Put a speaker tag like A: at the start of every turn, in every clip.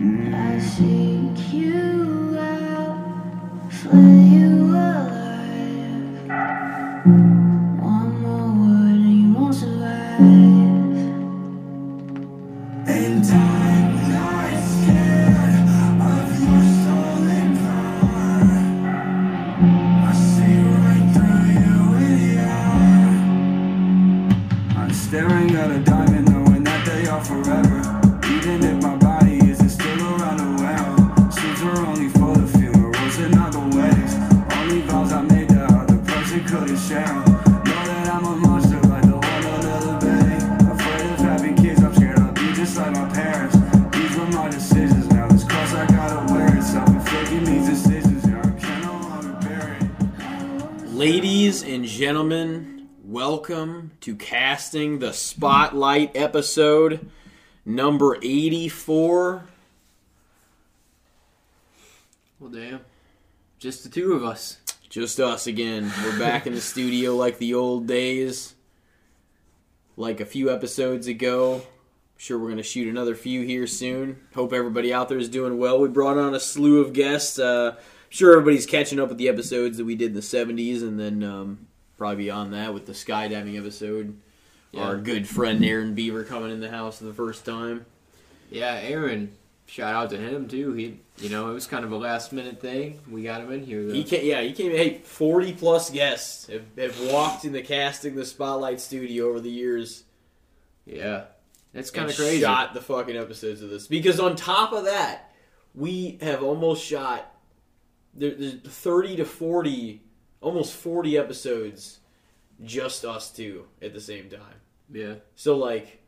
A: I seek
B: Casting the Spotlight episode number 84.
C: Well, damn. Just the two of us.
B: Just us again. We're back in the studio like the old days. Like a few episodes ago. Sure, we're going to shoot another few here soon. Hope everybody out there is doing well. We brought on a slew of guests. Uh, sure, everybody's catching up with the episodes that we did in the 70s and then um, probably beyond that with the skydiving episode.
C: Yeah.
B: Our good friend Aaron Beaver coming in the house for the first time.
C: Yeah, Aaron. Shout out to him too. He, you know, it was kind of a last minute thing. We got him in here. Though.
B: He came, yeah, he came. Hey, forty plus guests have, have walked in the casting the spotlight studio over the years.
C: yeah,
B: that's
C: kind of crazy.
B: Shot the fucking episodes of this because on top of that, we have almost shot there, there's thirty to forty, almost forty episodes, just us two at the same time.
C: Yeah,
B: So like,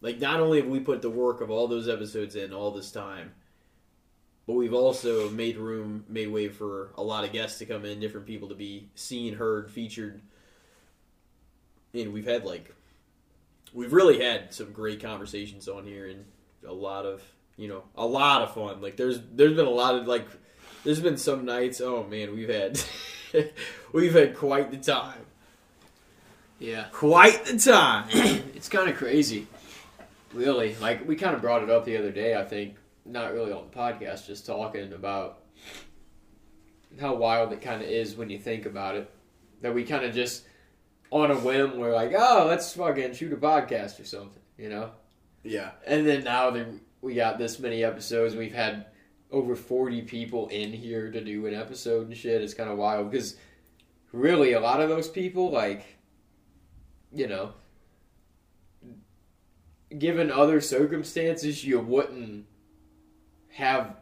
B: like not only have we put the work of all those episodes in all this time, but we've also made room, made way for a lot of guests to come in, different people to be seen, heard, featured, and we've had like, we've really had some great conversations on here and a lot of, you know, a lot of fun. Like there's there's been a lot of like, there's been some nights. Oh man, we've had, we've had quite the time.
C: Yeah.
B: Quite the time.
C: it's kind of crazy, really. Like we kind of brought it up the other day. I think not really on the podcast, just talking about how wild it kind of is when you think about it. That we kind of just on a whim we're like, oh, let's fucking shoot a podcast or something, you know.
B: Yeah.
C: And then now that we got this many episodes, we've had over 40 people in here to do an episode and shit. It's kind of wild because really a lot of those people, like, you know, given other circumstances, you wouldn't have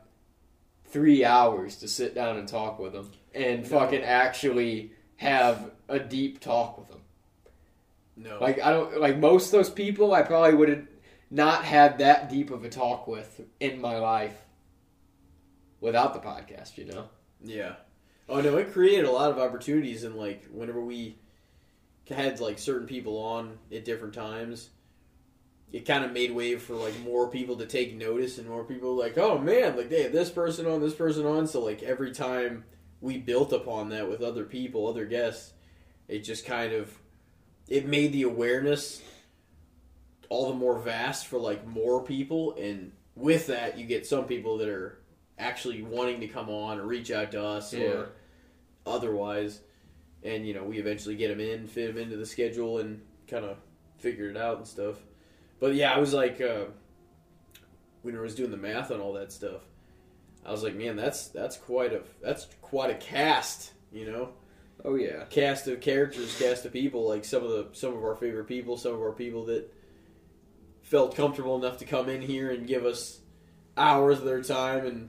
C: three hours to sit down and talk with them and
B: No.
C: fucking actually have a deep talk with them.
B: No.
C: Like I don't like most of those people I probably would have not had that deep of a talk with in my life without the podcast, you know.
B: Yeah. Oh no, it created a lot of opportunities and like whenever we had like certain people on at different times, it kind of made way for like more people to take notice and more people like, oh man, like they have this person on, this person on. So like every time we built upon that with other people, other guests, it just kind of it made the awareness all the more vast for like more people and with that you get some people that are actually wanting to come on or reach out to us
C: Yeah.
B: or otherwise and you know we eventually get them in fit them into the schedule and kind of figure it out and stuff but yeah i was like uh, when i was doing the math on all that stuff i was like man that's that's quite a that's quite a cast you know
C: Oh yeah.
B: cast of characters, cast of people, like some of the some of our favorite people, some of our people that felt comfortable enough to come in here and give us hours of their time and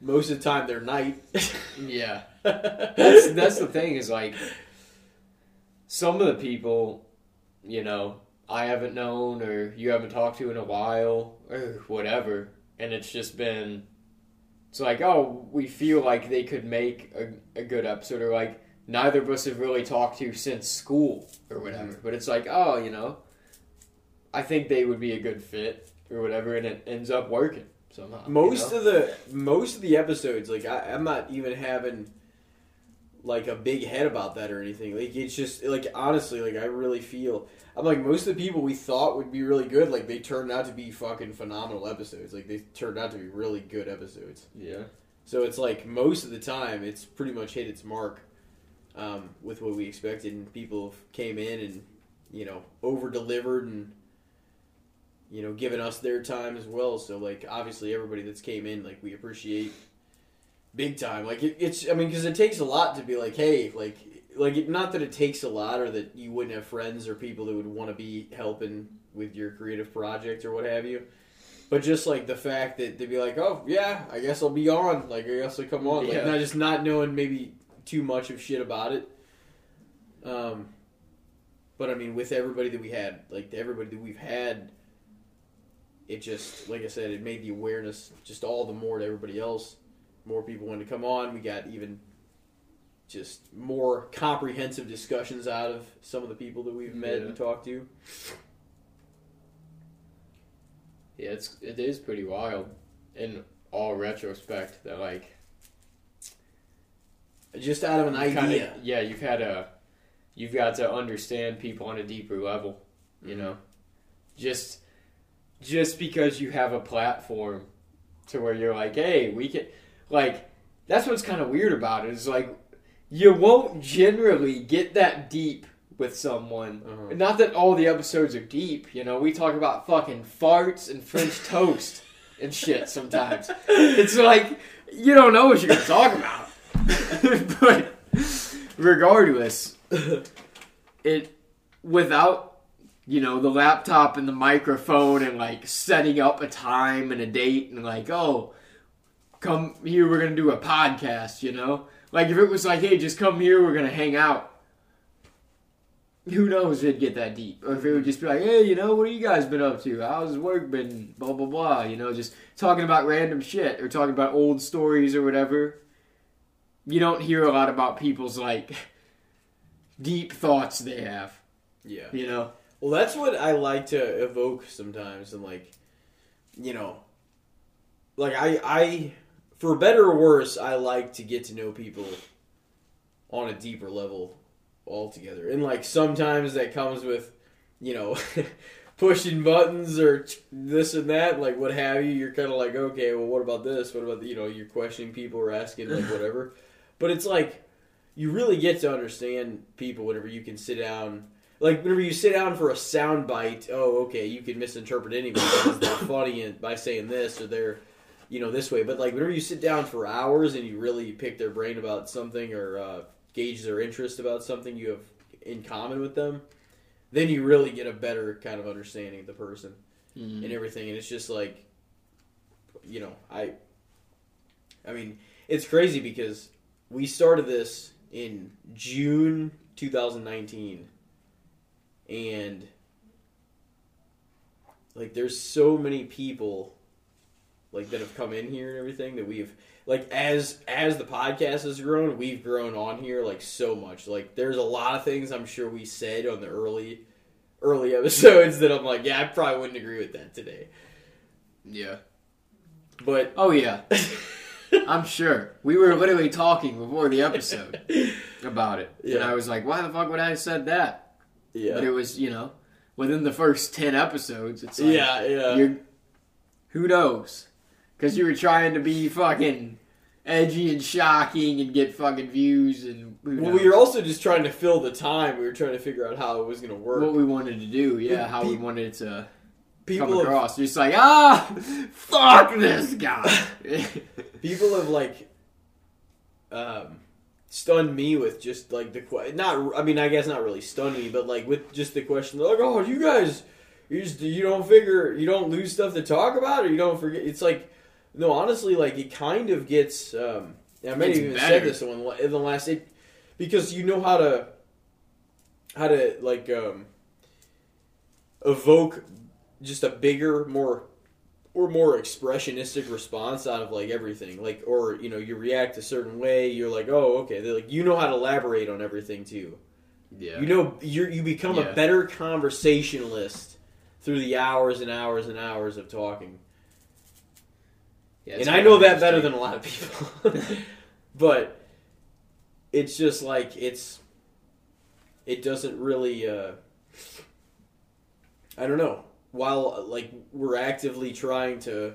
B: most of the time their night.
C: Yeah. That's that's the thing is like some of the people, you know, I haven't known or you haven't talked to in a while or whatever, and it's just been it's like, oh, we feel like they could make a, a good episode or like neither of us have really talked to since school or whatever. Mm-hmm. But it's like, oh, you know, I think they would be a good fit or whatever, and it ends up working somehow. you
B: most
C: know?
B: of the most of the episodes, like I, I'm not even having like a big head about that or anything. Like it's just like honestly, like I really feel I'm like most of the people we thought would be really good, like they turned out to be fucking phenomenal episodes. Like they turned out to be really good episodes.
C: Yeah.
B: So it's like most of the time, it's pretty much hit its mark um, with what we expected, and people came in and you know over delivered and you know given us their time as well. So like obviously everybody that's came in, like we appreciate big time. Like it, it's I mean because it takes a lot to be like hey like like it, not that it takes a lot or that you wouldn't have friends or people that would want to be helping with your creative project or what have you. But just like the fact that they'd be like, oh yeah, I guess I'll be on. Like I guess I'll come on. Like
C: Yeah.
B: not just not knowing maybe too much of shit about it. Um, but I mean, with everybody that we had, like everybody that we've had, it just like I said, it made the awareness just all the more to everybody else. More people wanted to come on. We got even just more comprehensive discussions out of some of the people that we've met
C: Yeah.
B: and talked to.
C: Yeah, it's it is pretty wild in all retrospect that like
B: Just out of an
C: kinda-
B: idea.
C: yeah, you've had a you've got to understand people on a deeper level, you mm-hmm. know. Just just because you have a platform to where you're like, "Hey, we can like that's what's kind of weird about it is like you won't generally get that deep with someone.
B: Uh-huh.
C: Not that all the episodes are deep, you know. We talk about fucking farts and French toast and shit sometimes. It's like you don't know what you're gonna talk about. but regardless, it without you know the laptop and the microphone and like setting up a time and a date and like oh come here we're gonna do a podcast you know? Like if it was like hey just come here we're gonna hang out. Who knows it'd get that deep? Or if it would just be like hey you know what have you guys been up to? How's work been? Blah blah blah you know just talking about random shit or talking about old stories or whatever. You don't hear a lot about people's like deep thoughts they have.
B: Yeah.
C: you know?
B: Well, that's what I like to evoke sometimes, and like, you know, like I, I, for better or worse, I like to get to know people on a deeper level altogether, and like sometimes that comes with, you know, pushing buttons or this and that, like what have you. You're kind of like, okay, well, what about this? What about the, you know, you're questioning people or asking like whatever, but it's like you really get to understand people whenever you can sit down like whenever you sit down for a sound bite, oh, okay, you can misinterpret anybody because they're funny by saying this or they're, you know, this way. But like whenever you sit down for hours and you really pick their brain about something or uh, gauge their interest about something you have in common with them, then you really get a better kind of understanding of the person
C: Mm-hmm.
B: and everything. And it's just like, you know, I, I mean, it's crazy because we started this in June 2019 and like there's so many people like that have come in here and everything that we've like as as the podcast has grown we've grown on here like so much. Like there's a lot of things i'm sure we said on the early early episodes that i'm like yeah i probably wouldn't agree with that today.
C: Yeah.
B: But
C: oh yeah. I'm sure. We were literally talking before the episode about it. And
B: Yeah.
C: i was like why the fuck would i have said that?
B: Yeah.
C: But it was you know within the first 10 episodes it's like
B: yeah yeah.
C: you're who knows because you were trying to be fucking edgy and shocking and get fucking views and
B: well we were also just trying to fill the time. We were trying to figure out how it was going to work.
C: What we wanted to do yeah how we wanted to
B: people
C: come
B: have-
C: across. Just like ah fuck this guy.
B: People have like um stunned me with just like the que- not I mean I guess not really stunned me but like with just the question like oh you guys you just you don't figure you don't lose stuff to talk about or you don't forget it's like no honestly like it kind of gets um I may have even
C: better.
B: said this in, the- in the last it because you know how to how to like um evoke just a bigger more or more expressionistic response out of like everything like or you know you react a certain way you're like oh okay they're like you know how to elaborate on everything too
C: yeah
B: you know you you become
C: Yeah.
B: a better conversationalist through the hours and hours and hours of talking
C: Yeah,
B: and I know that better than a lot of people but it's just like it's it doesn't really uh I don't know. While uh, like we're actively trying to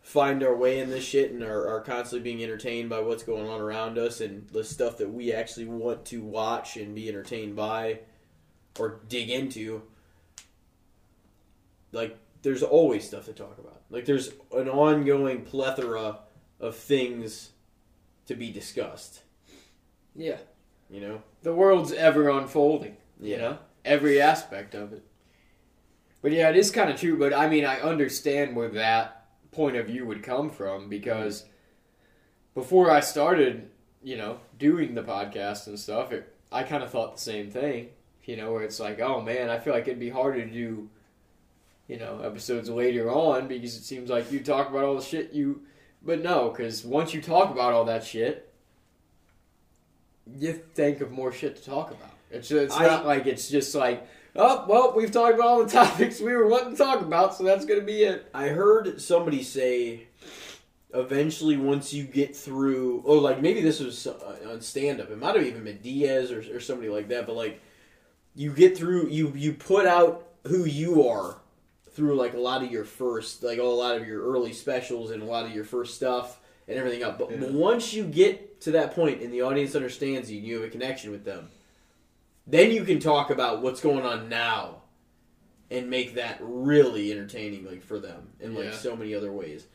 B: find our way in this shit and are, are constantly being entertained by what's going on around us and the stuff that we actually want to watch and be entertained by or dig into like there's always stuff to talk about like there's an ongoing plethora of things to be discussed
C: Yeah.
B: you know
C: The world's ever unfolding. You know? Every aspect of it. But yeah, it is kind of true. But I mean, I understand where that point of view would come from because before I started, you know, doing the podcast and stuff, it, I kind of thought the same thing. You know, where it's like, oh man, I feel like it'd be harder to do, you know, episodes later on because it seems like you talk about all the shit you. But no, because once you talk about all that shit, you think of more shit to talk about. It's it's
B: I-
C: not like it's just like, oh well, we've talked about all the topics we were wanting to talk about, so that's gonna be it.
B: I heard somebody say eventually once you get through oh like maybe this was uh, on stand up it might have even been Diaz or, or somebody like that but like you get through you you put out who you are through like a lot of your first like a lot of your early specials and a lot of your first stuff and everything up but,
C: Yeah.
B: once you get to that point and the audience understands you and you have a connection with them then you can talk about what's going on now and make that really entertaining like for them in like
C: Yeah.
B: so many other ways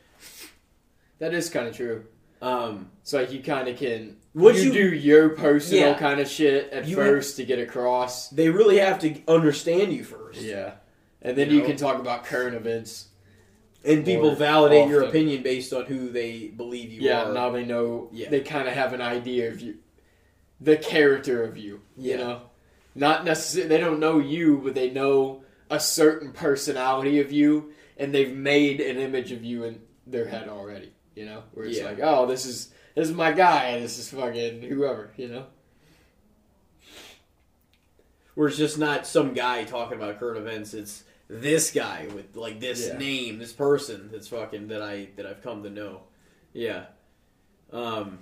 C: That is kind of true.
B: um
C: It's like you kind of can
B: What
C: you,
B: you-
C: do your personal
B: Yeah.
C: kind of shit at first to get across.
B: they really have to understand you first
C: Yeah, and then
B: You
C: you,
B: know?
C: can talk about current events.
B: and people validate your opinion based on who they believe you
C: yeah,
B: are Yeah,
C: now they know.
B: Yeah.
C: They kind of have an idea of you, the character of you.
B: Yeah.
C: You know, not necessarily they don't know you, but they know a certain personality of you, and they've made an image of you in their head already. You know, where it's
B: Yeah.
C: like, oh, this is this is my guy, this is fucking whoever. You know.
B: where it's just not some guy talking about current events it's this guy with like this
C: Yeah.
B: name this person that's fucking that i that i've come to know yeah um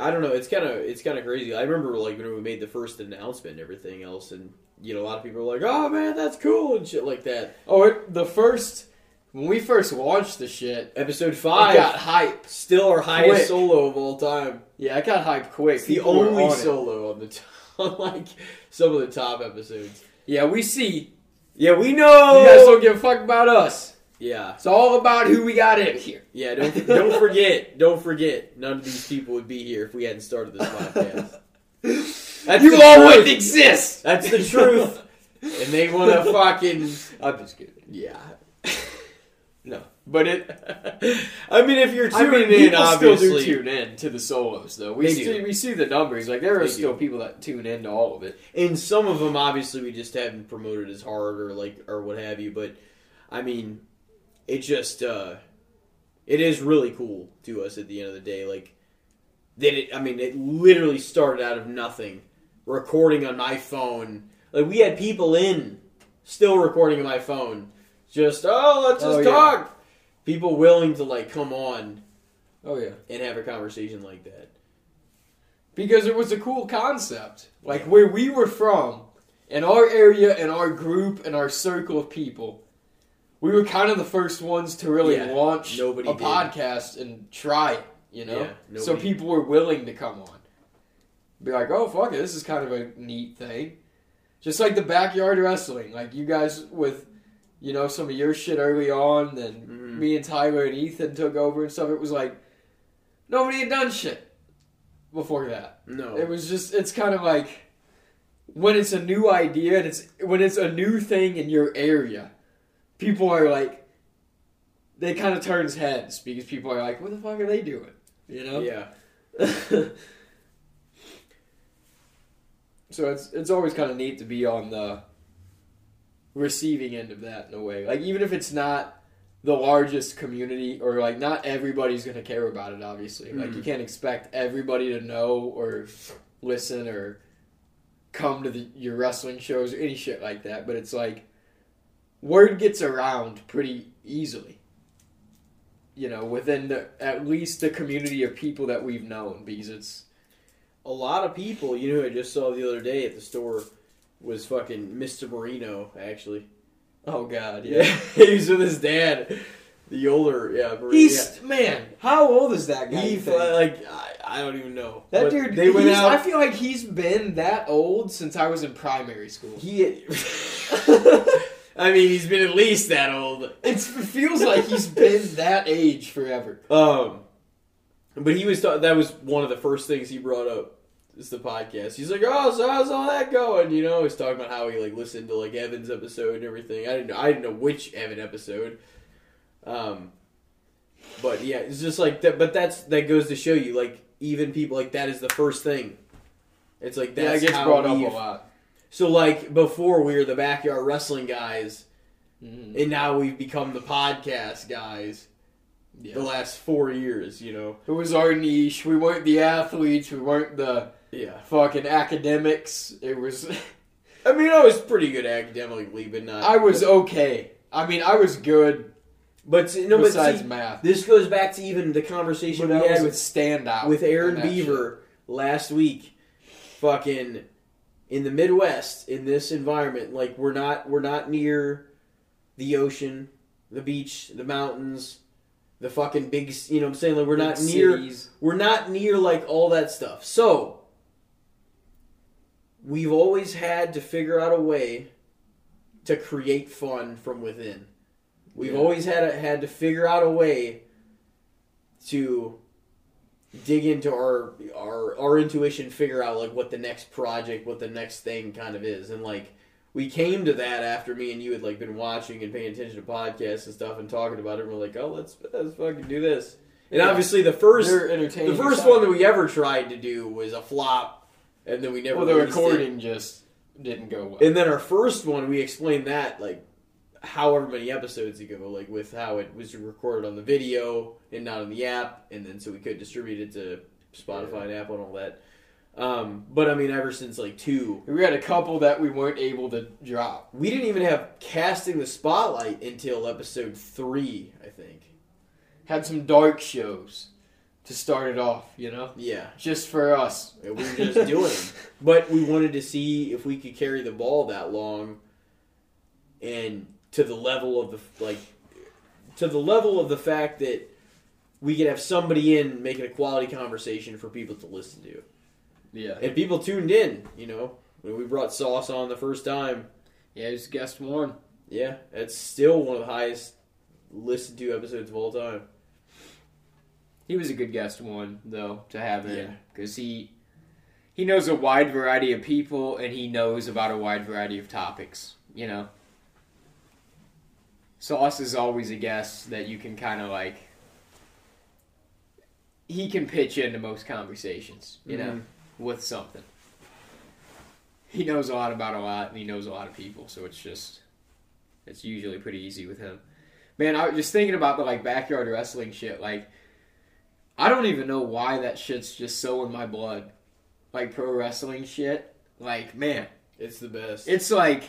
B: i don't know it's kind of it's kind of crazy i remember like when we made the first announcement and everything else and you know a lot of people were like oh man that's cool and shit like that
C: Oh, it, the first when we first launched the shit,
B: episode five
C: got hype.
B: still our highest
C: Quick.
B: solo of all time
C: Yeah, I got hype quick.
B: it's the only
C: on it.
B: solo on the t- on like some of the top episodes
C: Yeah, we see.
B: Yeah we know
C: You guys don't give a fuck about us.
B: yeah
C: It's all about who we got in here.
B: Yeah, don't don't forget, don't forget, none of these people would be here if we hadn't started this podcast. That's
C: you all
B: truth.
C: wouldn't exist.
B: That's the truth. And they want to fucking
C: I'm just kidding.
B: yeah.
C: No, but it.
B: I mean, if you're
C: I
B: tuning
C: mean,
B: in,
C: people
B: obviously,
C: still do tune in to the solos, though. We see,
B: do.
C: we see the numbers. Like there are
B: They
C: still
B: do.
C: people that tune in to all of it.
B: and some of them obviously we just haven't promoted as hard or like or what have you. But I mean, it just uh it is really cool to us at the end of the day. Like that, it, I mean, it literally started out of nothing, recording on my phone. Like we had people in, still recording on my phone. Just oh, let's just
C: Oh, yeah.
B: People willing to like come on
C: Oh yeah.
B: and have a conversation like that.
C: because it was a cool concept. Like where we were from, in our area, in our group, in our circle of people, we were kind of the first ones to really
B: Yeah,
C: launch
B: nobody
C: a
B: did.
C: podcast and try it. You know,
B: Yeah,
C: so people were willing to come on. Be like, oh fuck it, this is kind of a neat thing. Just like the backyard wrestling, like you guys with, you know, some of your shit early on, then mm-hmm.
B: Mhm.
C: me and Tyler and Ethan took over and stuff. It was like nobody had done shit before that.
B: No,
C: It was just it's kind of like when it's a new idea and it's when it's a new thing in your area, people are like they kind of turns heads because people are like, what the fuck are they doing? You know?
B: yeah.
C: So it's it's always kind of neat to be on the receiving end of that in a way. Like even if it's not the largest community or like not everybody's going to care about it obviously. Like you
B: Mhm.
C: can't expect everybody to know or listen or come to the, your wrestling shows or any shit like that, but it's like word gets around pretty easily. You know, within the at least the community of people that we've known because it's
B: a lot of people, you know, I just saw the other day at the store was fucking Mr. Marino. Actually,
C: Oh God,
B: yeah, he was with his dad, the older, yeah.
C: He's man. How old is that guy?
B: he
C: you think?
B: like I, I don't even know
C: that
B: But
C: dude.
B: They went
C: he's-
B: out.
C: I feel like he's been that old since I was in primary school.
B: he. I mean, he's been at least that old.
C: It's, it feels like he's been that age forever.
B: Um, but he was ta- that was one of the first things he brought up is the podcast. He's like, "Oh, so how's all that going?" You know, he's talking about how he like listened to like Evan's episode and everything. I didn't know, I didn't know which Evan episode. Um, but yeah, it's just like that. But that's that goes to show you, like even people like that is the first thing. It's like
C: Yeah, it gets
B: how
C: brought up a lot.
B: So like before we were the backyard wrestling guys,
C: Mhm.
B: and now we've become the podcast guys. The last four years, you know.
C: It was our niche. We weren't the athletes. We weren't the
B: Yeah.
C: fucking academics. It was.
B: I mean, I was pretty good academically, but not.
C: I was okay. I mean, I was good
B: But see- no, but
C: besides
B: see,
C: math.
B: this goes back to even the conversation
C: But I
B: we had
C: was a
B: with
C: standout
B: with Aaron
C: in that
B: Beaver last week. Fucking in the Midwest, in this environment, like we're not we're not near the ocean, the beach, the mountains, the fucking big. You know, what I'm saying like we're
C: shit.
B: not near
C: cities.
B: we're not near like all that stuff. So we've always had to figure out a way to create fun from within. We've
C: Yeah.
B: always had a, had to figure out a way to dig into our our our intuition, figure out like what the next project, what the next thing kind of is, and like we came to that after me and you had like been watching and paying attention to podcasts and stuff and talking about it. And we're like, oh, let's let's fucking do this. And
C: Yeah.
B: obviously, the first the first one that we ever tried to do was a flop, and then we never.
C: well, the
B: released it.
C: recording just didn't go well.
B: And then our first one, we explained that like however many episodes ago, like with how it was recorded on the video and not on the app, and then so we could distribute it to Spotify and Apple and all that. Um, but I mean, ever since like two,
C: we had a couple that we weren't able to drop.
B: we didn't even have casting the spotlight until episode three, I think.
C: Had some dark shows to start it off. You know,
B: Yeah,
C: just for us.
B: we were just doing them, but we wanted to see if we could carry the ball that long, and to the level of the like, to the level of the fact that we could have somebody in making a quality conversation for people to listen to.
C: Yeah,
B: And people tuned in, you know. When we brought Sauce on the first time,
C: yeah. Just guest one.
B: yeah, it's still one of the highest listened to episodes of all time.
C: He was a good guest one though to have
B: Yeah.
C: in because he he knows a wide variety of people and he knows about a wide variety of topics. You know, Sauce is always a guest that you can kind of like. He can pitch into most conversations, you know,
B: Mhm.
C: With something. He knows a lot about a lot, and he knows a lot of people, so it's just, it's usually pretty easy with him. Man, I was just thinking about the like backyard wrestling shit. Like, I don't even know why that shit's just so in my blood. Like pro wrestling shit. Like, man,
B: It's the best.
C: it's like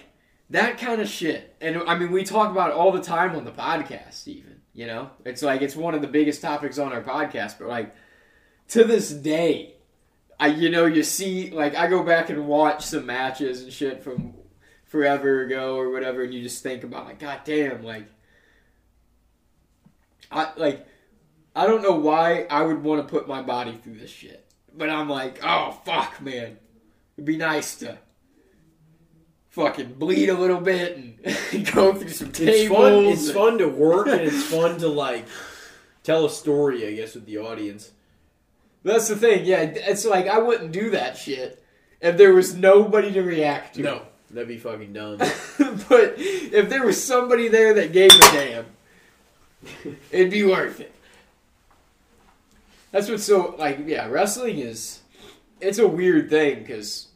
C: that kind of shit. And I mean, we talk about it all the time on the podcast, even. You know? It's like it's one of the biggest topics on our podcast, but like to this day, I you know, you see like I go back and watch some matches and shit from forever ago or whatever, and you just think about like, God damn, like I like I don't know why I would want to put my body through this shit. But I'm like, oh fuck, man. It'd be nice to fucking bleed a little bit and go through some tables.
B: It's fun. It's fun to work and it's fun to like tell a story. I guess with the audience.
C: That's the thing, yeah. It's like I wouldn't do that shit if there was nobody to react to.
B: No, that'd be fucking dumb.
C: but if there was somebody there that gave a damn, it'd be worth it. That's what's so like. Yeah, wrestling is it's a weird thing because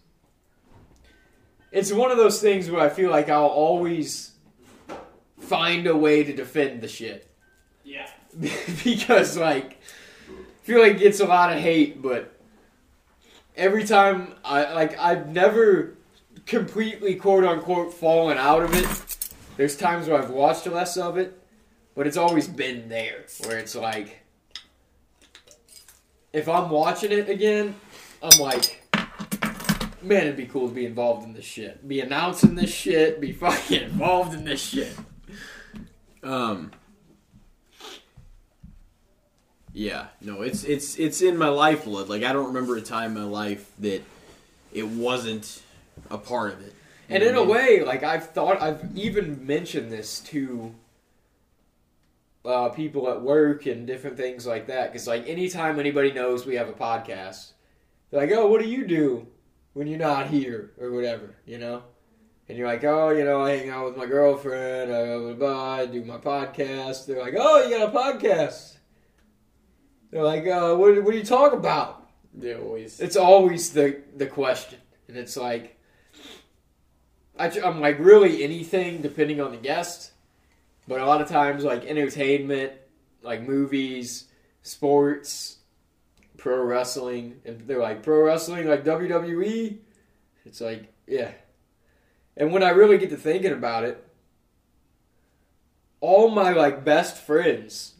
C: it's one of those things where I feel like I'll always find a way to defend the shit
B: yeah.
C: because like I feel like it gets a lot of hate, but every time I like I've never completely quote unquote fallen out of it. There's times where I've watched less of it, but it's always been there where it's like if I'm watching it again, I'm like man, it'd be cool to be involved in this shit. Be announcing this shit. Be fucking involved in this shit.
B: Um. Yeah, no, it's it's it's in my lifeblood. Like I don't remember a time in my life that it wasn't a part of it. You
C: And in a way, like I've thought, I've even mentioned this to uh, people at work and different things like that. Because like anytime anybody knows we have a podcast, they're like, "Oh, what do you do when you're not here or whatever?" You know. And you're like, oh, you know, I hang out with my girlfriend, I blah, blah, blah, I do my podcast. They're like, oh, you got a podcast. They're like, uh, what, what do you talk about?
B: they always
C: It's always the the question, and it's like I, am like really anything depending on the guest, but a lot of times like entertainment, like movies, sports, pro wrestling, and they're like pro wrestling like WWE. It's like yeah, and when I really get to thinking about it, all my like best friends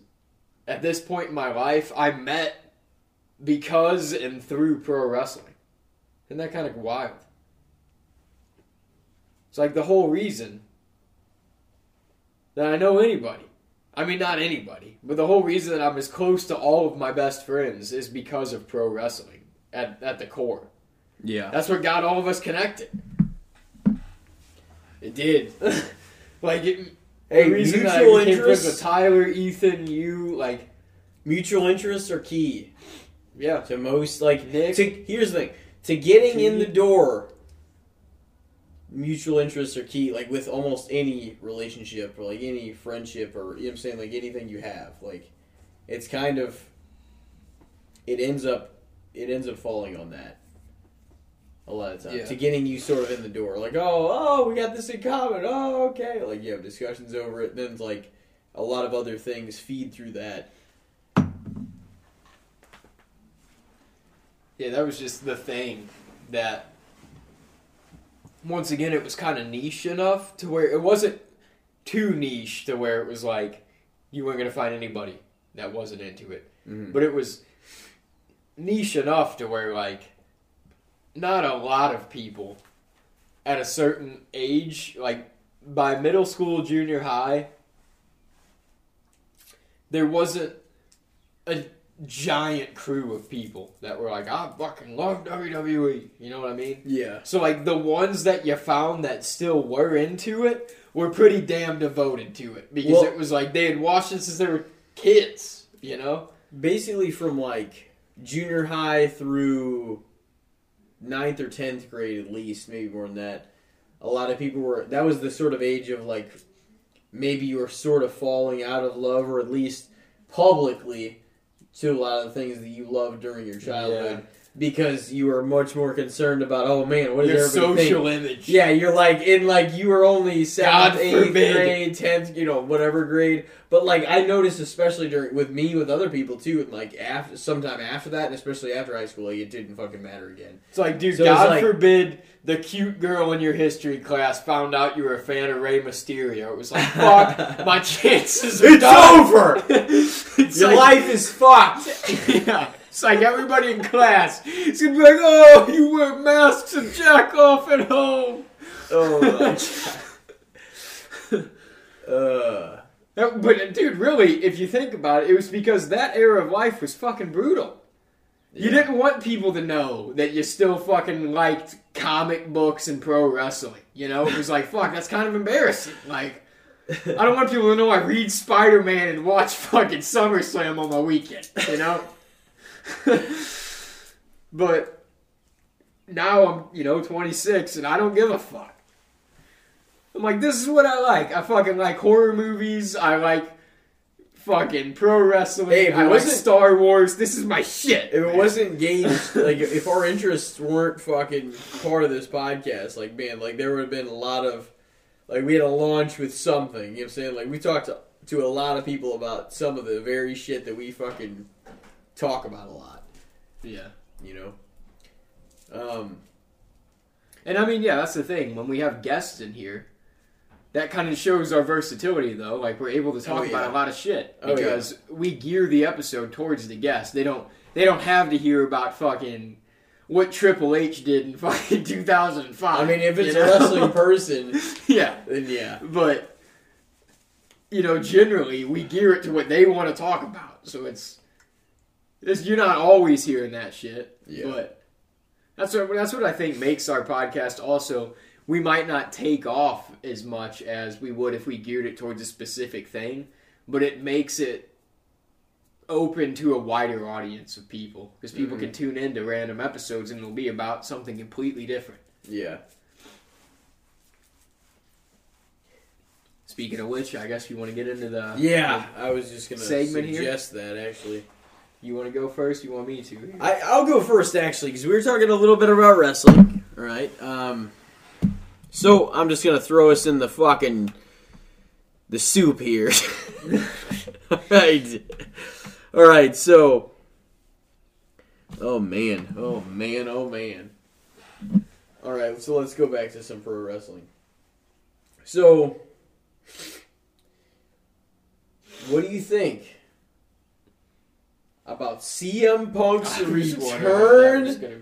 C: at this point in my life I met because and through pro wrestling. Isn't that kind of wild? It's like the whole reason that I know anybody. I mean, not anybody, but the whole reason that I'm as close to all of my best friends is because of pro wrestling at, at the core.
B: yeah.
C: That's what got all of us connected.
B: It did.
C: Like, it,
B: Hey,
C: the reason that I
B: mutual
C: interest? friends with. Tyler, Ethan, you, like,
B: Mutual interests are key
C: yeah.
B: to most. Like,
C: Nick.
B: to, here's the thing: to getting in the door, mutual interests are key. Like with almost any relationship or like any friendship or you know what I'm saying, like anything you have, like it's kind of it ends up it ends up falling on that a lot of times
C: Yeah.
B: to getting you sort of in the door. Like, oh, oh, we got this in common. Oh, okay. Like you have discussions over it. Then like a lot of other things feed through that.
C: Yeah, that was just the thing that once again it was kind of niche enough to where it wasn't too niche to where it was like you weren't going to find anybody that wasn't into it.
B: Mhm.
C: But it was niche enough to where like not a lot of people at a certain age, like by middle school, junior high, there wasn't a giant crew of people that were like, I fucking love WWE. You know what I mean?
B: Yeah.
C: So like the ones that you found that still were into it were pretty damn devoted to it because
B: Well-
C: it was like they had watched it since they were kids. You know?
B: basically from like junior high through ninth or tenth grade at least, maybe more than that. A lot of people were that was the sort of age of like maybe you were sort of falling out of love or at least publicly to a lot of the things that you loved during your childhood because you were much more concerned about oh man what is
C: Your
B: everybody think?
C: social image.
B: Yeah, you're like in like you were only seventh, eighth grade, tenth, you know, whatever grade. But like I noticed, especially during with me, with other people too, and like after sometime after that, and especially after high school, like it didn't fucking matter again.
C: It's like, dude,
B: So
C: God
B: like-
C: forbid the cute girl in your history class found out you were a fan of Rey Mysterio. It was like, fuck, my chances are
B: It's
C: done.
B: over!
C: it's
B: Your
C: like,
B: life is fucked.
C: yeah. It's like everybody in class. It's gonna be like, oh, you wear masks and jack off at home.
B: oh. Uh,
C: But dude, really, if you think about it, it was because that era of life was fucking brutal. You didn't want people to know that you still fucking liked comic books and pro wrestling. You know, it was like, fuck, that's kind of embarrassing. Like, I don't want people to know I read Spider Man and watch fucking SummerSlam on my weekend. You know. but now I'm, you know, 26 and I don't give a fuck. I'm like, this is what I like. I fucking like horror movies. I like fucking pro wrestling.
B: Hey,
C: I like Star Wars. This is my shit.
B: if it
C: man.
B: wasn't games, like if our interests weren't fucking part of this podcast, like man, like there would have been a lot of, like we had a launch with something. You know what I'm saying? Like we talked to, to a lot of people about some of the very shit that we fucking talk about a lot.
C: yeah.
B: You know. Um.
C: And I mean, yeah, that's the thing. When we have guests in here, that kind of shows our versatility, though. Like we're able to talk
B: Oh, yeah.
C: about a lot of shit
B: Oh, yeah.
C: because we gear the episode towards the guest. They don't. They don't have to hear about fucking what Triple H did in fucking 2005.
B: I mean, if it's
C: you
B: a
C: know?
B: wrestling person,
C: yeah.
B: then yeah.
C: But you know, generally we gear it to what they want to talk about. So it's, it's you're not always hearing that shit.
B: Yeah.
C: But that's what that's what I think makes our podcast also we might not take off as much as we would if we geared it towards a specific thing, but it makes it open to a wider audience of people because people can mm-hmm. tune into random episodes and it'll be about something completely different.
B: Yeah.
C: Speaking of which, I guess you want to get into the
B: Yeah, I was just gonna
C: Segment here?
B: suggest that actually.
C: You want to go first? You want me to?
B: I, I'll go first actually because we were talking a little bit about wrestling. All right. Um, so I'm just gonna throw us in the fucking the soup here. all right. All right. So. Oh man. Oh man. Oh man. All right. So let's go back to some pro wrestling. So. What do you think about CM Punk's
C: I was wondering what that
B: return
C: gonna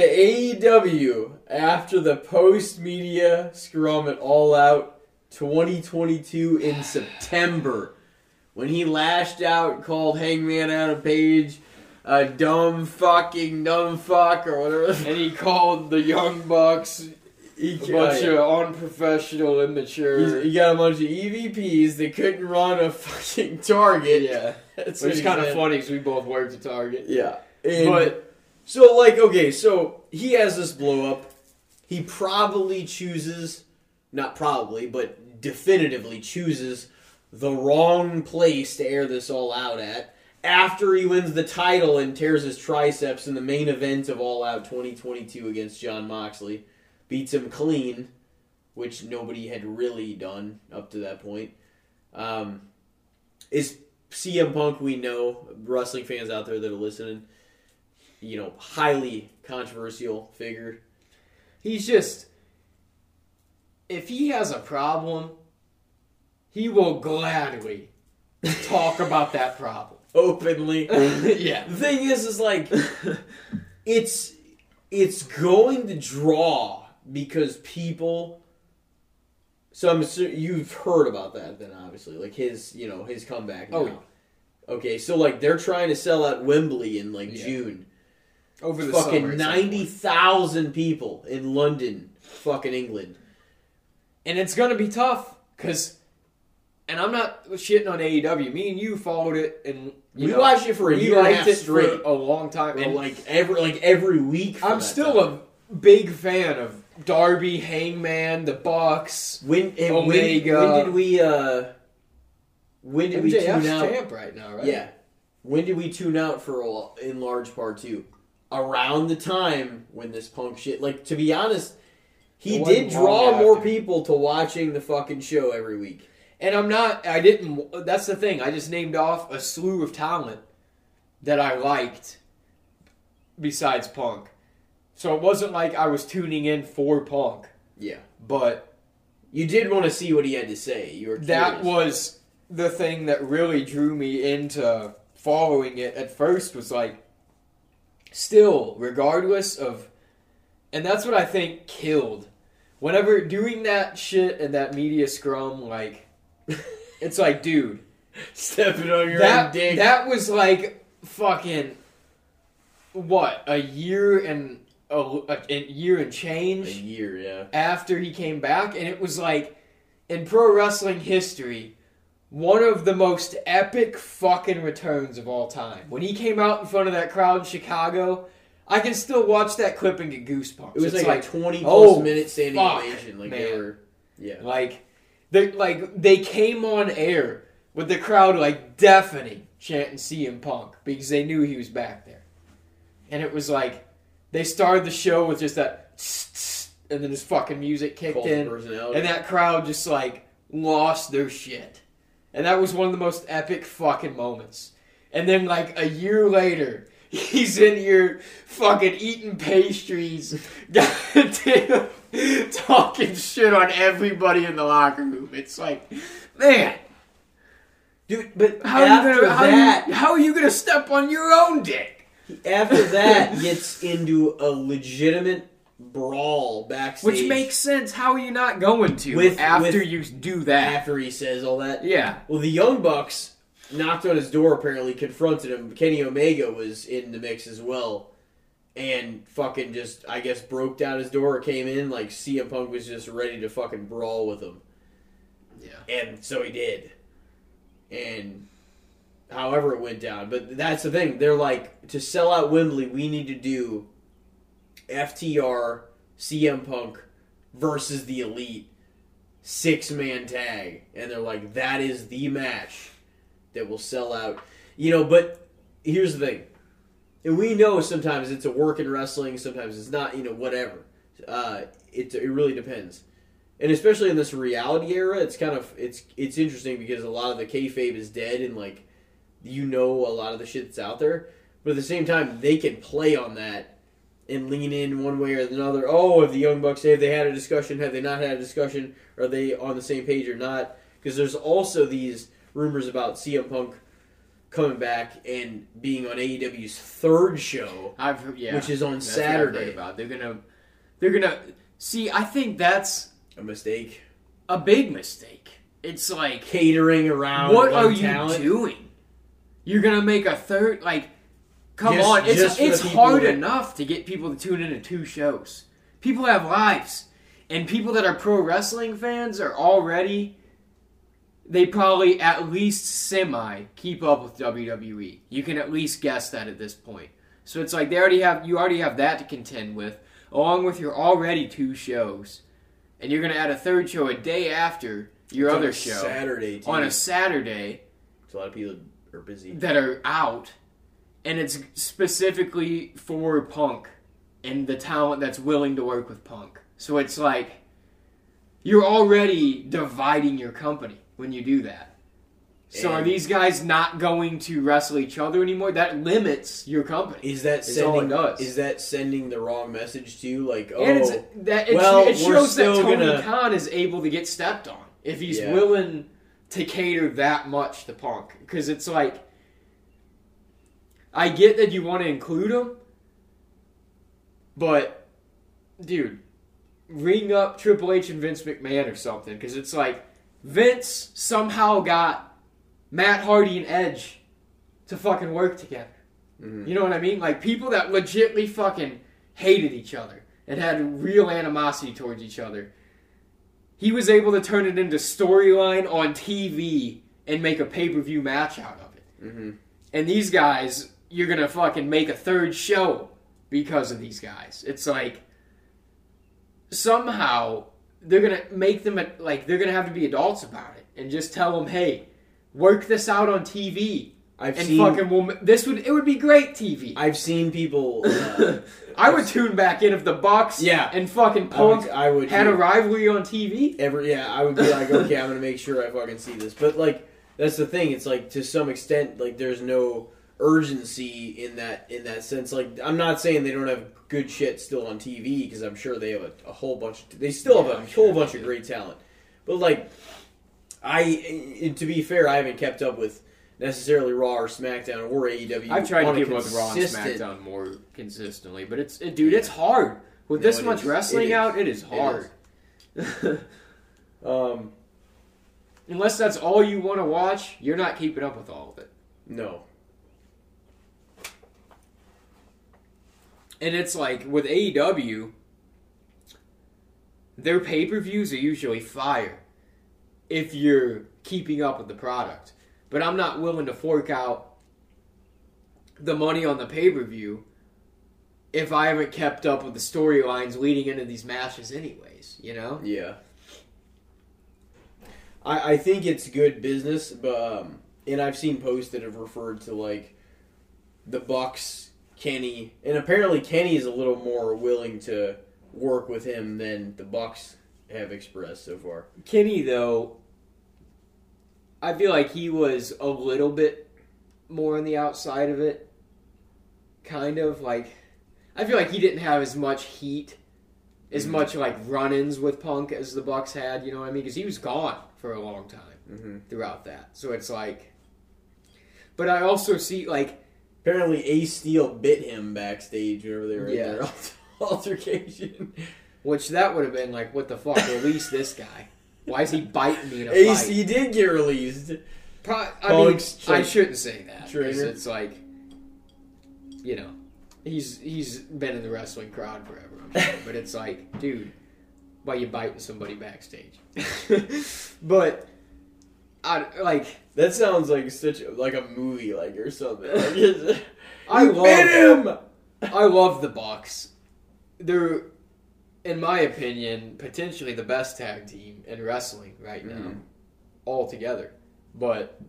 B: AEW after the post media scrum at All Out 2022 in September when he lashed out and called Hangman Adam Page a dumb fucking dumb fuck or whatever.
C: And he called the Young Bucks
B: He,
C: a oh, bunch of unprofessional, immature.
B: He's- he got a bunch of EVPs that couldn't run a fucking target.
C: yeah,
B: That's
C: which is kind of funny because we both worked at Target.
B: Yeah. And-
C: But
B: So, like, okay, so he has this blow up. He probably chooses, not probably, but definitively chooses the wrong place to air this all out at after he wins the title and tears his triceps in the main event of All Out 2022 against Jon Moxley. Beats him clean, which nobody had really done up to that point. Um, is CM Punk, we know, wrestling fans out there that are listening, you know, highly controversial figure.
C: he's just if he has a problem, he will gladly talk about that problem.
B: Openly.
C: yeah,
B: The thing is, is like, it's it's going to draw because people. So I'm assu- you've heard about that then, obviously, like his, you know, his comeback. Oh, now.
C: Oh, yeah.
B: Okay, so like they're trying to sell out Wembley in like
C: Yeah.
B: June.
C: over the
B: Fucking
C: some
B: ninety
C: point.
B: people in London, fucking England.
C: and it's gonna be tough because. And I'm not shitting on AEW. Me and you followed it, and you
B: We
C: know,
B: watched it for a
C: we
B: year and a
C: liked
B: half
C: it
B: straight.
C: for a long time.
B: Or
C: And
B: like every like every week. for
C: I'm
B: that
C: still
B: time.
C: a big fan of Darby, Hangman, the Bucks.
B: When and
C: Omega.
B: When, when did we? uh When did we tune out?
C: champ right now, right?
B: Yeah. When did we tune out for a, in large part too? Around the time when this punk shit. Like to be honest, he did draw more
C: after.
B: people to watching the fucking show every week.
C: And I'm not. I didn't. That's the thing. I just named off a slew of talent that I liked besides Punk. So it wasn't like I was tuning in for Punk,
B: Yeah.
C: but
B: You did want to see what he had to say. You were
C: that
B: curious.
C: was the thing that really drew me into following it at first was like still regardless of and that's what i think killed whenever doing that shit and that media scrum like it's like dude
B: stepping on your own
C: that
B: dick.
C: that was like fucking what a year and a, a, a year and change.
B: a year, yeah.
C: after he came back, and it was like in pro wrestling history, one of the most epic fucking returns of all time. When he came out in front of that crowd in Chicago, I can still watch that clip and get goosebumps.
B: It was
C: It's
B: like, a twenty plus
C: oh,
B: minute standing
C: fuck,
B: ovation. Like they were, yeah.
C: like they like they came on air with the crowd like deafening chanting CM Punk because they knew he was back there, and it was like they started the show with just that. And then his fucking music kicked
B: Cult
C: in, and that crowd just like lost their shit. And that was one of the most epic fucking moments. And then like a year later, he's in here fucking eating pastries, goddamn, talking shit on everybody in the locker room. It's like, man,
B: Dude, but
C: how are you gonna how,
B: that,
C: you, how are you gonna step on your own dick?
B: After that, gets into a legitimate brawl backstage.
C: Which makes sense. How are you not going to
B: With-
C: after
B: with-
C: you do that?
B: after he says all that.
C: Yeah.
B: Well, the Young Bucks knocked on his door. Apparently, confronted him. Kenny Omega was in the mix as well, and fucking just I guess broke down his door. Or came in like CM Punk was just ready to fucking brawl with him.
C: Yeah.
B: And so he did. And however it went down. But that's the thing. They're like, to sell out Wembley, we need to do FTR, CM Punk versus the Elite six man tag. And they're like, that is the match that will sell out. You know, but here's the thing. And we know sometimes it's a work in wrestling, sometimes it's not, you know, whatever. Uh, it, it really depends and especially in this reality era, it's kind of it's it's interesting because a lot of the kayfabe is dead, and like you know a lot of the shit that's out there. But at the same time, they can play on that and lean in one way or another. Oh, if the Young Bucks have they had a discussion? Have they not had a discussion? Are they on the same page or not? Because there's also these rumors about CM Punk coming back and being on AEW's third show.
C: I've yeah,
B: Which is on
C: That's what I've
B: Saturday.
C: About they're gonna, they're gonna see. I think that's
B: A mistake.
C: a big mistake. It's like,
B: Catering around
C: what are you doing? You're gonna make a third like. Come
B: Just-
C: on, it's
B: just
C: it's hard
B: that-
C: enough to get people to tune into two shows. People have lives, and people that are pro wrestling fans are already. They probably at least semi keep up with WWE. You can at least guess that at this point. So it's like they already have you already have that to contend with, along with your already two shows, and you're gonna add a third show a day after your
B: It's on
C: other
B: a
C: show
B: Saturday too.
C: on a Saturday
B: So a lot of people are busy.
C: that are out, and it's specifically for Punk and the talent that's willing to work with Punk. So it's like you're already dividing your company when you do that. So are these guys not going to wrestle each other anymore? That limits your company.
B: Is that
C: It's all it
B: sending?
C: does.
B: Is that sending the wrong message to you? Like, oh,
C: and it's oh, that it,
B: well,
C: it
B: we're
C: shows that Tony
B: gonna-
C: Khan is able to get stepped on if he's
B: Yeah.
C: willing to cater that much to Punk. Because it's like, I get that you want to include him, but dude, ring up Triple H and Vince McMahon or something. Because it's like Vince somehow got Matt Hardy and Edge to fucking work together.
B: Mhm.
C: You know what I mean? Like people that legitly fucking hated each other and had real animosity towards each other. He was able to turn it into storyline on TV and make a pay per view match out of it.
B: Mhm.
C: And these guys, you're gonna fucking make a third show because of these guys. It's like somehow they're gonna make them like they're gonna have to be adults about it and just tell them, hey, work this out on TV.
B: I've
C: and
B: seen.
C: fucking will this would it would be great TV.
B: I've seen people. Uh,
C: I would tune back in if the Bucks
B: Yeah.
C: and fucking
B: I
C: Punk
B: would, I would
C: had a rivalry on TV.
B: every yeah. I would be like, okay, I'm gonna make sure I fucking see this. But like, that's the thing. It's like to some extent, like there's no urgency in that in that sense. Like, I'm not saying they don't have good shit still on TV because I'm sure they have a, a whole bunch. They still
C: Yeah,
B: have a
C: I'm
B: whole bunch of great talent. But like, I to be fair, I haven't kept up with necessarily Raw or SmackDown or AEW.
C: I've tried to keep up with Raw and SmackDown more consistently, but it's it, dude, it's hard with
B: No,
C: this much
B: is.
C: wrestling
B: It is.
C: out. It is
B: It
C: hard.
B: Um,
C: Unless that's all you want to watch, you're not keeping up with all of it.
B: no.
C: And it's like with AEW, their pay per views are usually fire if you're keeping up with the product. But I'm not willing to fork out the money on the pay per view if I haven't kept up with the storylines leading into these matches, anyways. You know?
B: Yeah. I, I think it's good business, but um, and I've seen posts that have referred to like the Bucks, Kenny, and apparently Kenny is a little more willing to work with him than the Bucks have expressed so far.
C: Kenny, though, I feel like he was a little bit more on the outside of it. Kind of like, I feel like he didn't have as much heat, as
B: Mhm.
C: much like run-ins with Punk as the Bucks had. You know what I mean? Because he was gone for a long time
B: Mm-hmm.
C: throughout that. So it's like, but I also see like
B: Apparently, Ace Steel bit him backstage whenever they were
C: Yeah.
B: in their altercation.
C: Which that would have been like, what the fuck? Release this guy. Why is he biting me in a
B: Ace,
C: fight?
B: he did get released.
C: Pro- I mean,
B: Punk's
C: I shouldn't say that because it's like, you know, he's he's been in the wrestling crowd forever. I'm sure, but it's like, dude, why you biting somebody backstage? but I like
B: That sounds like such like a movie, like or something. Like, it's-
C: I
B: You
C: love
B: bit him.
C: I love the Bucks. They're, in my opinion, potentially the best tag team in wrestling right now,
B: Mhm.
C: all together. But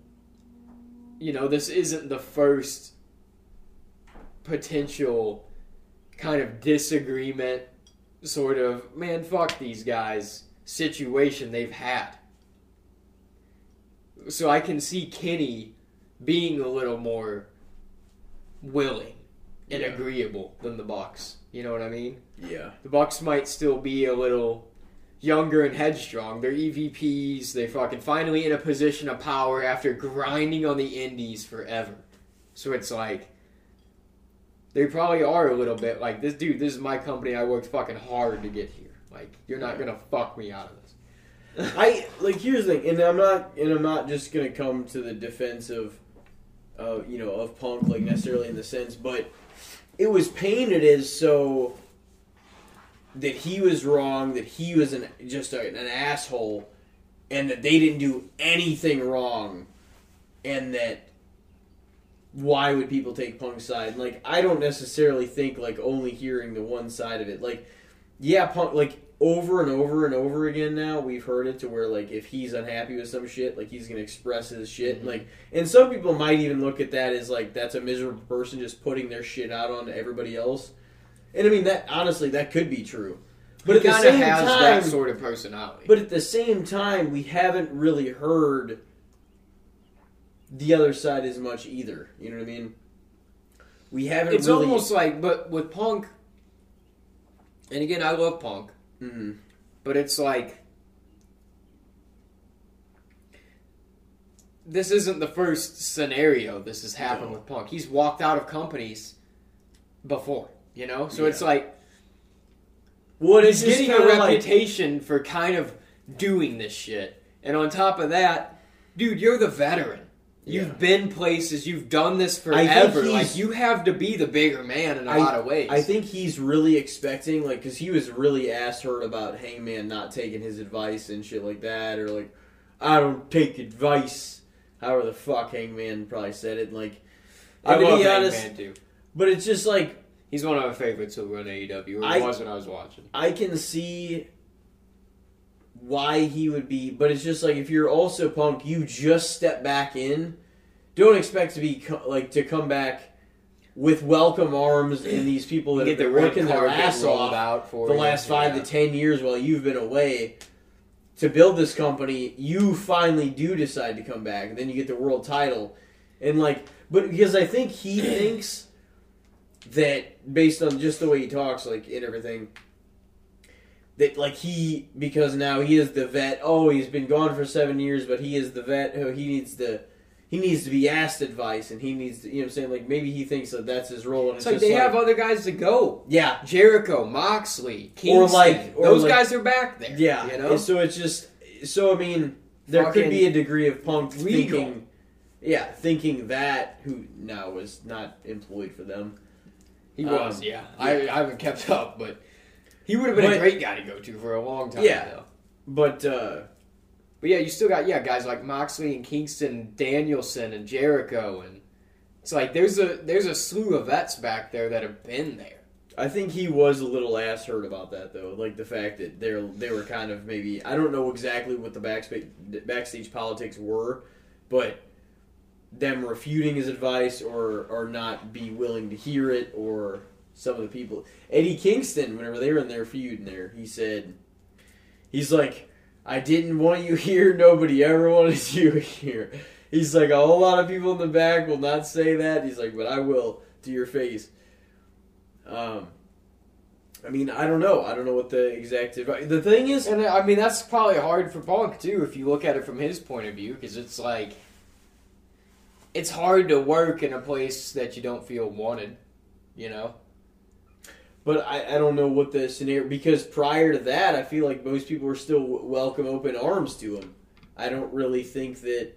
C: you know, this isn't the first potential kind of disagreement, sort of man, fuck these guys situation they've had. So I can see Kenny being a little more willing and
B: Yeah.
C: agreeable than the Bucks. You know what I mean?
B: Yeah.
C: The Bucks might still be a little younger and headstrong. They're EVPs. They're fucking finally in a position of power after grinding on the indies forever. So it's like they probably are a little bit like this dude. This is my company. I worked fucking hard to get here. Like you're not gonna fuck me out of this.
B: I like here's the thing, and I'm not and I'm not just gonna come to the defense of uh, you know, of punk like necessarily in the sense, but it was painted as so that he was wrong, that he was an just a, an asshole, and that they didn't do anything wrong, and that why would people take Punk's side? Like I don't necessarily think like only hearing the one side of it. Like yeah, Punk like over and over and over again now we've heard it to where like if he's unhappy with some shit, like he's gonna express his shit.
C: Mhm.
B: Like and some people might even look at that as like that's a miserable person just putting their shit out on everybody else. And I mean that honestly that could be true. But
C: He
B: at the same
C: has
B: time
C: that sort of personality.
B: but at the same time, we haven't really heard the other side as much either. You know what I mean? We haven't
C: it's
B: really.
C: almost like, but with Punk, and again, I love Punk,
B: Mhm.
C: but it's like this isn't the first scenario this has happened
B: No.
C: with Punk. He's walked out of companies before, you know. So it's like
B: What
C: he's
B: is
C: getting a
B: kinda like-
C: reputation for kind of doing this shit, and on top of that, dude, you're the veteran. You've
B: Yeah.
C: been places. You've done this
B: I
C: forever. Like you have to be the bigger man in a
B: I-
C: lot of ways.
B: I think he's really expecting, like, because he was really asked hurt about Hangman not taking his advice and shit like that, or like, I don't take advice. However the fuck Hangman probably said it, like.
C: I
B: and to
C: love
B: be honest,
C: Hangman too.
B: but it's just like
C: He's one of my favorites who run AEW. Or
B: I-
C: was when I was watching.
B: I can see why he would be, but it's just like if you're also Punk, you just step back in. Don't expect to be like to come back with welcome arms and these people that have
C: the
B: been working their ass off
C: out for
B: the
C: you.
B: last five
C: Yeah.
B: to ten years while you've been away to build this company. You finally do decide to come back, and then you get the world title, and like, but because I think he thinks that based on just the way he talks, like and everything, that like he because now he is the vet. Oh, he's been gone for seven years, but he is the vet. Oh, he needs to. He needs to be asked advice, and he needs to. You know, what I'm saying like maybe he thinks that that's his role, and
C: It's
B: it's,
C: like they
B: like,
C: have other guys to go.
B: yeah,
C: Jericho, Moxley, Kingston.
B: Or like- or
C: those
B: like-
C: guys are back there.
B: Yeah,
C: you know.
B: and so it's just so I mean there could be a degree of punk
C: legal.
B: thinking, yeah, thinking that who now was not employed for them.
C: He was,
B: um,
C: yeah. I, I haven't kept up, but he would have been
B: But-
C: a great guy to go to for a long time.
B: Yeah.
C: though.
B: But uh,
C: But yeah, you still got yeah guys like Moxley and Kingston, Danielson and Jericho, and it's like there's a there's a slew of vets back there that have been there.
B: I think he was a little ass hurt about that though, like the fact that they are they were kind of maybe I don't know exactly what the backstage backstage politics were, but them refuting his advice or or not be willing to hear it or some of the people Eddie Kingston whenever they were in their feud in there he said he's like I didn't want you here nobody ever wanted you here he's like a whole lot of people in the back will not say that he's like but I will to your face um, I mean, I don't know. I don't know what the exact advice. The thing is,
C: And I mean that's probably hard for Punk too if you look at it from his point of view because it's like it's hard to work in a place that you don't feel wanted. You know.
B: But I, I don't know what the scenario because prior to that, I feel like most people were still welcome open arms to him. I don't really think that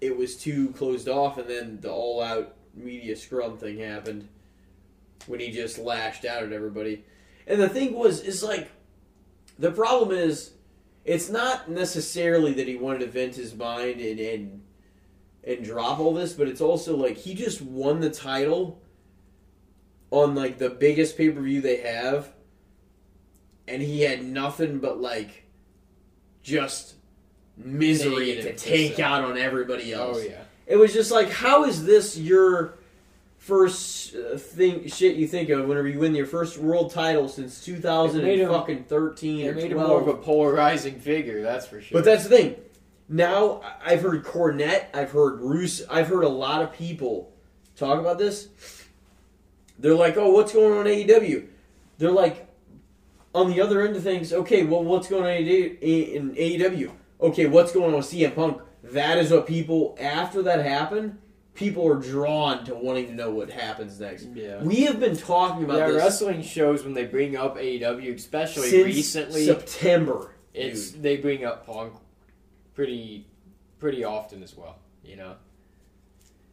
B: it was too closed off, and then the all out media scrum thing happened when he just lashed out at everybody. And the thing was, is like the problem is, it's not necessarily that he wanted to vent his mind and and and drop all this, but it's also like he just won the title on like the biggest pay per view they have, and he had nothing but like just misery to take out on everybody else.
C: Oh yeah.
B: It was just like, how is this your first uh, thing shit you think of whenever you win your first world title since two thousand
C: It made
B: and fucking thirteen
C: It
B: or
C: made him more of a polarizing figure. That's for sure.
B: But that's the thing. Now I've heard Cornette, I've heard Roos, I've heard a lot of people talk about this. They're like, "Oh, what's going on in AEW?" They're like, on the other end of things, okay, well, what's going on in AEW? Okay, what's going on with CM Punk? That is what people after that happened, people are drawn to wanting to know what happens next.
C: yeah.
B: We have been talking about
C: Yeah,
B: this
C: wrestling shows when they bring up AEW, especially
B: since
C: recently,
B: September.
C: it's
B: dude.
C: they bring up Punk pretty pretty often as well. You know,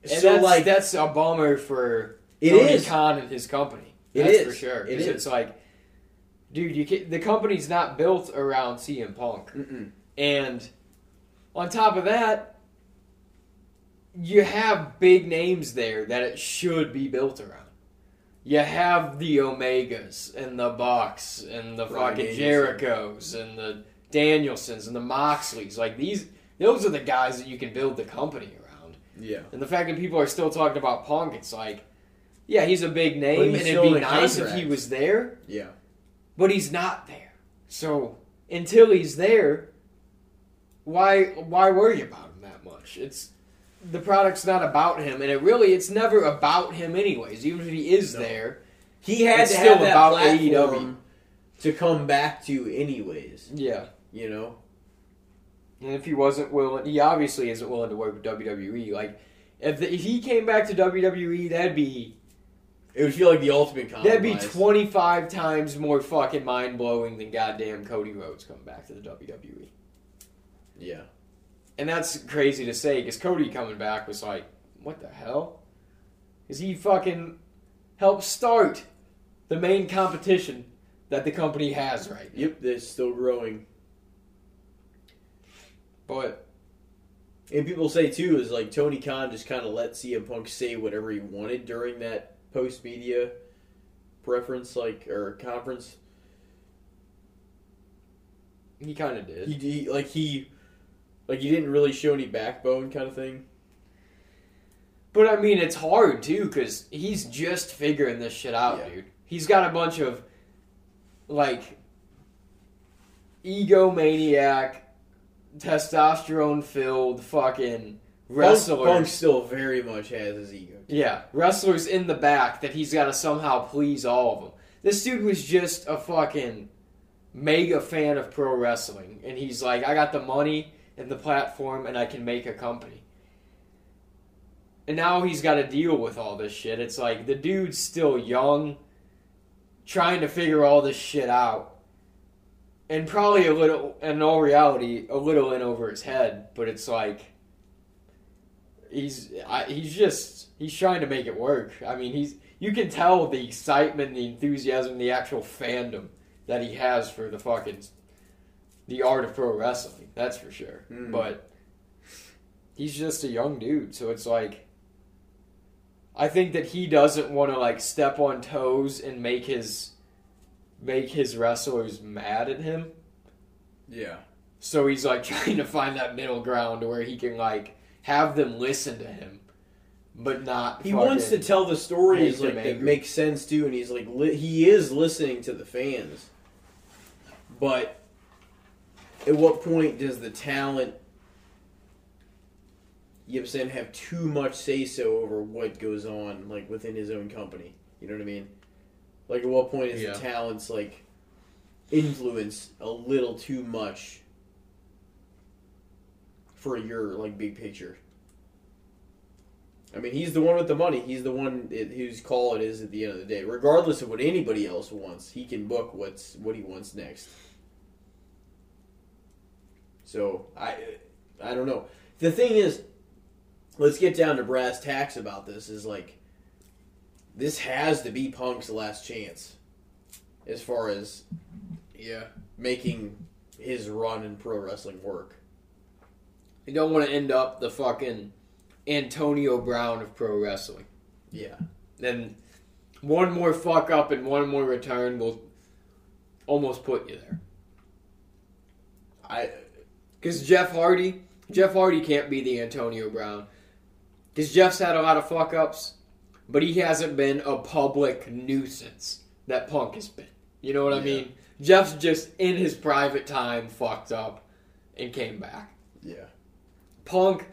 C: and
B: so
C: that's,
B: like
C: that's a bummer for
B: it
C: Tony
B: is.
C: Khan and his company.
B: It
C: That's
B: is.
C: for sure.
B: It is.
C: It's like, dude, you can, the company's not built around CM Punk,
B: Mm-mm.
C: and on top of that, you have big names there that it should be built around. You have the Omegas and the Bucks and the fucking
B: Danielson.
C: Jerichos and the Danielsons and the Moxleys. Like these, those are the guys that you can build the company around.
B: Yeah.
C: And the fact that people are still talking about Punk, it's like, yeah, he's a big name, and it'd be nice if he was there,
B: Yeah.
C: but he's not there. So until he's there, why why worry about him that much? It's the product's not about him, and it really it's never about him anyways. Even if he is
B: No.
C: there,
B: He had
C: It's
B: to
C: still
B: have that
C: about AEW.
B: to come back to anyways.
C: yeah.
B: You know?
C: And if he wasn't willing, he obviously isn't willing to work with WWE. Like if, the, if he came back to WWE, that'd be
B: It would feel like the ultimate compromise.
C: That'd be 25 times more fucking mind blowing than goddamn Cody Rhodes coming back to the WWE.
B: Yeah.
C: And that's crazy to say because Cody coming back was like, what the hell? Because he fucking helped start the main competition that the company has right now.
B: Yep, that's still growing.
C: But
B: And people say too is like Tony Khan just kind of let CM Punk say whatever he wanted during that post media preference like or conference.
C: he kind of did.
B: He, he like he like he didn't really show any backbone kind of thing.
C: But I mean, it's hard too because he's just figuring this shit out,
B: Yeah.
C: dude. He's got a bunch of like egomaniac, testosterone filled fucking wrestlers.
B: Punk, Punk still very much has his ego.
C: Yeah, wrestlers in the back that he's got to somehow please all of them. This dude was just a fucking mega fan of pro wrestling, and he's like, I got the money and the platform, and I can make a company. And now he's got to deal with all this shit. It's like the dude's still young, trying to figure all this shit out, and probably a little, in all reality, a little in over his head. But it's like he's I, he's just he's trying to make it work. I mean, he's you can tell the excitement, the enthusiasm, the actual fandom that he has for the fucking the art of pro wrestling. That's for sure.
B: Mm.
C: But he's just a young dude, so it's like I think that he doesn't want to like step on toes and make his make his wrestlers mad at him.
B: Yeah.
C: So he's like trying to find that middle ground where he can like have them listen to him, but not.
B: He wants to tell the stories
C: make
B: like
C: him
B: that
C: angry.
B: make sense too, and he's like li- he is listening to the fans. But at what point does the talent, you know what I'm saying, have too much say so over what goes on like within his own company? You know what I mean? Like at what point is
C: Yeah.
B: the talent's like influence a little too much for your like big picture? I mean, he's the one with the money. He's the one it, whose call it is at the end of the day. Regardless of what anybody else wants, he can book what's what he wants next. So I, I don't know. The thing is, let's get down to brass tacks about this. Is like, this has to be Punk's last chance, as far as
C: Yeah.
B: making his run in pro wrestling work.
C: You don't want to end up the fucking Antonio Brown of pro wrestling.
B: Yeah,
C: Then one more fuck up and one more return will almost put you there.
B: I
C: Because Jeff Hardy, Jeff Hardy can't be the Antonio Brown. Because Jeff's had a lot of fuck ups, but he hasn't been a public nuisance that Punk has been. You know what I mean? Jeff's just in his private time fucked up and came back.
B: yeah.
C: Punk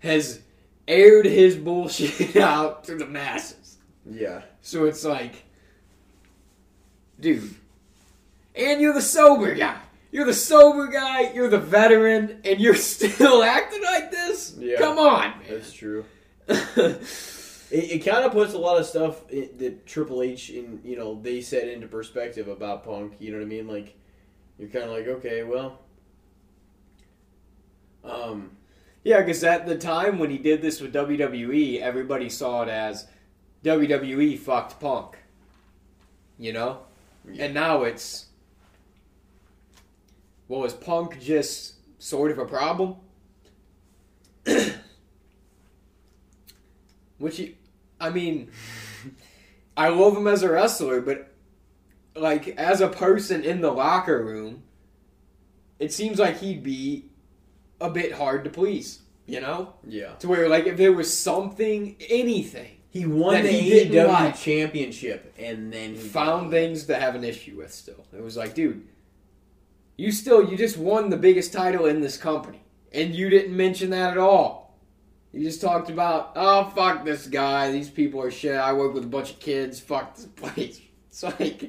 C: has aired his bullshit out to the masses.
B: Yeah.
C: So it's like, dude, and you're the sober guy. You're the sober guy, you're the veteran, and you're still acting like this?
B: Yeah.
C: Come on,
B: That's true. It, it kind of puts a lot of stuff that Triple H and you know they set into perspective about Punk. You know what I mean? Like you're kind of like, okay, well, um,
C: yeah, because at the time when he did this with WWE, everybody saw it as WWE fucked Punk. You know?
B: Yeah.
C: And now it's. Well, is Punk just sort of a problem? Which, he, I mean, I love him as a wrestler, but like as a person in the locker room, it seems like he'd be a bit hard to please. You know,
B: yeah,
C: to where like if there was something, anything,
B: he won the
C: he
B: AEW
C: like.
B: championship, and then he
C: found things to have an issue with still. It was like, dude, you still you just won the biggest title in this company. And you didn't mention that at all. You just talked about, oh fuck this guy, these people are shit, I work with a bunch of kids, fuck this place. It's like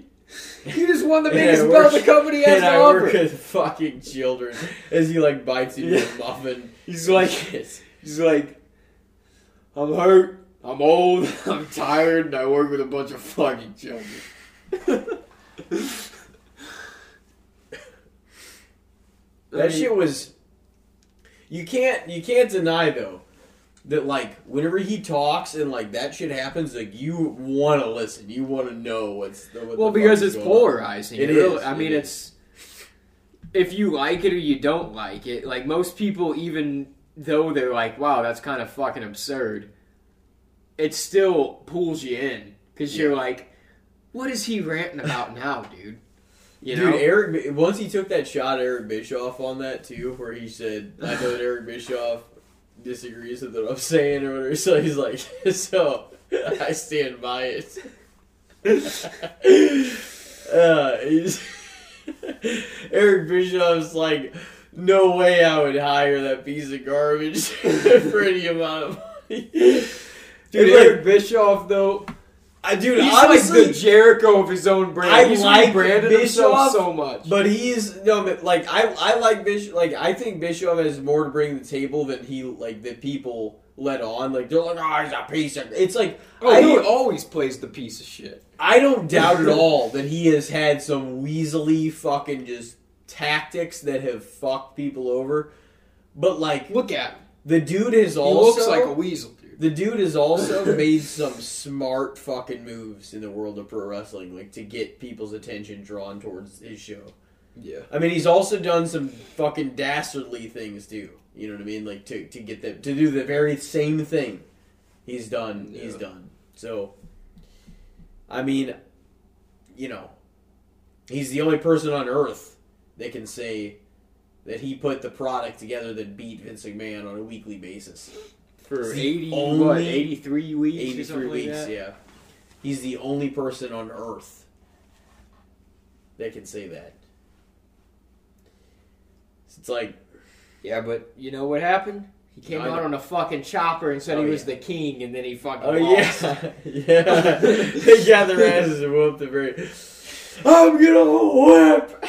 C: you just won the biggest
B: work-
C: belt the company has
B: and
C: to
B: I
C: offer.
B: work with fucking children as he like bites into
C: Yeah.
B: a muffin.
C: He's like he's like I'm hurt, I'm old, I'm tired, and I work with a bunch of fucking children.
B: That shit was. You can't you can't deny though that like whenever he talks and like that shit happens, like you want to listen, you want to know what's the, what
C: Well,
B: the
C: because it's
B: is
C: polarizing.
B: It
C: It really- I
B: it
C: mean,
B: is.
C: it's if you like it or you don't like it. Like most people, even though they're like, "Wow, that's kind of fucking absurd," it still pulls you in because you're like, "What is he ranting about now, dude?" You
B: Dude,
C: know,
B: Eric. Once he took that shot, at Eric Bischoff on that too, where he said, "I know that Eric Bischoff disagrees with what I'm saying," or whatever. So he's like, "So I stand by it." uh, Eric Bischoff's like, "No way I would hire that piece of garbage for any amount of money."
C: dude,
B: Dude,
C: Eric Bischoff though,
B: I, dude,
C: he's
B: honestly,
C: like the Jericho of his own brand.
B: I
C: he's
B: like
C: rebranded
B: Bischoff,
C: himself so much.
B: But he's no, like I, I like Bischoff. Like I think Bischoff has more to bring to the table than he like that people let on. Like they're like, oh, he's a piece of. It's like
C: oh,
B: I
C: he always plays the piece of shit.
B: I don't doubt at all that he has had some weaselly fucking just tactics that have fucked people over. But like
C: Look at him.
B: the dude
C: He
B: also
C: looks like a weasel, dude.
B: the dude has also made some smart fucking moves in the world of pro wrestling, like to get people's attention drawn towards his show.
C: Yeah.
B: I mean, he's also done some fucking dastardly things too. You know what I mean? Like to to get them to do the very same thing he's done. He's done. So, I mean, you know, he's the only person on earth that can say that he put the product together that beat Vince McMahon on a weekly basis.
C: For
B: He's the
C: 80,
B: only-
C: what, 83 weeks? or
B: 83
C: something like
B: weeks,
C: that?
B: yeah. He's the only person on earth that can say that. It's like,
C: Yeah, but you know what happened? He came
B: I
C: out
B: know.
C: on a fucking chopper and said
B: Oh,
C: he was
B: yeah.
C: the king, and then he fucking
B: oh
C: lost.
B: yeah, yeah. they got their asses and whooped the very. I'm gonna whip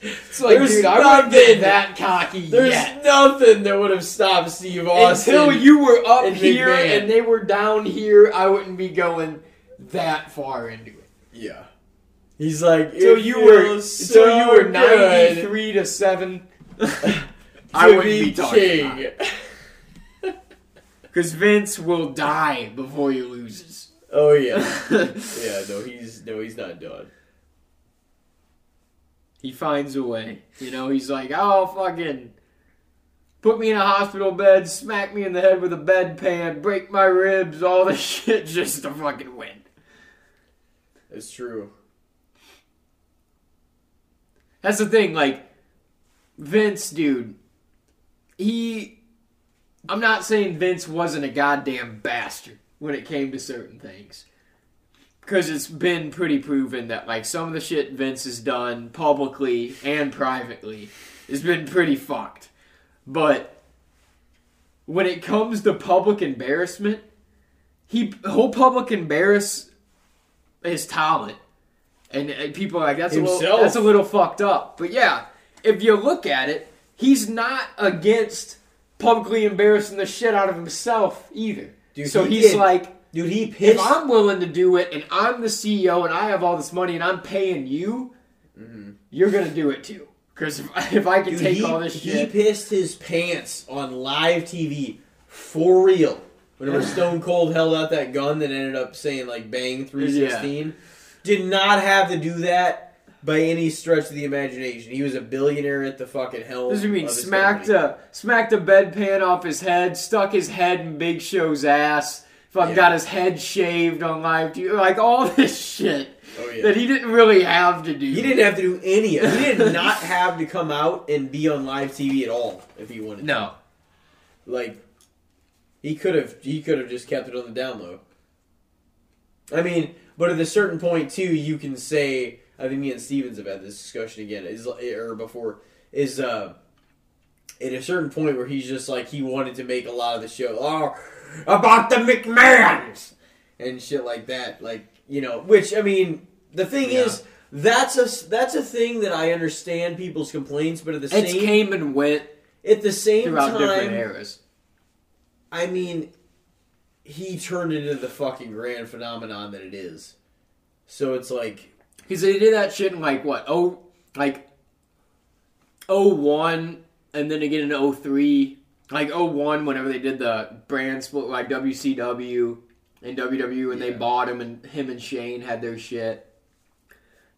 C: It's like,
B: There's
C: dude, I wouldn't get
B: nothing-
C: that cocky
B: There's
C: yet.
B: nothing that would have stopped Steve Austin.
C: Until you were up
B: and
C: here
B: McMahon.
C: and they were down here, I wouldn't be going that far into it.
B: yeah. He's like
C: Until you were
B: feels
C: until
B: so
C: you were
B: good
C: ninety three to seven. I wouldn't
B: be
C: be talking
B: king.
C: Because Vince will die before he loses.
B: Oh yeah, yeah. No, he's no, he's not done.
C: He finds a way. You know, he's like, oh, fucking put me in a hospital bed, smack me in the head with a bedpan, break my ribs, all this shit just to fucking win.
B: It's true.
C: That's the thing, like, Vince, dude, he. I'm not saying Vince wasn't a goddamn bastard when it came to certain things. Because it's been pretty proven that, like, some of the shit Vince has done publicly and privately has been pretty fucked. But when it comes to public embarrassment, he he'll public embarrass his talent, and, and people are like that's a little that's a little fucked up. But yeah, if you look at it, he's not against publicly embarrassing the shit out of himself either.
B: Dude,
C: so
B: he
C: he's
B: did.
C: like,
B: Dude, he pissed. if.
C: I'm willing to do it, and I'm the CEO, and I have all this money, and I'm paying you, mm-hmm. you're gonna do it too. Because if, if I can
B: Dude,
C: take
B: he,
C: all this
B: he
C: shit, he
B: pissed his pants on live TV for real. Whenever Stone Cold held out that gun that ended up saying like "bang 316," did not have to do that by any stretch of the imagination. He was a billionaire at the fucking helm.
C: This mean smacked
B: company.
C: a smacked a bedpan off his head, stuck his head in Big Show's ass, fucking
B: Yeah.
C: got his head shaved on live TV, like all this shit
B: Oh yeah.
C: that he didn't really have to do.
B: He didn't have to do any. of it. He did not have to come out and be on live TV at all if he wanted. to.
C: No,
B: Like he could have he could have just kept it on the down low. I mean, but at a certain point too, you can say I think me and Stevens have had this discussion again is or before is uh at a certain point where he's just like he wanted to make a lot of the show oh about the McMahons and shit like that like you know which I mean the thing
C: Yeah.
B: is that's a that's a thing that I understand people's complaints but at the
C: it
B: same it
C: came and went
B: at the same
C: throughout different eras.
B: I mean, he turned it into the fucking grand phenomenon that it is. So it's like,
C: Because they did that shit in like what oh like oh one and then again in 03 like 01 whenever they did the brand split like WCW and WWE and they bought him and him and Shane had their shit.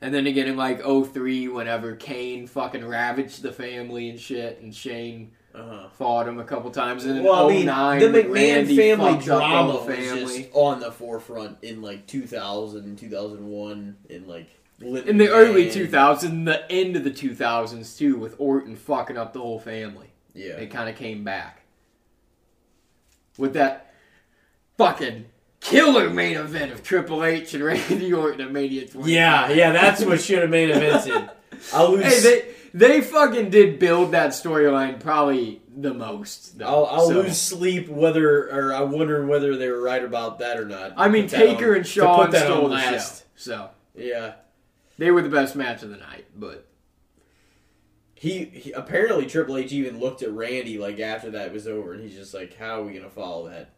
C: And then again in like 03 whenever Kane fucking ravaged the family and shit and Shane
B: uh-huh.
C: fought him a couple times and then
B: well, I mean,
C: 09
B: the McMahon
C: Randy
B: family
C: fucked up all
B: drama
C: the
B: was just on the forefront in like 2000, 2001, in like
C: in the early
B: McMahon.
C: 2000s, the end of the 2000s too, with Orton fucking up the whole family.
B: Yeah,
C: It kind of came back with that fucking killer main event of Triple H and Randy Orton at Mania 25.
B: yeah, yeah. That's what should have main evented. I'll lose.
C: Hey, they they fucking did build that storyline probably the most. though.
B: I'll, I'll
C: So,
B: lose sleep whether, or I wonder whether they were right about that or not.
C: I mean, Taker
B: on-
C: and
B: to
C: Shawn
B: put that on
C: stole the
B: last.
C: show, so
B: Yeah.
C: they were the best match of the night. But
B: He, he apparently Triple H even looked at Randy like after that was over, and he's just like, "How are we gonna follow that?"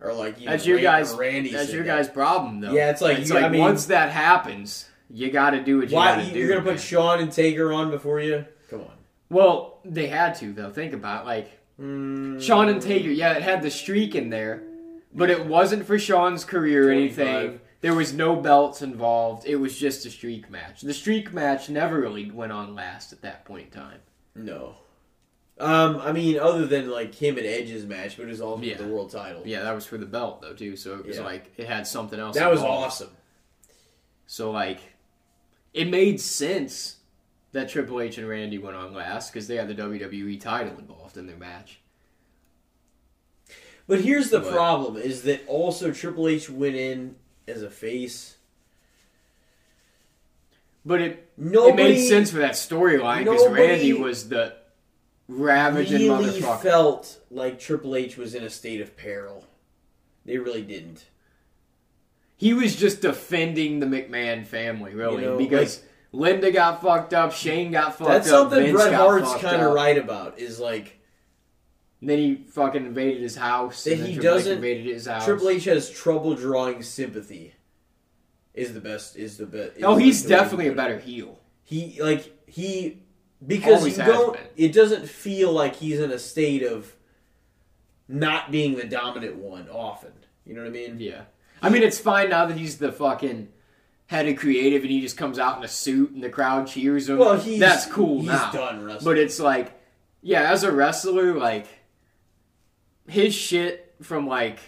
B: Or like, you
C: that's
B: know,
C: your guys.
B: Randy.
C: that's your
B: that.
C: guys' problem, though.
B: Yeah, it's like,
C: it's
B: you-
C: like
B: I mean-
C: once that happens, you got to do what you
B: Why
C: got to do.
B: you're gonna
C: man.
B: put Shawn and Taker on before you? Come on.
C: Well, they had to though. Think about it. like
B: Mm,
C: Shawn and Taker. Yeah, it had the streak in there, but it wasn't for Shawn's career or
B: 25.
C: anything. There was no belts involved. It was just a streak match. The streak match never really went on last at that point in time.
B: No. Um, I mean, other than like him and Edge's match, but it was also
C: Yeah.
B: for the world title.
C: Yeah, that was for the belt though too. So it was
B: Yeah.
C: like it had something else.
B: that was awesome.
C: So like, it made sense that Triple H and Randy went on last because they had the WWE title involved in their match.
B: But here's the
C: But-
B: problem: is that also Triple H went in as a face.
C: But it
B: Nobody
C: it made sense for that storyline because Randy was the ravaging
B: really
C: motherfucker.
B: felt like Triple H was in a state of peril. They really didn't.
C: he was just defending the McMahon family, really,
B: You know,
C: because Linda got fucked up, Shane got fucked
B: That's
C: up, That's
B: something
C: Vince
B: Bret Hart's kind of right about. Is like
C: And then he fucking invaded his house.
B: That
C: and then
B: he
C: Triple H
B: doesn't-
C: invaded his house.
B: Triple H has trouble drawing sympathy. Is the best. Is the best.
C: Oh, he's definitely a better heel.
B: He like he because
C: Always
B: you
C: has
B: don't.
C: been.
B: It doesn't feel like he's in a state of not being the dominant one often. You know what I mean?
C: Yeah. I mean, it's fine now that he's the fucking head of creative and he just comes out in a suit and the crowd cheers him.
B: Well, he's
C: That's cool
B: He's
C: now.
B: done wrestling.
C: But it's like, yeah, as a wrestler, like, his shit from like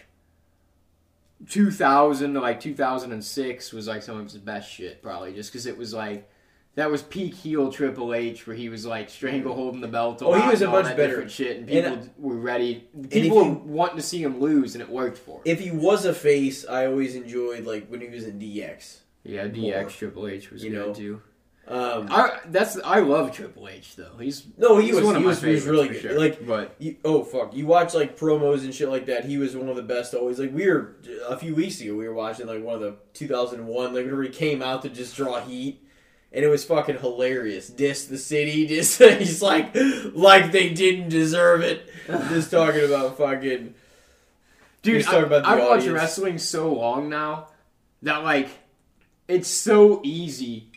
C: 2000 to like 2006 was like some of his best shit, probably, just because it was like. That was peak heel Triple H, where he was like strangle holding the belt.
B: Oh, he was a
C: and
B: much better-
C: shit, and
B: and,
C: people were ready. People
B: you-
C: were wanting to see him lose, and it worked for him.
B: if he was a face, I always enjoyed like when he was in DX.
C: Yeah, DX
B: more,
C: Triple H was
B: you
C: good
B: know.
C: too.
B: Um,
C: I that's I love Triple H though. He's
B: no, he
C: he's
B: was
C: one of
B: he
C: my
B: was, he was really good.
C: sure.
B: Like
C: but
B: You, oh fuck! You watch like promos and shit like that. He was one of the best always. Like we were a few weeks ago, we were watching like one of the 2001, like whenever he came out to just draw heat, and it was fucking hilarious. Diss the city, just he's like like they didn't deserve it. just talking about fucking
C: dude, I,
B: about the
C: I've watched wrestling so long now that like it's so easy.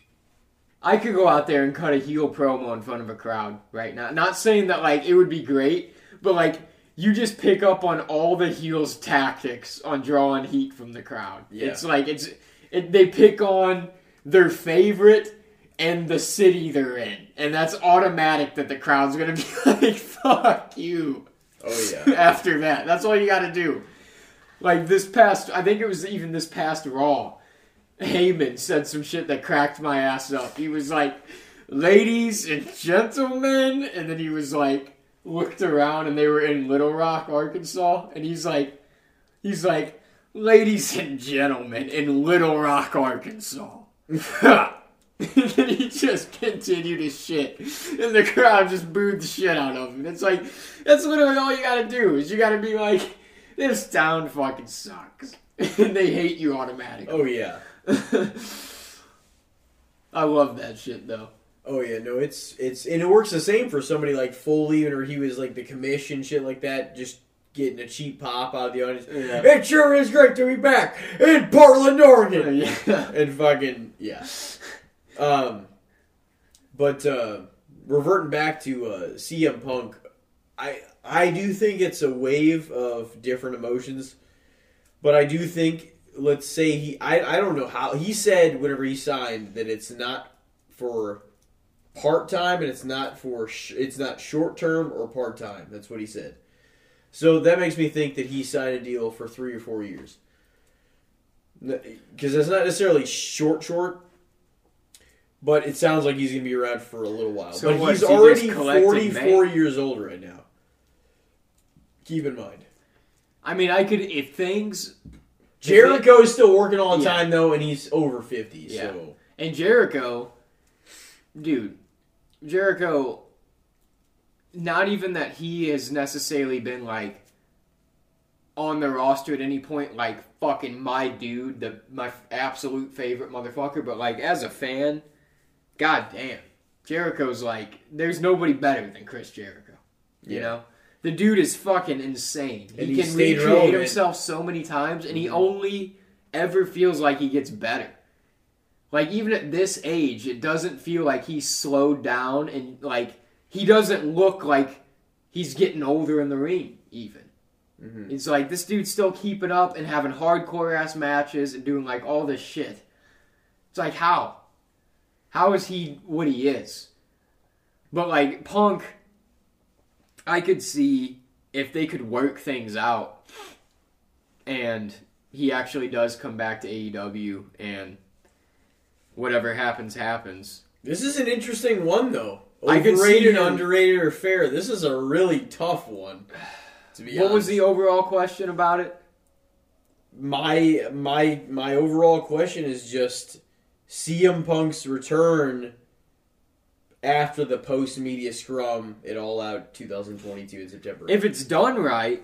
C: I could go out there and cut a heel promo in front of a crowd right now. Not saying that like it would be great, but like you just pick up on all the heels' tactics on drawing heat from the crowd.
B: Yeah.
C: It's like it's it, they pick on their favorite and the city they're in, and that's automatic that the crowd's gonna be like, "Fuck you."
B: oh yeah.
C: After that, that's all you got to do. Like this past, I think it was even this past Raw. Heyman said some shit that cracked my ass up. He was like, "Ladies and gentlemen," and then he was like, looked around, and they were in Little Rock, Arkansas, and he's like, he's like, "Ladies and gentlemen in Little Rock, Arkansas." and then he just continued his shit, and the crowd just booed the shit out of him. It's like that's literally all you gotta do is you gotta be like, "This town fucking sucks," and they hate you automatically.
B: Oh yeah.
C: I love that shit though.
B: Oh yeah, no, it's it's and it works the same for somebody like Foley, or he was like the commission shit like that, just getting a cheap pop out of the audience.
C: Yeah.
B: It sure is great to be back in Portland, Oregon,
C: Yeah.
B: and fucking yeah. Um, but uh, reverting back to uh, CM Punk, I I do think it's a wave of different emotions, but I do think let's say he I I don't know how he said whenever he signed that it's not for part time and it's not for sh- it's not short term or part time. That's what he said. So that makes me think that he signed a deal for three or four years. Because it's not necessarily short, short, but it sounds like he's going to be around for a little while.
C: So
B: but
C: what,
B: he's
C: he
B: already
C: collecting
B: 44 years old right now. Keep in mind.
C: I mean, I could if things
B: Jericho is still working all the
C: Yeah.
B: time, though, and he's over 50.
C: Yeah.
B: So
C: and Jericho, dude, Jericho. Not even that he has necessarily been like on the roster at any point, like fucking my dude, the my absolute favorite motherfucker. But like as a fan, god damn, Jericho's like there's nobody better than Chris Jericho. You
B: Yeah.
C: know, the dude is fucking insane.
B: And
C: he
B: he
C: can recreate
B: relevant.
C: himself so many times, and he
B: Mhm.
C: only ever feels like he gets better. Like even at this age, it doesn't feel like he's slowed down, and like he doesn't look like he's getting older in the ring. Even
B: Mhm.
C: it's like this dude's still keeping up and having hardcore ass matches and doing like all this shit. It's like how, how is he what he is? But like Punk, I could see if they could work things out, and he actually does come back to AEW and whatever happens happens.
B: This is an interesting one, though.
C: I could see
B: Overrated, underrated, or fair. This is a really tough one. To be
C: What was the overall question about it?
B: my my my overall question is just CM Punk's return after the post media scrum it All Out 2022 in September.
C: If it's done right,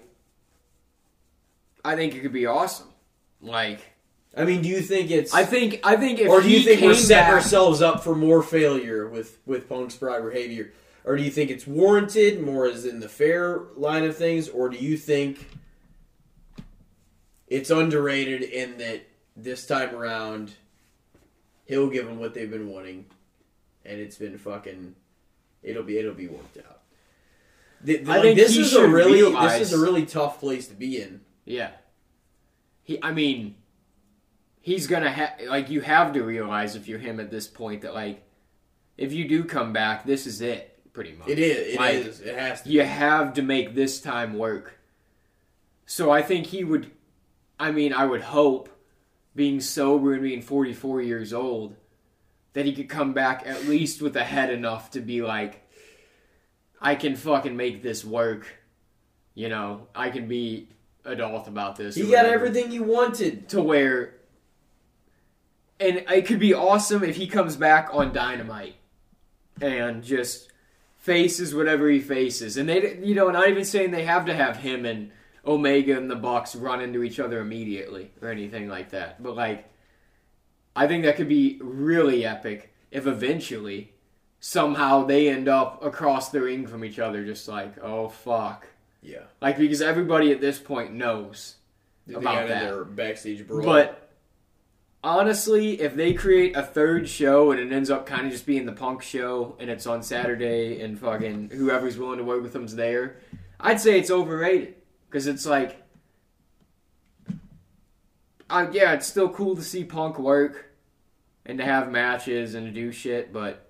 C: I think it could be awesome. Like
B: I mean, do you think it's
C: I think I think if
B: or do you think we're setting ourselves up for more failure with with Punk's prior behavior, or do you think it's warranted more as in the fair line of things, or do you think it's underrated in that this time around he'll give them what they've been wanting, and it's been fucking it'll be it'll be worked out. The- the-
C: I
B: like,
C: think
B: this is a really
C: realize-
B: this is a really tough place to be in.
C: Yeah. He, I mean, he's gonna have like you have to realize if you're him at this point that like, if you do come back, this is it, pretty much.
B: It is. It
C: Like,
B: is. It has to.
C: You have to make this time work. So I think he would. I mean, I would hope, being sober and being 44 years old, that he could come back at least with a head enough to be like, I can fucking make this work. You know, I can be adult about this.
B: He got everything you wanted.
C: to where and it could be awesome if he comes back on dynamite and just faces whatever he faces and they you know not even saying they have to have him and omega and the bucks run into each other immediately or anything like that but like i think that could be really epic if eventually somehow they end up across the ring from each other just like oh fuck
B: Yeah.
C: like because everybody at this point knows
B: They
C: about that.
B: their backstage brawl.
C: But honestly, if they create a third show and it ends up kind of just being the punk show and it's on Saturday and fucking whoever's willing to work with them's there, I'd say it's overrated because it's like, uh, yeah, it's still cool to see punk work and to have matches and to do shit, but.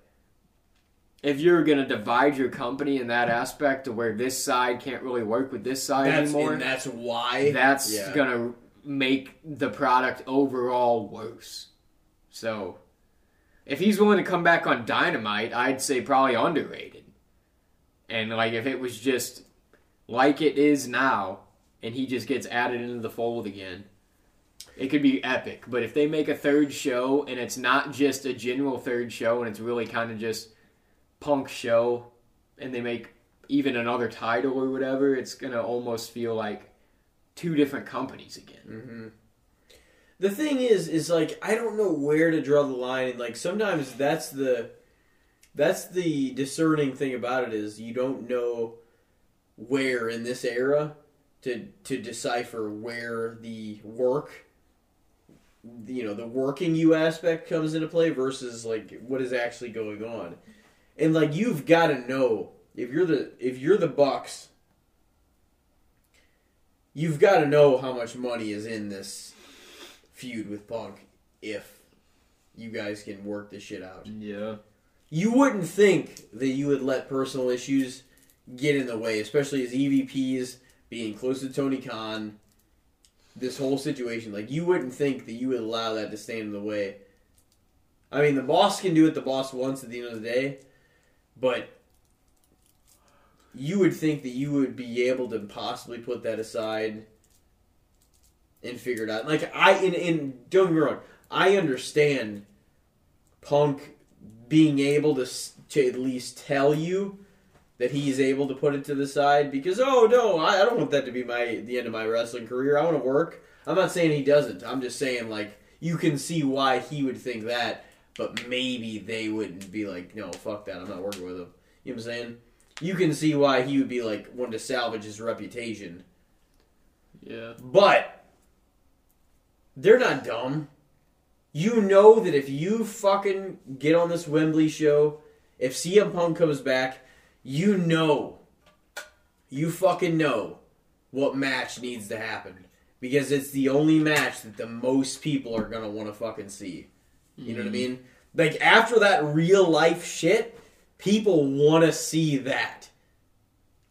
C: If you're gonna divide your company in that aspect to where this side can't really work with this side
B: that's
C: anymore,
B: and that's why
C: that's
B: yeah.
C: gonna make the product overall worse. So, if he's willing to come back on Dynamite, I'd say probably underrated. And like if it was just like it is now, and he just gets added into the fold again, it could be epic. But if they make a third show and it's not just a general third show, and it's really kind of just punk show, and they make even another title or whatever, it's gonna almost feel like two different companies again.
B: Mm-hmm. The thing is, is like I don't know where to draw the line. Like sometimes that's the that's the discerning thing about it is you don't know where in this era to to decipher where the work you know the working you aspect comes into play versus like what is actually going on and like you've got to know if you're the if you're the bucks you've got to know how much money is in this feud with punk if you guys can work this shit out
C: Yeah.
B: you wouldn't think that you would let personal issues get in the way, especially as EVPs being close to Tony Khan. This whole situation, like you wouldn't think that you would allow that to stand in the way. I mean, the boss can do what the boss wants at the end of the day, but you would think that you would be able to possibly put that aside and figure it out. Like I, in, in don't get me wrong, I understand Punk being able to to at least tell you that he's able to put it to the side because oh no I, I don't want that to be my the end of my wrestling career. I want to work. I'm not saying he doesn't. I'm just saying like you can see why he would think that but maybe they wouldn't be like no fuck that. I'm not working with him. You know what I'm saying? You can see why he would be like wanting to salvage his reputation.
C: Yeah.
B: but they're not dumb. You know that if you fucking get on this Wembley show, if CM Punk comes back, you know, you fucking know what match needs to happen because it's the only match that the most people are gonna want to fucking see. You know what I mm-hmm. mean? Like after that real life shit, people want to see that.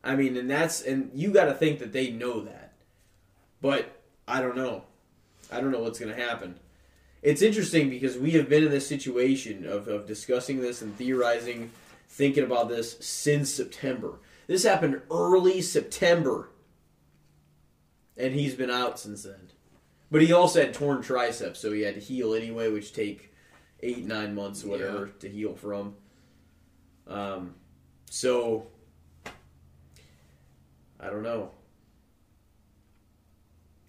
B: I mean, and that's and you got to think that they know that. But I don't know. I don't know what's to happen. It's interesting because we have been in this situation of, of discussing this and theorizing, thinking about this since September. This happened early September. And he's been out since then. But he also had torn triceps, so he had to heal anyway, which take eight, nine months or whatever to heal from. Um, so, I don't know.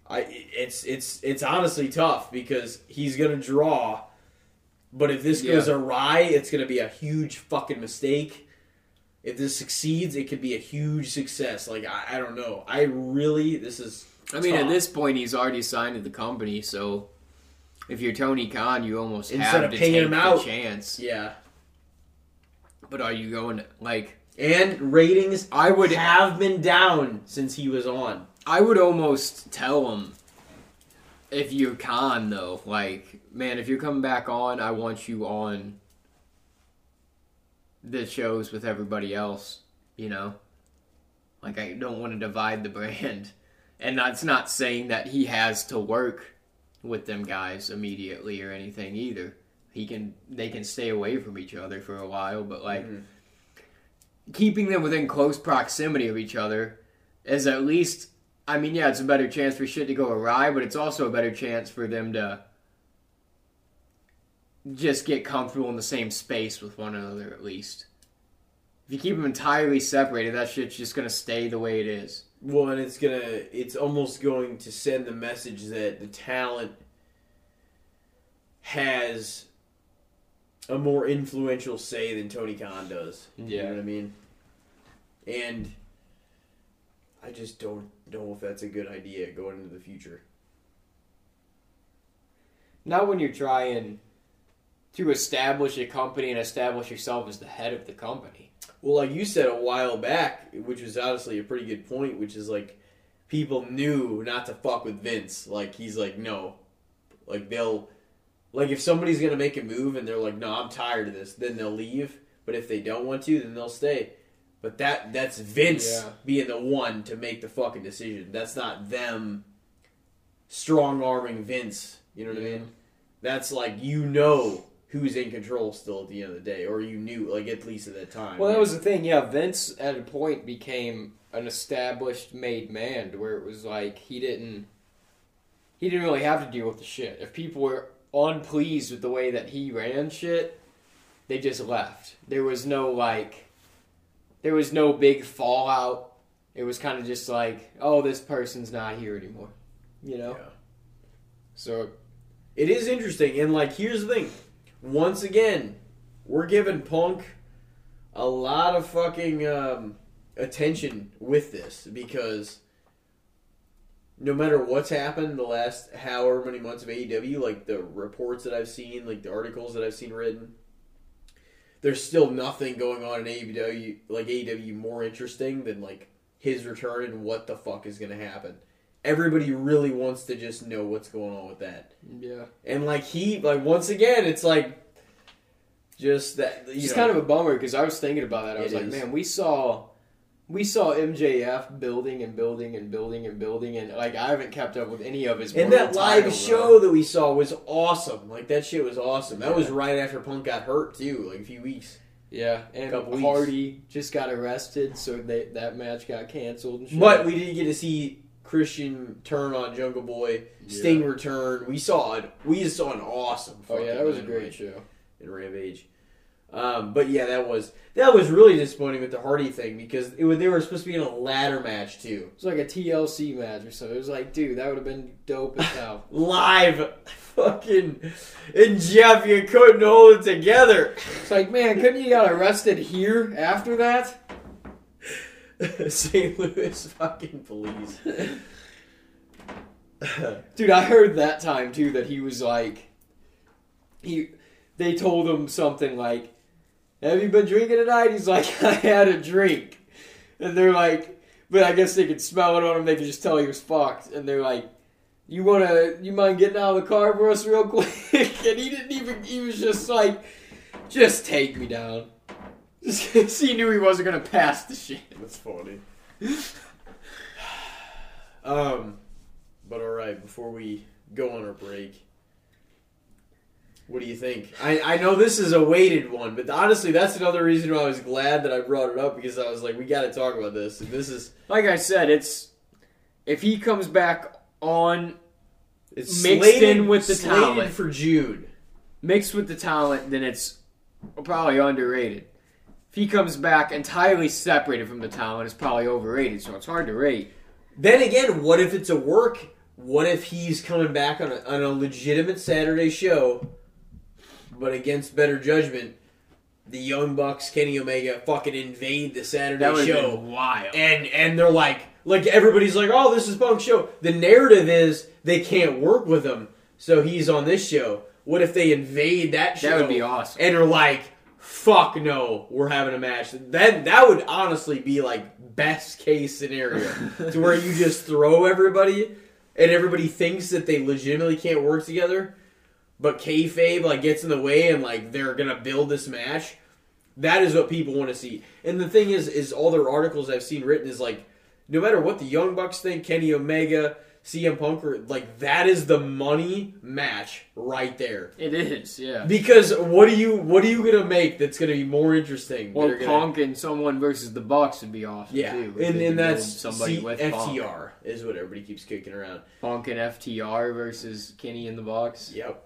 B: I it's it's it's honestly tough because he's gonna draw, but if this goes
C: Yeah.
B: awry, it's gonna be a huge fucking mistake. If this succeeds, it could be a huge success. Like I, I don't know. I really this is.
C: I mean, at this point, he's already signed to the company, so if you're Tony Khan, you almost
B: Instead
C: have
B: of
C: to take
B: him
C: the
B: out.
C: chance.
B: yeah,
C: But are you going like?
B: and ratings
C: I would
B: have been down since he was on.
C: I would almost tell him if you're Khan though, like, man, if you're coming back on, I want you on the shows with everybody else, you know? Like I don't want to divide the brand. And that's not saying that he has to work with them guys immediately or anything either. He can they can stay away from each other for a while, but like
B: Mhm.
C: keeping them within close proximity of each other is at least I mean, yeah, it's a better chance for shit to go awry, but it's also a better chance for them to just get comfortable in the same space with one another at least. If you keep them entirely separated, that shit's just gonna stay the way it is.
B: Well, and it's gonna, it's almost going to send the message that the talent has a more influential say than Tony Khan does.
C: Yeah.
B: You know what I mean? And I just don't know if that's a good idea going into the future.
C: Not when you're trying to establish a company and establish yourself as the head of the company.
B: Well, like you said a while back, which was honestly a pretty good point, which is like people knew not to fuck with Vince. Like he's like, no, like they'll, like if somebody's gonna make a move and they're like, no, I'm tired of this, then they'll leave. But if they don't want to, then they'll stay. But that that's Vince
C: Yeah.
B: being the one to make the fucking decision. That's not them strong arming Vince. You know what I mean? That's like you know who's in control still at the end of the day, or you knew like at least at that time.
C: Well, that was the thing. Yeah, Vince at a point became an established made man, to where it was like he didn't he didn't really have to deal with the shit. If people were unpleased with the way that he ran shit, they just left. There was no like there was no big fallout. It was kind of just like, oh, this person's not here anymore. You know?
B: Yeah.
C: So
B: It is interesting, and like here's the thing. Once again, we're giving Punk a lot of fucking um, attention with this because no matter what's happened the last however many months of AEW, like the reports that I've seen, like the articles that I've seen written, there's still nothing going on in AEW like AEW more interesting than like his return and what the fuck is gonna happen. Everybody really wants to just know what's going on with that.
C: yeah.
B: And like he, like once again, it's like just that. You
C: It's
B: know,
C: kind of a bummer because I was thinking about that. I was like,
B: is.
C: man, we saw we saw MJF building and building and building and building, and like I haven't kept up with any of his.
B: and that live show
C: run.
B: that we saw was awesome. Like that shit was awesome. That
C: Yeah.
B: was right after Punk got hurt too, like a few weeks.
C: yeah, and
B: couple weeks.
C: Hardy just got arrested, so they, that match got canceled. And shit.
B: But we did get to see Christian turn on Jungle Boy, Sting return. We saw it. We just saw an awesome.
C: oh yeah, that was a great show.
B: in Rampage. Um, but yeah, that was that was really disappointing with the Hardy thing because it, was- they were supposed to be in a ladder match too.
C: It was like a TLC match or so. It was like, dude, that would have been dope as hell.
B: live fucking and Jeff you couldn't hold it together
C: it's like, man, couldn't you got arrested here after that?
B: St. Louis fucking police
C: Dude, I heard that time too that he was like, he, they told him something like, "Have you been drinking tonight?" He's like, "I had a drink," and they're like, but I guess they could smell it on him. They could just tell he was fucked, and they're like, "You wanna, you mind getting out of the car for us real quick?" and he didn't even. He was just like, "Just take me down." He knew he wasn't gonna pass the shit.
B: that's funny um but all right before we go on our break what do you think I, I know this is a weighted one but honestly that's another reason why i was glad that i brought it up because i was like we got to talk about this and this is
C: Like I said, it's if he comes back on
B: it's
C: Mixed
B: slated,
C: in with the talent.
B: for june
C: mixed with the talent, then it's probably underrated. If he comes back entirely separated from the talent, it's probably overrated. So it's hard to rate.
B: Then again, what if it's a work? what if he's coming back on a, on a legitimate Saturday show, but against better judgment, the Young Bucks, Kenny Omega, fucking invade the Saturday
C: That
B: show,
C: wild.
B: and and they're like, like everybody's like, oh, this is Punk's show. The narrative is they can't work with him, so he's on this show. What if they invade that show?
C: That would be awesome.
B: and are like, "Fuck no, we're having a match." Then that would honestly be like best case scenario to where you just throw everybody, and everybody thinks that they legitimately can't work together, but kayfabe like gets in the way, and like they're gonna build this match. That is what people want to see. And the thing is, is all their articles I've seen written is like, no matter what the Young Bucks think, Kenny Omega, CM Punk, are, like that is the money match right there.
C: It is, yeah.
B: Because what are you what are you gonna make that's gonna be more interesting?
C: Well,
B: that are gonna-
C: and someone versus the Bucks would be awesome
B: yeah,
C: too.
B: and,
C: if they could
B: and that's
C: somebody
B: C-
C: with
B: FTR
C: Punk.
B: is what everybody keeps kicking around.
C: Punk and FTR versus Kenny and the Bucks.
B: Yep,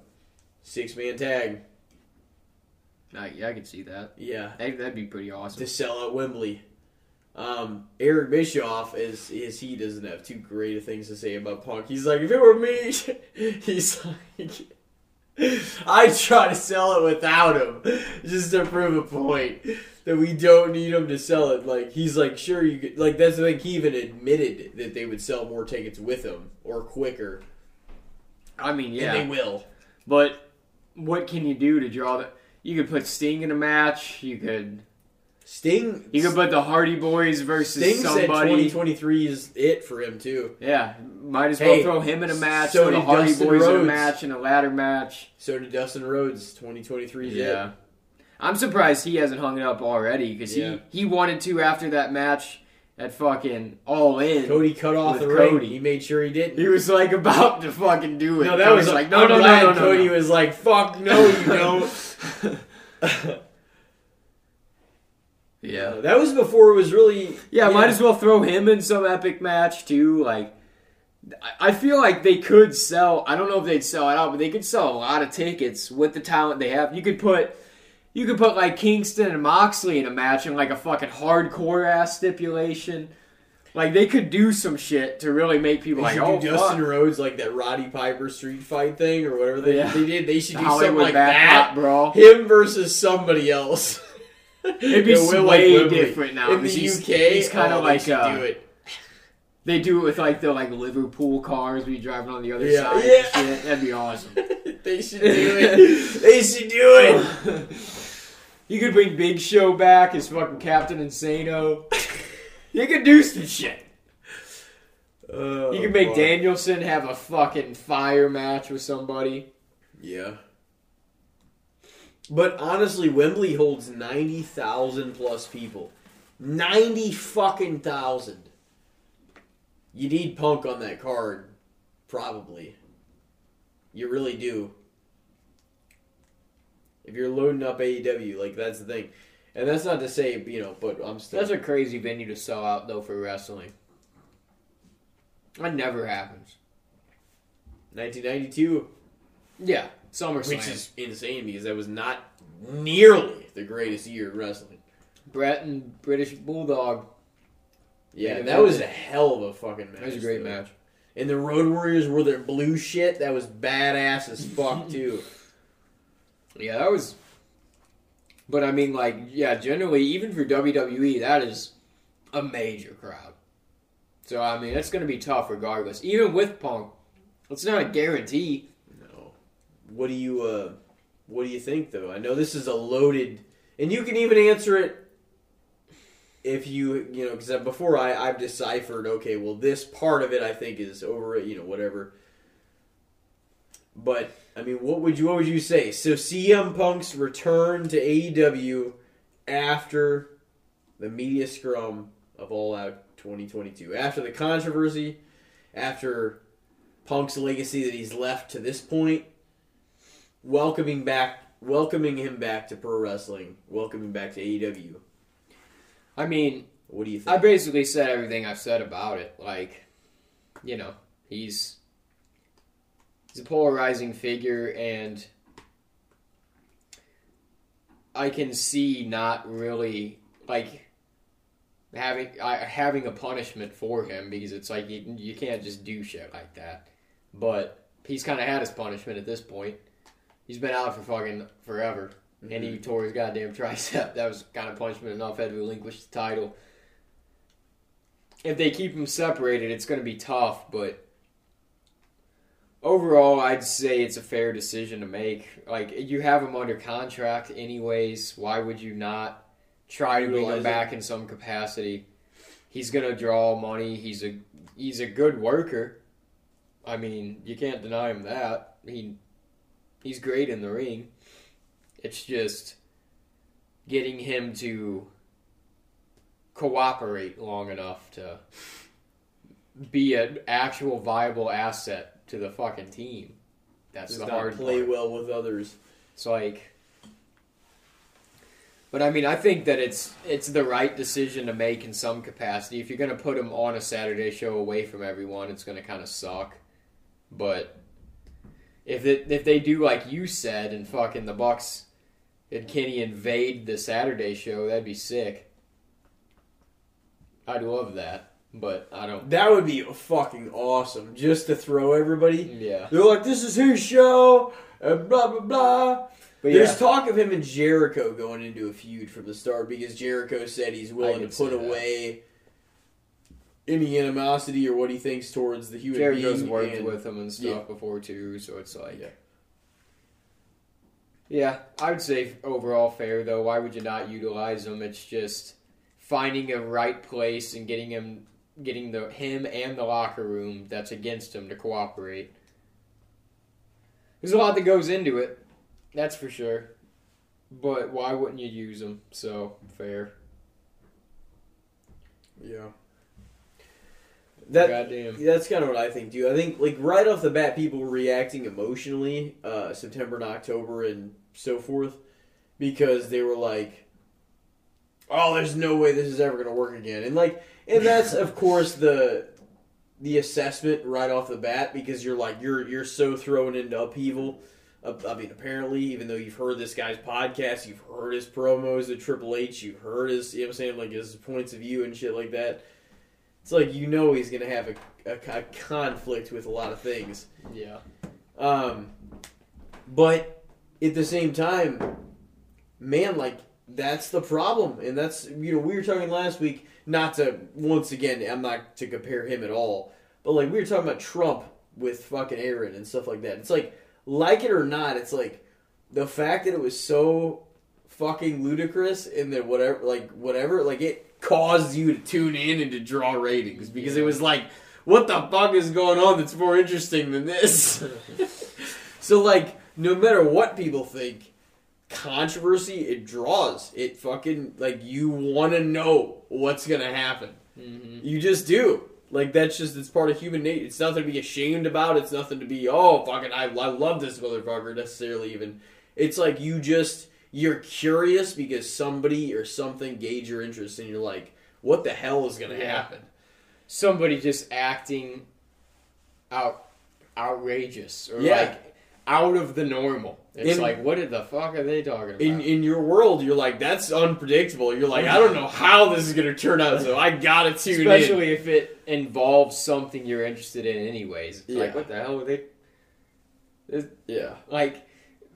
B: six man tag.
C: I, yeah, I could see that.
B: Yeah,
C: That, that'd be pretty awesome.
B: to sell at Wembley. Um, Eric Bischoff is is he doesn't have too great of things to say about Punk. He's like, if it were me, he's like, I'd try to sell it without him, just to prove a point that we don't need him to sell it. Like he's like, sure you could. Like that's the thing. He even admitted that they would sell more tickets with him or quicker,
C: I mean, yeah,
B: and they will.
C: but what can you do to draw that? You could put Sting in a match. You could
B: Sting.
C: you could put the Hardy Boys versus
B: Sting said
C: somebody.
B: 2023 is it for him too.
C: Yeah, might as well
B: Hey,
C: throw him in a match.
B: so
C: the Hardy
B: Dustin
C: Boys in a
B: Rhodes.
C: match in a ladder match.
B: So did Dustin Rhodes. 2023 is it.
C: Yeah. I'm surprised he hasn't hung it up already because
B: Yeah.
C: he, he wanted to after that match at fucking All In.
B: Cody cut off the ring.
C: Cody.
B: He made sure he didn't.
C: He was like about to fucking do it.
B: no, that
C: Cody's
B: was
C: like,
B: no,
C: no, no, no, no,
B: Cody was like, "Fuck, no, you don't."
C: Yeah.
B: that was before it was really.
C: Yeah, might as well throw him in some epic match too. Like, I- I feel like they could sell. I don't know if they'd sell it out, but they could sell a lot of tickets with the talent they have. You could put, you could put like Kingston and Moxley in a match in like a fucking hardcore ass stipulation. Like they could do some shit to really make
B: They
C: people like,
B: should
C: oh,
B: do
C: fuck.
B: Dustin Rhodes like that Roddy Piper street fight thing or whatever they,
C: Yeah.
B: they did. They should do
C: Hollywood
B: something like that.
C: up, bro.
B: Him versus somebody else.
C: It'd be
B: like,
C: way different now.
B: in the
C: he's,
B: UK.
C: He's kind
B: oh,
C: of
B: they
C: like uh,
B: do it.
C: they do it with like the like Liverpool cars we driving on the other
B: Yeah.
C: side.
B: Yeah.
C: Shit. That'd be awesome.
B: they should do it. they should do it.
C: You could bring Big Show back as fucking Captain Insano. You could do some shit.
B: Oh,
C: You could make oh,
B: fuck.
C: Danielson have a fucking fire match with somebody.
B: Yeah. But honestly, Wembley holds ninety thousand plus people. Ninety fucking thousand. You need Punk on that card, probably. You really do. If you're loading up AEW, like that's the thing, and that's not to say you know, but I'm still.
C: That's a crazy venue to sell out though for wrestling. That never happens.
B: 1992,
C: Yeah, SummerSlam.
B: which is insane because that was not nearly the greatest year in wrestling.
C: Bret and British Bulldog.
B: Yeah, that was a hell of a fucking match.
C: That was a great
B: though.
C: match.
B: And the Road Warriors were their blue shit. That was badass as fuck too.
C: Yeah, that was. But I mean, like, yeah, generally, even for WWE, that is a major crowd. So I mean, it's going to be tough regardless. Even with Punk, it's not a guarantee.
B: No. What do you uh what do you think though? I know this is a loaded and you can even answer it if you, you know, cuz before I I've deciphered okay, well this part of it I think is over, you know, whatever. But I mean, what would you what would you say? So CM Punk's return to AEW after the media scrum of All Out 2022, after the controversy, after Punk's legacy that he's left to this point, welcoming back, welcoming him back to pro wrestling, welcoming back to AEW.
C: I mean,
B: What do you think?
C: I basically said everything I've said about it. Like, you know, he's he's a polarizing figure, and I can see not really like having I having a punishment for him because it's like you you can't just do shit like that. but he's kind of had his punishment at this point. He's been out for fucking forever, and he mm-hmm. tore his goddamn tricep. That was kind of punishment enough. Had to relinquish the title. If they keep him separated, it's going to be tough, but overall, I'd say it's a fair decision to make. Like you have him under contract, anyways. Why would you not try to bring him
B: it.
C: back in some capacity? He's gonna draw money. He's a he's a good worker. I mean, you can't deny him that. He he's great in the ring. It's just getting him to cooperate long enough to be an actual viable asset to the fucking team. That's
B: Does
C: the
B: not
C: hard
B: play
C: part.
B: well with others.
C: It's like, but I mean, I think that it's it's the right decision to make in some capacity. If you're gonna put him on a Saturday show away from everyone, it's gonna kind of suck. But if it, if they do like you said, and fucking the Bucks and Kenny invade the Saturday show, that'd be sick. I'd love that, but I don't.
B: That would be fucking awesome. Just to throw everybody.
C: Yeah,
B: They're like, this is his show, and blah blah blah.
C: but
B: There's
C: yeah,
B: talk of him and Jericho going into a feud from the start because Jericho said he's willing to
C: could see
B: put
C: that.
B: away any animosity or what he thinks towards the human
C: Jericho's
B: being.
C: worked
B: and-
C: with him and stuff
B: yeah.
C: before too, so it's like,
B: Yeah.
C: yeah, I would say overall fair though. Why would you not utilize him? It's just finding a right place and getting him, getting the him and the locker room that's against him to cooperate. There's a lot that goes into it, that's for sure. But why wouldn't you use him? So fair.
B: Yeah. That
C: Goddamn.
B: that's kind of what I think too. I think like right off the bat, people were reacting emotionally, uh, September and October and so forth, because they were like, "Oh, there's no way this is ever going to work again," and like, and that's of course the the assessment right off the bat because you're like you're you're so thrown into upheaval. I mean, apparently, even though you've heard this guy's podcast, you've heard his promos at Triple H, you've heard his, you know what I'm saying, like his points of view and shit like that. It's like you know he's gonna have a, a, a conflict with a lot of things.
C: Yeah.
B: Um, but at the same time, man, like that's the problem, and that's you know we were talking last week. Not to once again, I'm not to compare him at all, but like we were talking about Trump with fucking Aaron and stuff like that. It's like like it or not, it's like the fact that it was so fucking ludicrous and that whatever like whatever like it caused you to tune in and to draw ratings because it was like what the fuck is going on that's more interesting than this so like no matter what people think controversy it draws it fucking like you want to know what's gonna happen
C: Mm-hmm.
B: you just do like that's just it's part of human nature it's nothing to be ashamed about it's nothing to be oh fucking I, I love this motherfucker necessarily even it's like you just you're curious because somebody or something gauge your interest and you're like what the hell is gonna
C: Yeah.
B: happen
C: somebody just acting out outrageous or
B: Yeah.
C: like out of the normal. It's
B: In-
C: like what the fuck are they talking about?
B: in in your world you're like that's unpredictable you're like i don't know how this is gonna turn out so i gotta tune in
C: Especially if it involves something you're interested in anyways. It's
B: Yeah.
C: Like what the hell are they
B: yeah
C: like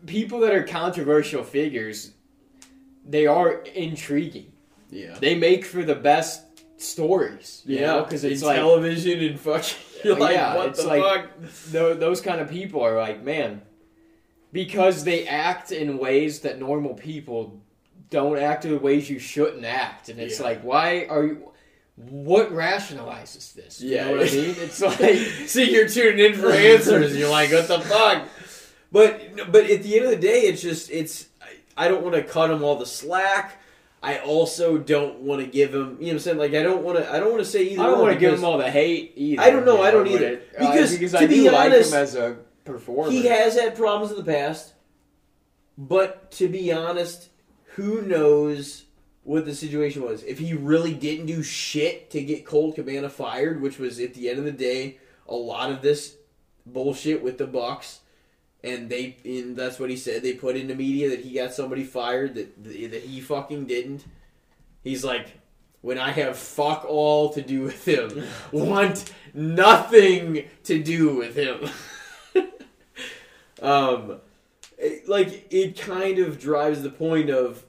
C: people that are controversial figures they are intriguing.
B: yeah
C: They make for the best stories. You
B: yeah
C: because it's
B: in
C: like
B: television and fucking you're like
C: Yeah,
B: what
C: it's
B: the
C: like-
B: fuck
C: Tho- those kind of people are like, man, because they act in ways that normal people don't act in ways you shouldn't act, and it's
B: Yeah.
C: like, why are you? What rationalizes this? You
B: Yeah.
C: know what I mean? It's like,
B: See, you're tuning in for answers. You're like, what the fuck? But but at the end of the day, it's just it's. I, I don't want to cut them all the slack. I also don't want to give him. You know what I'm saying? Like I don't want to. I don't want to say either.
C: I don't want to give him all the hate either.
B: I don't know,
C: you
B: I don't either.
C: it- uh,
B: Because,
C: because
B: to
C: I
B: be
C: do like
B: honest,
C: him as a performer.
B: He has had problems in the past, but to be honest, who knows what the situation was? If he really didn't do shit to get Colt Cabana fired, which was at the end of the day a lot of this bullshit with the Bucks, and they and that's what he said. They put in the media that he got somebody fired that that he fucking didn't. He's like, when I have fuck all to do with him. Want nothing to do with him. um, it- like it kind of drives the point of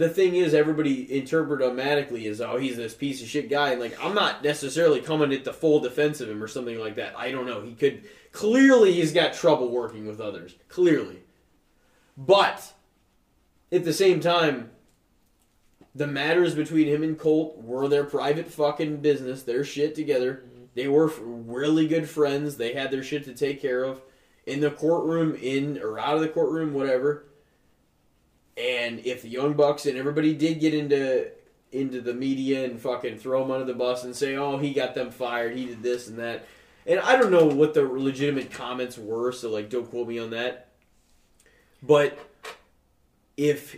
B: the thing is everybody interpret automatically as oh he's this piece of shit guy and like I'm not necessarily coming at the full defense of him or something like that. I don't know. He could clearly he's got trouble working with others. Clearly. But at the same time the matters between him and Colt were their private fucking business, their shit together. Mm-hmm. They were really good friends. They had their shit to take care of in the courtroom, in or out of the courtroom, whatever. And if the Young Bucks and everybody did get into into the media and fucking throw him under the bus and say, "Oh, he got them fired. He did this and that," and I don't know what the legitimate comments were, so like, don't quote me on that. But if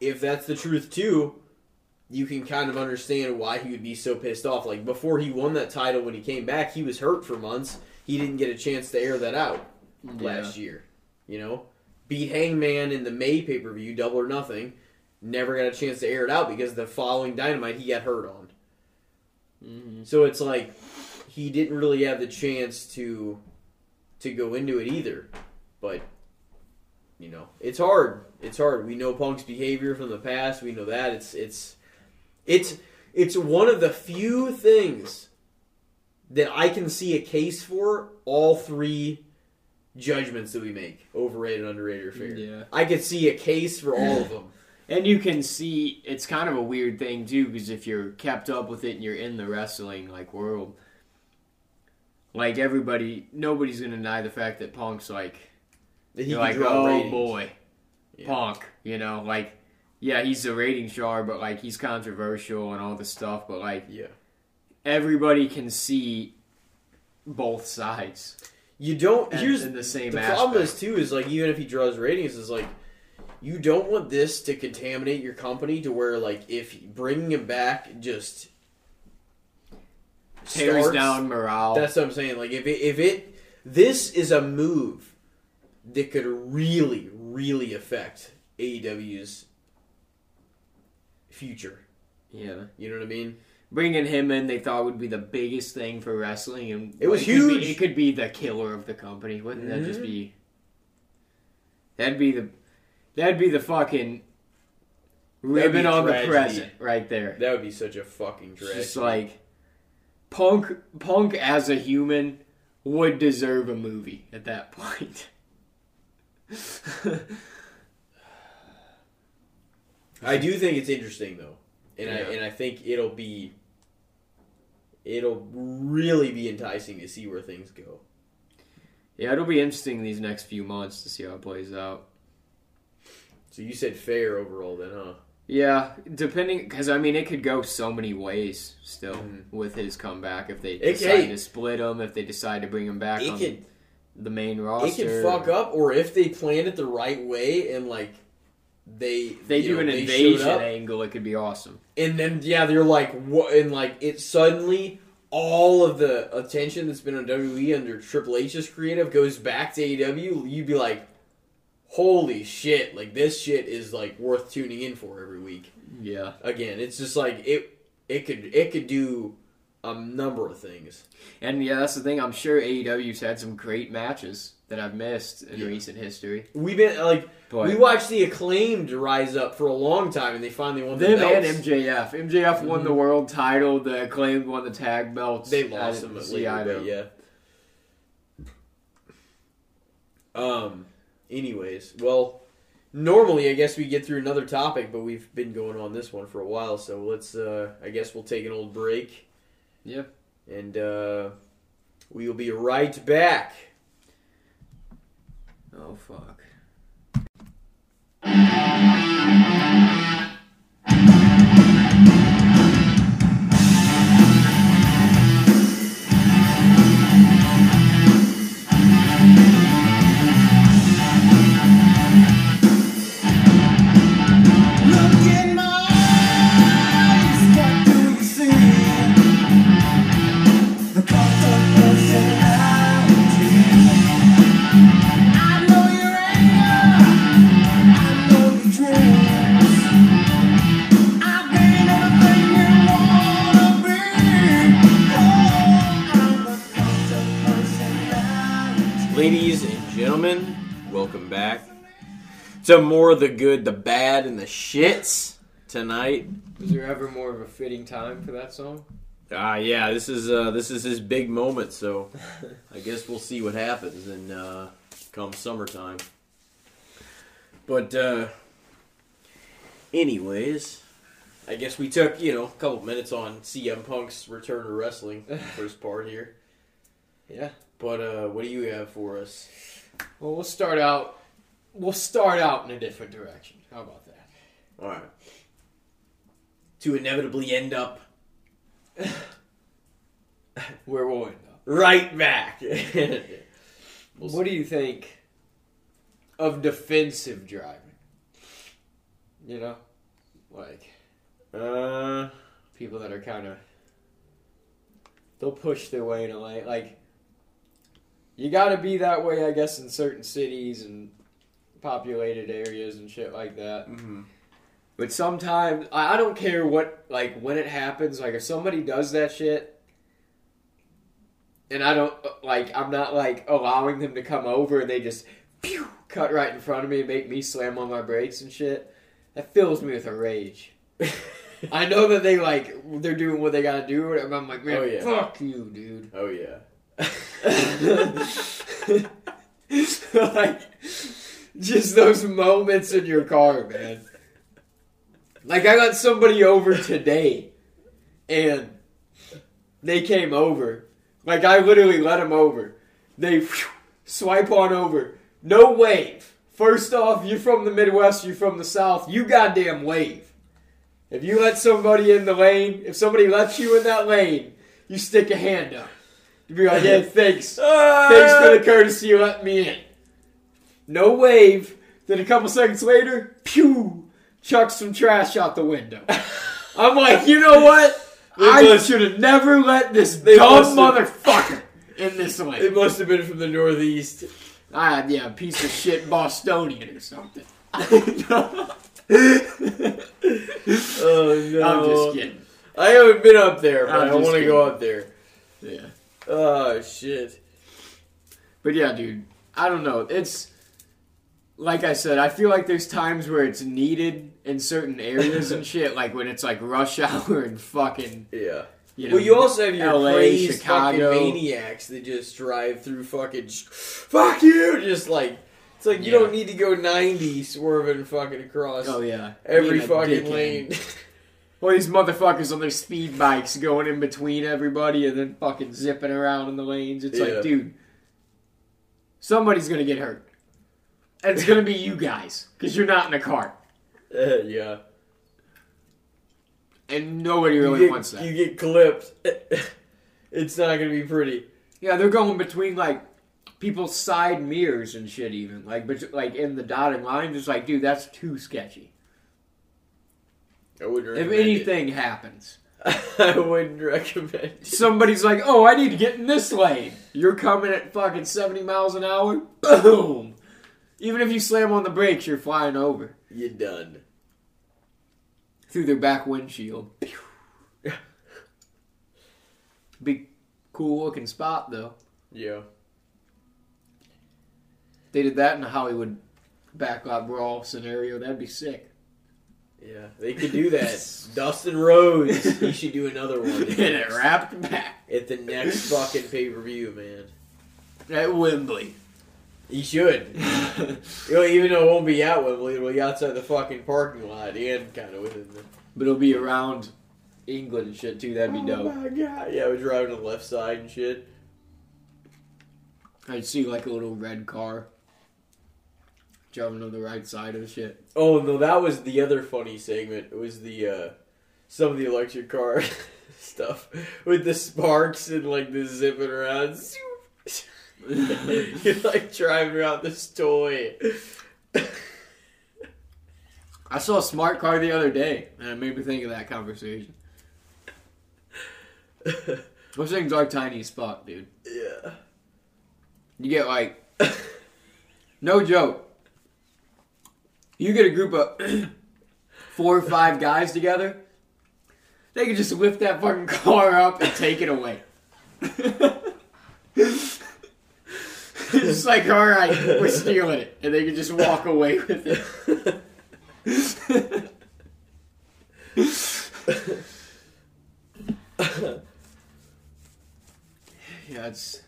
B: if that's the truth too, you can kind of understand why he would be so pissed off. Like before he won that title, when he came back, he was hurt for months. He didn't get a chance to air that out last year. You know, beat Hangman in the May pay per view, Double or Nothing. Never got a chance to air it out because the following Dynamite he got hurt on.
C: Mhm.
B: So it's like he didn't really have the chance to to go into it either. But you know, it's hard. It's hard. We know Punk's behavior from the past. We know that it's it's it's it's one of the few things that I can see a case for all three judgments that we make overrated, underrated, or fair.
C: Yeah.
B: I could see a case for all of them.
C: And you can see it's kind of a weird thing too, because if you're kept up with it and you're in the wrestling like world, like everybody, nobody's gonna deny the fact that Punk's like you're like, oh
B: ratings.
C: boy,
B: Yeah.
C: Punk. You know, like yeah, he's a rating star, but like he's controversial and all this stuff. But like
B: Yeah.
C: everybody can see both sides.
B: You don't.
C: And
B: here's
C: in the same
B: the problem is too is like even if he draws ratings is like you don't want this to contaminate your company to where like if bringing him back just
C: Tears
B: starts-
C: down morale.
B: That's what I'm saying. Like if it, if it this is a move that could really really affect AEW's future.
C: yeah.
B: You know what I mean?
C: Bringing him in, they thought would be the biggest thing for wrestling, and
B: It was
C: could be-
B: huge.
C: it could be the killer of the company. Wouldn't that just be? Mm-hmm. That'd be the, that'd be the fucking ribbon on the present right there.
B: That would be such a fucking tragedy.
C: just like Punk. Punk as a human would deserve a movie at that point.
B: I do think it's interesting though, and I and I think it'll be it'll really be enticing to see where things go.
C: yeah, it'll be interesting these next few months to see how it plays out.
B: So you said fair overall then, huh?
C: Yeah, depending because I mean it could go so many ways still
B: Mhm.
C: with his comeback if they
B: It-
C: decide
B: hey.
C: to split him, if they decide to bring him back on
B: can
C: the main roster.
B: it can fuck up, or if they plan it the right way and like they
C: they do
B: know,
C: an
B: they
C: invasion angle, it could be awesome.
B: and then yeah, they're like what, and like it suddenly all of the attention that's been on WWE under Triple H's creative goes back to AEW. You'd be like, holy shit! Like this shit is like worth tuning in for every week.
C: Yeah,
B: Again, it's just like it. It could it could do a number of things.
C: and yeah, that's the thing. I'm sure AEW's had some great matches that I've missed in
B: Yeah.
C: recent history.
B: We've been like
C: But
B: we watched the acclaimed rise up for a long time, and they finally won the
C: them and. MJF. MJF won
B: Mhm.
C: the world title. The acclaimed won the tag belts.
B: They lost them at later, yeah. Um. Anyways, well, normally I guess we get through another topic, but we've been going on this one for a while, so let's. uh I guess we'll take an old break.
C: Yeah.
B: And uh we will be right back.
C: Oh fuck.
B: To more of the good, the bad, and the shits tonight.
C: Was there ever more of a fitting time for that song?
B: Ah, yeah, this is uh, this is his big moment. So I guess we'll see what happens in uh, come summertime. But uh, anyways, I guess we took you know a couple minutes on CM Punk's return to wrestling first part here.
C: Yeah.
B: But uh, what do you have for us?
C: Well, we'll start out. We'll start out in a different direction. How about that?
B: All right. To inevitably end up
C: Where we'll end up.
B: right back.
C: What do you think of defensive driving? You know, like
B: uh,
C: people that are kind of they'll push their way in a lane. Like you got to be that way, I guess, in certain cities and populated areas and shit like that.
B: mhm.
C: But sometimes I I don't care what like when it happens. Like if somebody does that shit, and I don't like, I'm not like allowing them to come over and they just pew, cut right in front of me and make me slam on my brakes and shit. That fills me with a rage. I know that they like they're doing what they gotta do, and I'm like, man,
B: Oh, yeah.
C: fuck you, dude.
B: oh yeah.
C: like just those moments in your car, man. Like I got somebody over today, and they came over. Like I literally let them over. They whew, swipe on over. No wave. First off, you're from the Midwest. You're from the South. You goddamn wave. If you let somebody in the lane, if somebody lets you in that lane, you stick a hand up. You be like, "Yeah, thanks." Ah. Thanks for the courtesy you let me in. No wave. Then a couple seconds later, pew, chuck some trash out the window. I'm like, you know what?
B: They
C: I should have never let this
B: They
C: dumb motherfucker in this
B: way.
C: It
B: must have been from the Northeast.
C: Ah, yeah, piece of shit Bostonian or something.
B: Oh no!
C: I'm just kidding.
B: I haven't been up there, but
C: I'm
B: I want to go up there.
C: Yeah.
B: Oh shit!
C: But yeah, dude, I don't know. It's like I said, I feel like there's times where it's needed in certain areas and shit, like when it's like rush hour and fucking.
B: Yeah.
C: You know,
B: well, you also have your
C: LA,
B: crazed
C: Chicago.
B: fucking maniacs that just drive through fucking fuck you, just like it's like you
C: Yeah.
B: don't need to go ninety swerving fucking across
C: Oh yeah,
B: every fucking lane.
C: Well, these motherfuckers on their speed bikes going in between everybody and then fucking zipping around in the lanes. It's
B: Yeah.
C: like, dude, somebody's gonna get hurt, and it's gonna be you guys because you're not in a car,
B: Uh, yeah,
C: and nobody
B: you
C: really
B: get,
C: wants that.
B: you get clipped. it's not gonna be pretty.
C: Yeah, they're going between like people's side mirrors and shit, even like, but like in the dotted line, just like, dude, that's too sketchy.
B: I wouldn't.
C: If
B: Recommend
C: anything happens.
B: I wouldn't recommend. It.
C: somebody's like, "Oh, I need to get in this lane." You're coming at fucking seventy miles an hour. Boom. Even if you slam on the brakes, you're flying over
B: You're done.
C: through their back windshield. Big, cool looking spot though.
B: Yeah.
C: They did that in a Hollywood backlot brawl scenario. That'd be sick.
B: Yeah, they could do that. Dustin Rhodes, he should do another one
C: and it wrapped back
B: at the next fucking pay per view, man.
C: at Wembley.
B: He should. Even though it won't be at Wembley, it'll be outside the fucking parking lot and kind of within the.
C: But it'll be around England and shit too. That'd be
B: oh
C: dope.
B: my god! Yeah, we're driving the left side and shit.
C: I'd see like a little red car driving on the right side of shit.
B: Oh no, that was the other funny segment. It was the uh some of the electric car stuff with the sparks and like the zipping around. You're like driving around this toy.
C: I saw a smart car the other day, and it made me think of that conversation. Those things are tiny as fuck, dude.
B: yeah.
C: You get like, no joke. You get a group of four or five guys together, they can just lift that fucking car up and take it away. it's like, all right, we're stealing it, and they can just walk away with it. yeah, it's.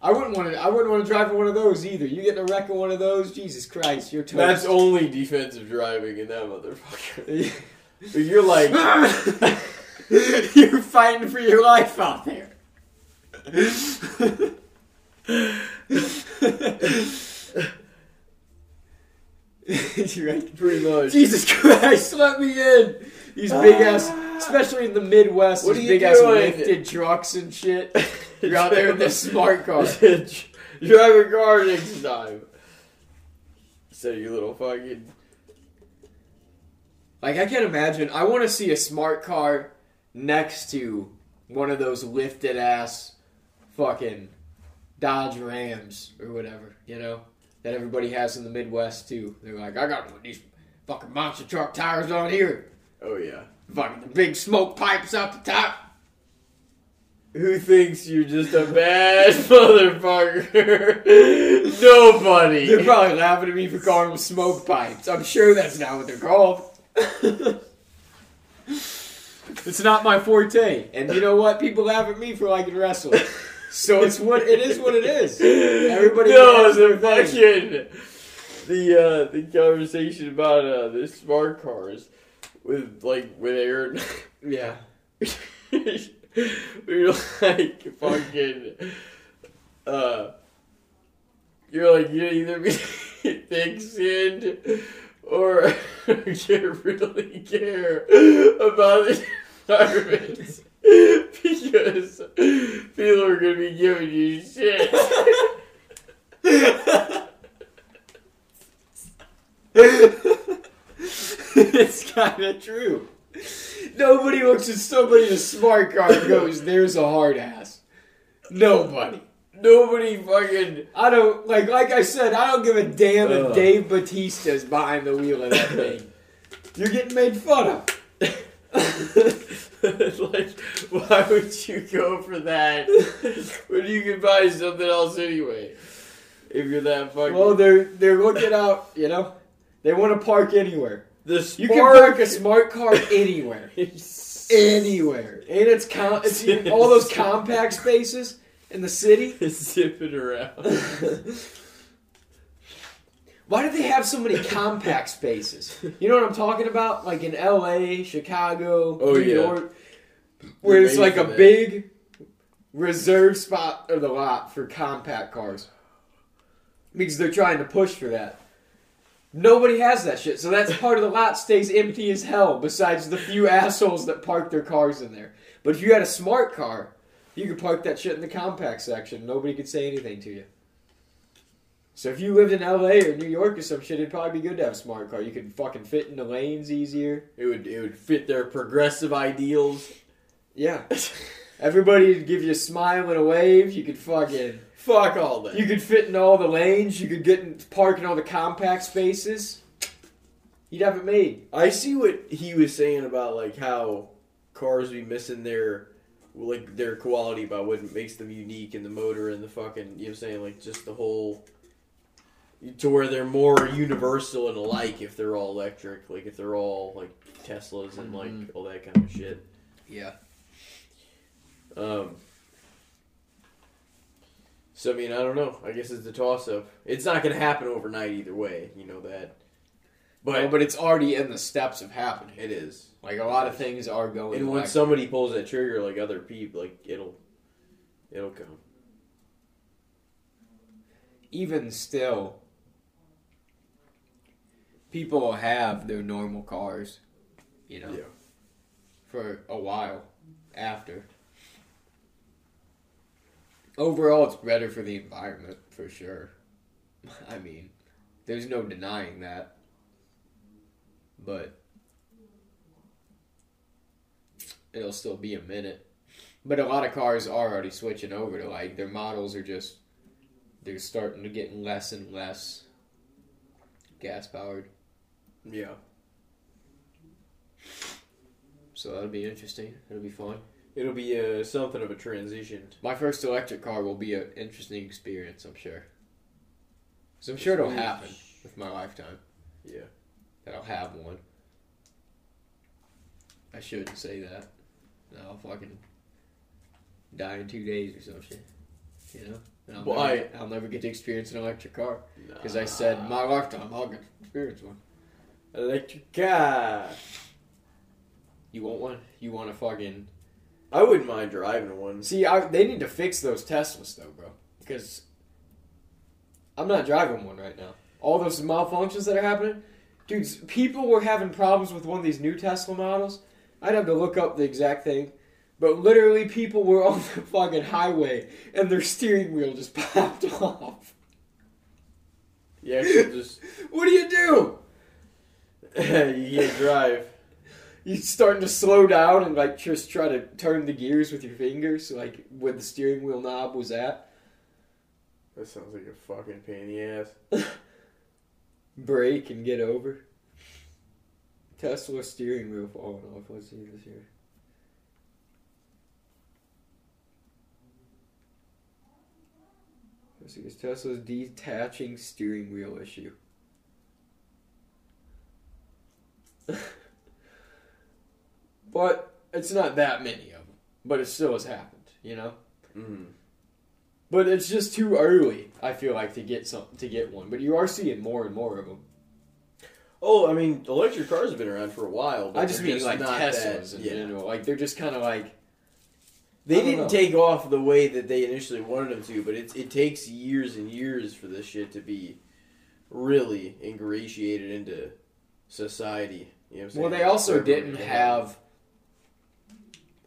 C: I wouldn't want to. I wouldn't want to drive in one of those either. You get in a wreck in one of those, Jesus Christ, you're toast.
B: That's only defensive driving in that motherfucker. You're like,
C: you're fighting for your life out there. you're right.
B: pretty much.
C: Jesus Christ, let me in. These big ah. ass, especially in the Midwest,
B: What
C: these
B: you
C: big ass lifted trucks and shit. You're out there in this smart car.
B: Drive a car next time. So you little fucking.
C: Like I can't imagine. I want to see a smart car next to one of those lifted ass fucking Dodge Rams or whatever, you know, that everybody has in the Midwest too. They're like, I got these fucking monster truck tires on here.
B: Oh yeah.
C: Fucking the big smoke pipes up the top.
B: Who thinks you're just a bad motherfucker? Nobody.
C: They're probably laughing at me for calling them smoke pipes. I'm sure that's not what they're called. it's not my forte. And you know what? People laugh at me for liking wrestling. So it's what it is what it is. Everybody
B: no,
C: has
B: the fucking the uh, the conversation about uh, the smart cars with like with Aaron.
C: Yeah.
B: We're like fucking uh you're like you either be thick-skinned or you really care about the environment because people are gonna be giving you shit.
C: it's kind of true. Nobody looks at somebody in a smart car and goes, "There's a hard ass." Nobody.
B: Nobody fucking
C: I don't like. Like I said, I don't give a damn if. Dave Batista's behind the wheel of that thing. You're getting made fun of.
B: like, why would you go for that when you can buy something else anyway? If you're that fucking
C: Well, they're they're looking out. You know, they want to park anywhere.
B: the
C: You can park a smart car anywhere, anywhere, and it's com- it's all those compact spaces in the city.
B: is zipping around.
C: Why do they have so many compact spaces? You know what I'm talking about? Like in L.A., Chicago,
B: Oh,
C: New
B: yeah.
C: York, where it's like a
B: that.
C: big reserve spot of the lot for compact cars because they're trying to push for that. Nobody has that shit, so that's part of the lot stays empty as hell. Besides the few assholes that park their cars in there. But if you had a smart car, you could park that shit in the compact section. Nobody could say anything to you. So if you lived in LA or New York or some shit, it'd probably be good to have a smart car. You could fucking fit in the lanes easier.
B: It would it would fit their progressive ideals.
C: Yeah. Everybody would give you a smile and a wave. You could fucking
B: Fuck all that.
C: you could fit in all the lanes. You could get in, park in all the compact spaces. You'd have it made.
B: I see what he was saying about like how cars be missing their like their quality about what makes them unique and the motor and the fucking you know what I'm saying like just the whole to where they're more universal and alike if they're all electric like if they're all like Teslas and like
C: Mhm.
B: all that kind of shit.
C: Yeah.
B: Um. So I mean I don't know I guess it's a toss up. It's not gonna happen overnight either way. You know that. But
C: But but it's already in the steps of happening.
B: it is.
C: Like a lot of things are going.
B: And when somebody pulls that trigger, like other people, like it'll, it'll come.
C: even still, people have their normal cars, you know,
B: Yeah.
C: for a while after. Overall, it's better for the environment, for sure. I mean, there's no denying that. But it'll still be a minute. But a lot of cars are already switching over to like their models are just they're starting to get less and less gas powered.
B: Yeah.
C: So that'll be interesting. It'll be fun.
B: It'll be uh, something of a transition.
C: My first electric car will be an interesting experience, I'm sure. Because I'm sure it'll happen with my lifetime.
B: Yeah.
C: That I'll have one. I shouldn't say that. No, I'll fucking die in two days or some shit. You know? And I'll,
B: Why?
C: never, I'll never get to experience an electric car. Because I said, my lifetime, I'll get to experience one.
B: Electric car.
C: You want one? You want a fucking.
B: I wouldn't mind driving one.
C: See, I, they need to fix those Teslas, though, bro. Because I'm not driving one right now. All those malfunctions that are happening. Dudes, people were having problems with one of these new Tesla models. I'd have to look up the exact thing. But literally, people were on the fucking highway and their steering wheel just popped off.
B: Yeah, just
C: What do you do?
B: you drive.
C: You're starting to slow down and like just try to turn the gears with your fingers, like where the steering wheel knob was at.
B: That sounds like a fucking pain in the ass.
C: Brake and get over. Tesla steering wheel falling off. Let's see this here. Let's see, it's Tesla's detaching steering wheel issue. But it's not that many of them. But it still has happened, you know.
B: Mm.
C: But it's just too early. I feel like to get some to get one. But you are seeing more and more of them.
B: Oh, I mean, electric cars have been around for a while. But
C: I just mean like
B: not
C: Teslas
B: that-
C: in
B: yeah.
C: general. Like they're just kind of like
B: They didn't
C: know.
B: take off the way that they initially wanted them to, but it it takes years and years for this shit to be really ingratiated into society. You know?
C: Well, they also didn't have.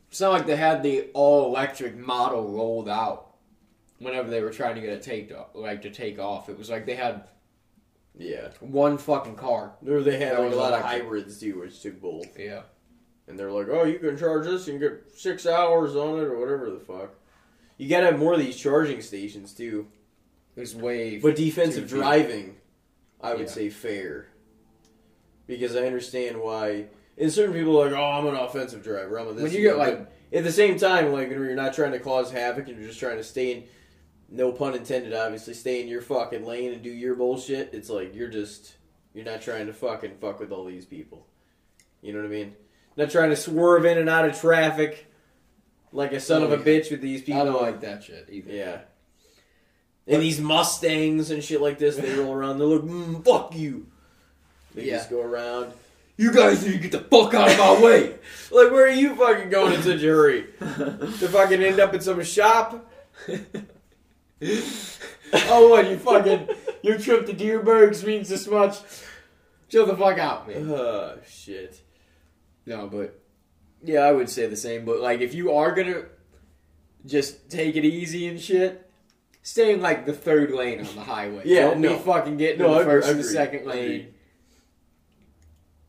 C: It's not like they had the all electric model rolled out. Whenever they were trying to get it take like to take off, it was like they had
B: Yeah,
C: one fucking car.
B: or they had like a lot of hybrids too, which took both.
C: Yeah,
B: And they're like, oh, you can charge this and get six hours on it or whatever the fuck. You gotta have more of these charging stations too.
C: There's way.
B: But defensive driving, I would
C: Yeah.
B: say fair. Because I understand why. And certain people are like, oh, I'm an offensive driver. I'm a this.
C: when you get
B: that."
C: like
B: at the same time, like you're not trying to cause havoc and you're just trying to stay in, no pun intended, obviously, stay in your fucking lane and do your bullshit. It's like you're just you're not trying to fucking fuck with all these people. You know what I mean? Not trying to swerve in and out of traffic like a son of a bitch with these people.
C: I don't like that shit either.
B: Yeah. And these Mustangs and shit like this, they roll around. They're like, mm, "Fuck you." They
C: Yeah.
B: just go around.
C: You guys need to get the fuck out of my way.
B: Like, where are you fucking going in such a hurry? to fucking end up in some shop?
C: oh, what you fucking your trip to Dierbergs means this much? Chill the fuck out, man.
B: Oh shit.
C: No, but yeah, I would say the same. But like, if you are gonna just take it easy and shit, stay in like the third lane on the highway.
B: Yeah,
C: don't
B: no.
C: be fucking getting
B: No,
C: in the first and the second lane.
B: agreed.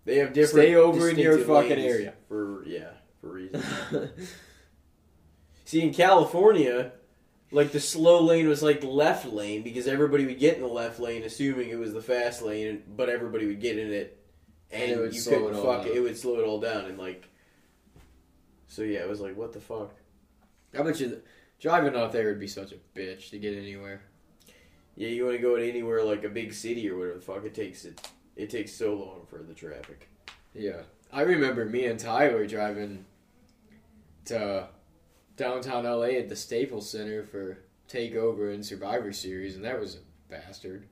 B: They have different.
C: Stay over in your fucking area.
B: for yeah for reasons. See, in California, like the slow lane was like left lane because everybody would get in the left lane, assuming it was the fast lane, but everybody would get in it, and,
C: And it would
B: you
C: slow
B: couldn't
C: it
B: fuck it. It would slow it all down, and like, so yeah, it was like, what the fuck?
C: I bet you driving out there would be such a bitch to get anywhere.
B: Yeah, you want to go to anywhere like a big city or whatever the fuck. It takes it. It takes so long for the traffic.
C: Yeah, I remember me and Tyler driving to downtown LA at the Staples Center for Takeover and Survivor Series, and that was a bastard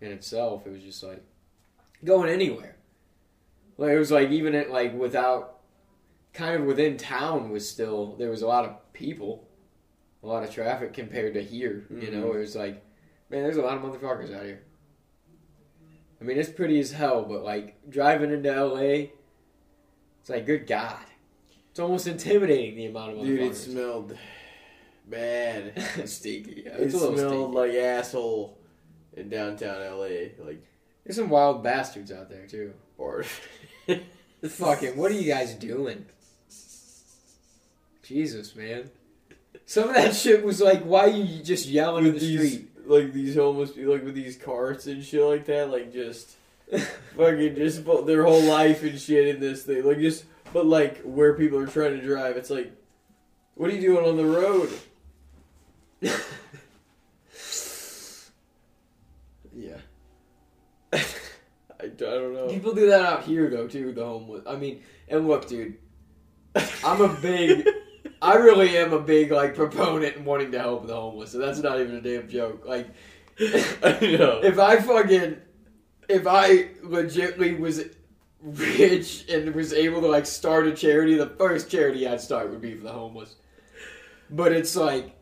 C: in itself. It was just like going anywhere. Like it was like even at like without kind of within town was still there was a lot of people, a lot of traffic compared to here. You know,
B: Mhm.
C: it was like man, there's a lot of motherfuckers out here. I mean, it's pretty as hell, but like driving into LA, it's like, good God. It's almost intimidating the amount of
B: Dude, it smelled bad.
C: stinky. Yeah,
B: It
C: a little
B: smelled
C: stinky.
B: like asshole in downtown LA. Like,
C: There's some wild bastards out there, too.
B: or
C: Fucking, what are you guys doing? Jesus, man. Some of that shit was like, why are you just yelling in the
B: these
C: street?
B: Like these homeless people, like with these carts and shit like that, like just fucking just put their whole life and shit in this thing, like just but like where people are trying to drive, it's like What are you doing on the road? yeah. I, I don't know.
C: People do that out here though too. The homeless. I mean, and look, dude, I'm a big. I really am a big like proponent and wanting to help the homeless. So that's not even a damn joke. Like,
B: I know.
C: if I fucking, if I legitly was rich and was able to like start a charity, the first charity I'd start would be for the homeless. But it's like,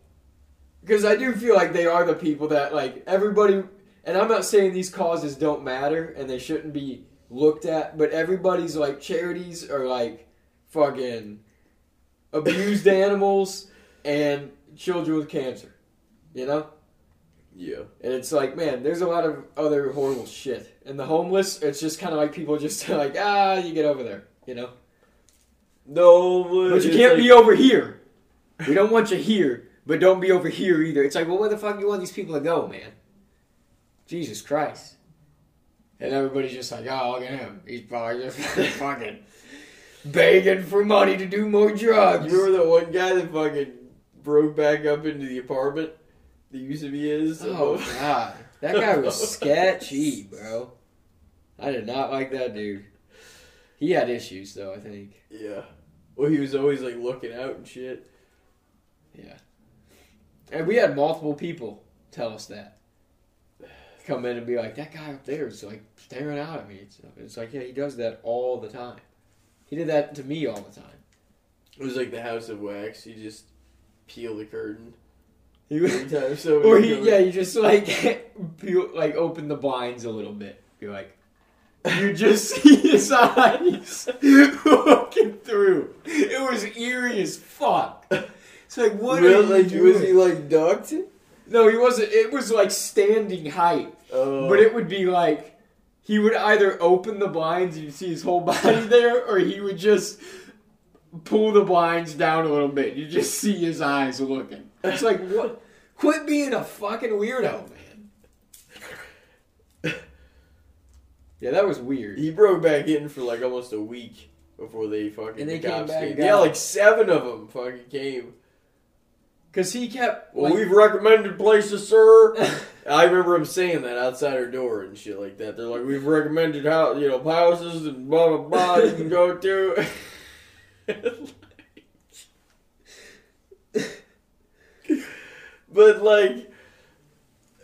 C: because I do feel like they are the people that like everybody, and I'm not saying these causes don't matter and they shouldn't be looked at, but everybody's like charities are like fucking abused animals and children with cancer, you know.
B: Yeah.
C: And it's like, man, there's a lot of other horrible shit. And the homeless, it's just kind of like people just like, ah, you get over there, you know?
B: No,
C: But you can't be over here. We don't want you here, but don't be over here either. It's like, well, where the fuck do you want these people to go, man? Jesus Christ. And everybody's just like, oh, look at him. He's probably just fucking begging for money to do more drugs.
B: You remember that one guy that fucking broke back up into the apartment that used to be his?
C: Oh, God. That guy was sketchy, bro. I did not like that dude. He had issues, though, I think.
B: Yeah. Well, he was always like looking out and shit.
C: Yeah. And we had multiple people tell us that. Come in and be like, that guy up there is like staring out at me. It's, it's like, yeah, he does that all the time. He did that to me all the time.
B: It was like the House of Wax. You just peel the curtain
C: He
B: time. So
C: or he, yeah, you just like peel, like open the blinds a little bit. Be like, you just see his eyes looking through. It was eerie as fuck. It's like, what you
B: Like,
C: doing?
B: was he like ducked?
C: No, he wasn't. It was like standing height.
B: Oh.
C: But it would be like he would either open the blinds and you see his whole body there, or he would just pull the blinds down a little bit. You just see his eyes looking. It's like what? Quit being a fucking weirdo, man. Yeah, that was weird.
B: He broke back in for like almost a week before they fucking
C: And they
B: the
C: came
B: cops
C: back
B: came. Yeah, like seven of them fucking came.
C: Cause he kept.
B: Well,
C: like-
B: we've recommended places, sir. I remember him saying that outside her door and shit like that. They're like, we've recommended how you know houses and blah blah blah you can go to. but like,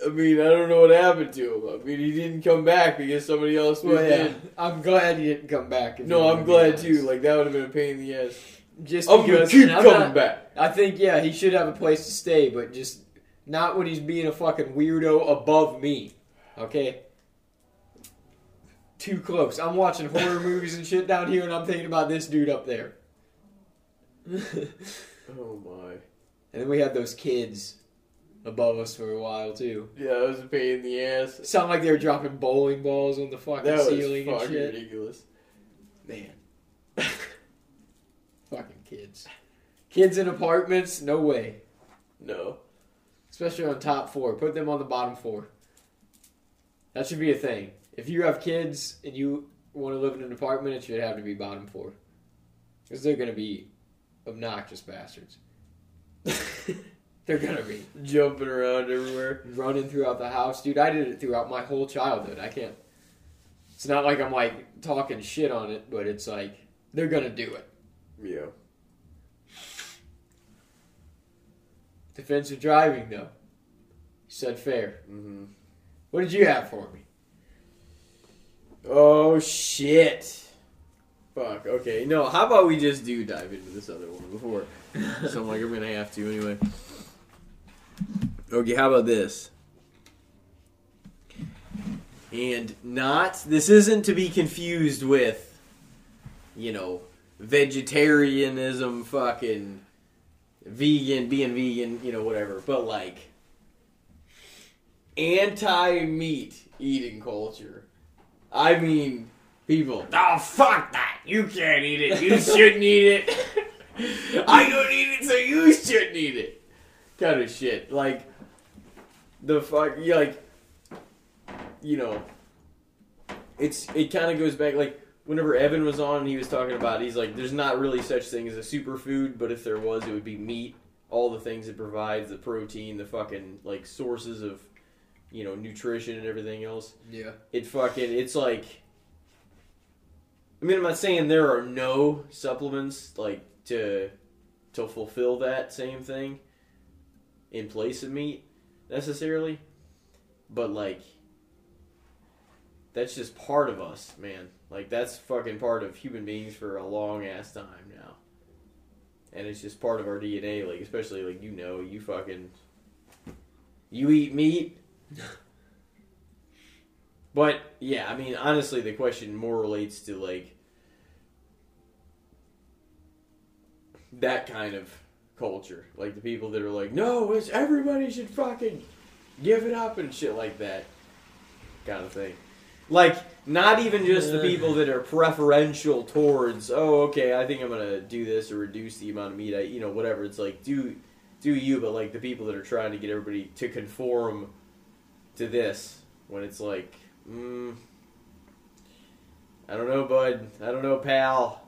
B: I mean, I don't know what happened to him. I mean, he didn't come back because somebody else moved
C: well, yeah.
B: in.
C: I'm glad he didn't come back.
B: No, I'm glad too. Like that would have been a pain in the ass.
C: Just
B: I'm gonna keep coming
C: not-
B: back.
C: I think yeah, he should have a place to stay, but just not when he's being a fucking weirdo above me. Okay? Too close. I'm watching horror movies and shit down here and I'm thinking about this dude up there.
B: Oh my.
C: And then we had those kids above us for a while too.
B: Yeah, that was a pain in the ass.
C: Sound like they were dropping bowling balls on the fucking
B: That was
C: ceiling and
B: fucking
C: shit.
B: ridiculous.
C: Man. fucking kids. Kids in apartments, no way.
B: No.
C: Especially on top four. Put them on the bottom four. That should be a thing. If you have kids and you want to live in an apartment, it should have to be bottom four, because they're gonna be obnoxious bastards. they're gonna be
B: Jumping around everywhere.
C: running throughout the house, dude. I did it throughout my whole childhood. I can't. It's not like I'm like talking shit on it, but it's like they're gonna do it.
B: Yeah.
C: Defensive driving, though. You said fair.
B: Mm-hmm.
C: What did you have for me?
B: Oh shit. Fuck. Okay. No. How about we just do dive into this other one before? so I'm like, I'm gonna have to anyway. Okay. How about this? And not. This isn't to be confused with, you know, vegetarianism, fucking vegan, being vegan, you know, whatever. But like, anti-meat eating culture. I mean, people. Oh fuck that! You can't eat it. You shouldn't eat it. I don't eat it, so you shouldn't eat it. Kind of shit. Like the fuck. You like. You know. It's it kind of goes back like whenever Evan was on, he was talking about he's like, there's not really such thing as a superfood, but if there was, it would be meat. All the things it provides, the protein, the fucking like sources of, you know, nutrition and everything else.
C: Yeah.
B: It fucking it's like. I mean, I'm not saying there are no supplements like to to fulfill that same thing in place of meat necessarily, but like that's just part of us, man. Like that's fucking part of human beings for a long ass time now. And it's just part of our DNA, like especially like you know, you fucking you eat meat. but yeah, I mean honestly the question more relates to like that kind of culture. Like the people that are like, No, it's everybody should fucking give it up and shit like that. Kind of thing. Like, not even just the people that are preferential towards, oh, okay, I think I'm gonna do this or reduce the amount of meat I, you know, whatever. It's like, do, do you? But like the people that are trying to get everybody to conform to this, when it's like, mm, I don't know, bud. I don't know, pal.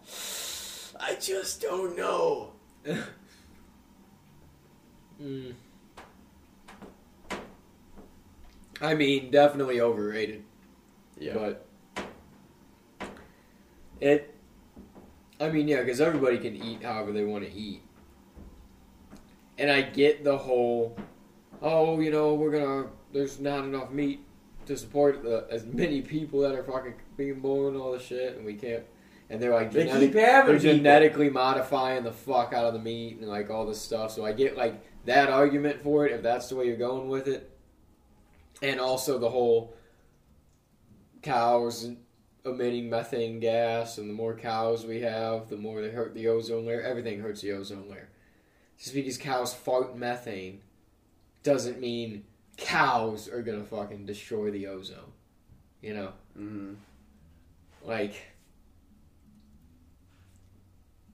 B: I just don't know.
C: Mm. I mean, definitely overrated.
B: Yeah.
C: But it, I mean, yeah, because everybody can eat however they want to eat. And I get the whole, oh, you know, we're gonna, there's not enough meat to support the, as many people that are fucking being born and all this shit, and we can't. And they're like,
B: They
C: genetic-
B: keep having
C: they're
B: people.
C: genetically modifying the fuck out of the meat and like all this stuff. So I get like that argument for it if that's the way you're going with it, and also the whole cows emitting methane gas, and the more cows we have, the more they hurt the ozone layer. Everything hurts the ozone layer. Just because cows fart methane doesn't mean cows are gonna fucking destroy the ozone. You know,
B: hmm
C: like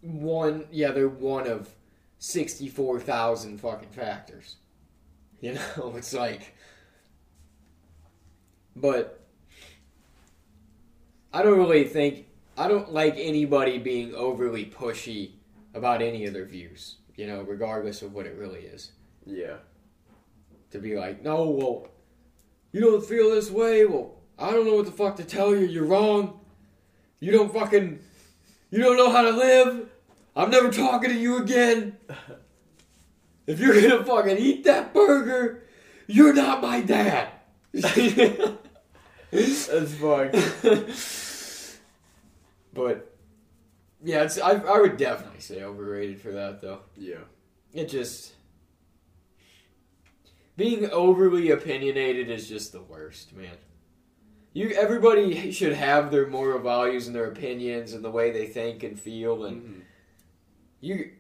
C: one. Yeah, they're one of sixty-four thousand fucking factors. You know, it's like, but I don't really think I don't like anybody being overly pushy about any of their views. You know, regardless of what it really is.
B: Yeah.
C: To be like, no, well, you don't feel this way. Well, I don't know what the fuck to tell you. You're wrong. You don't fucking, you don't know how to live. I'm never talking to you again. If you're gonna fucking eat that burger, you're not my dad.
B: That's fucked.
C: but yeah, it's I, I would definitely say overrated for that though.
B: Yeah.
C: It just being overly opinionated is just the worst, man. You everybody should have their moral values and their opinions and the way they think and feel and
B: Mhm.
C: you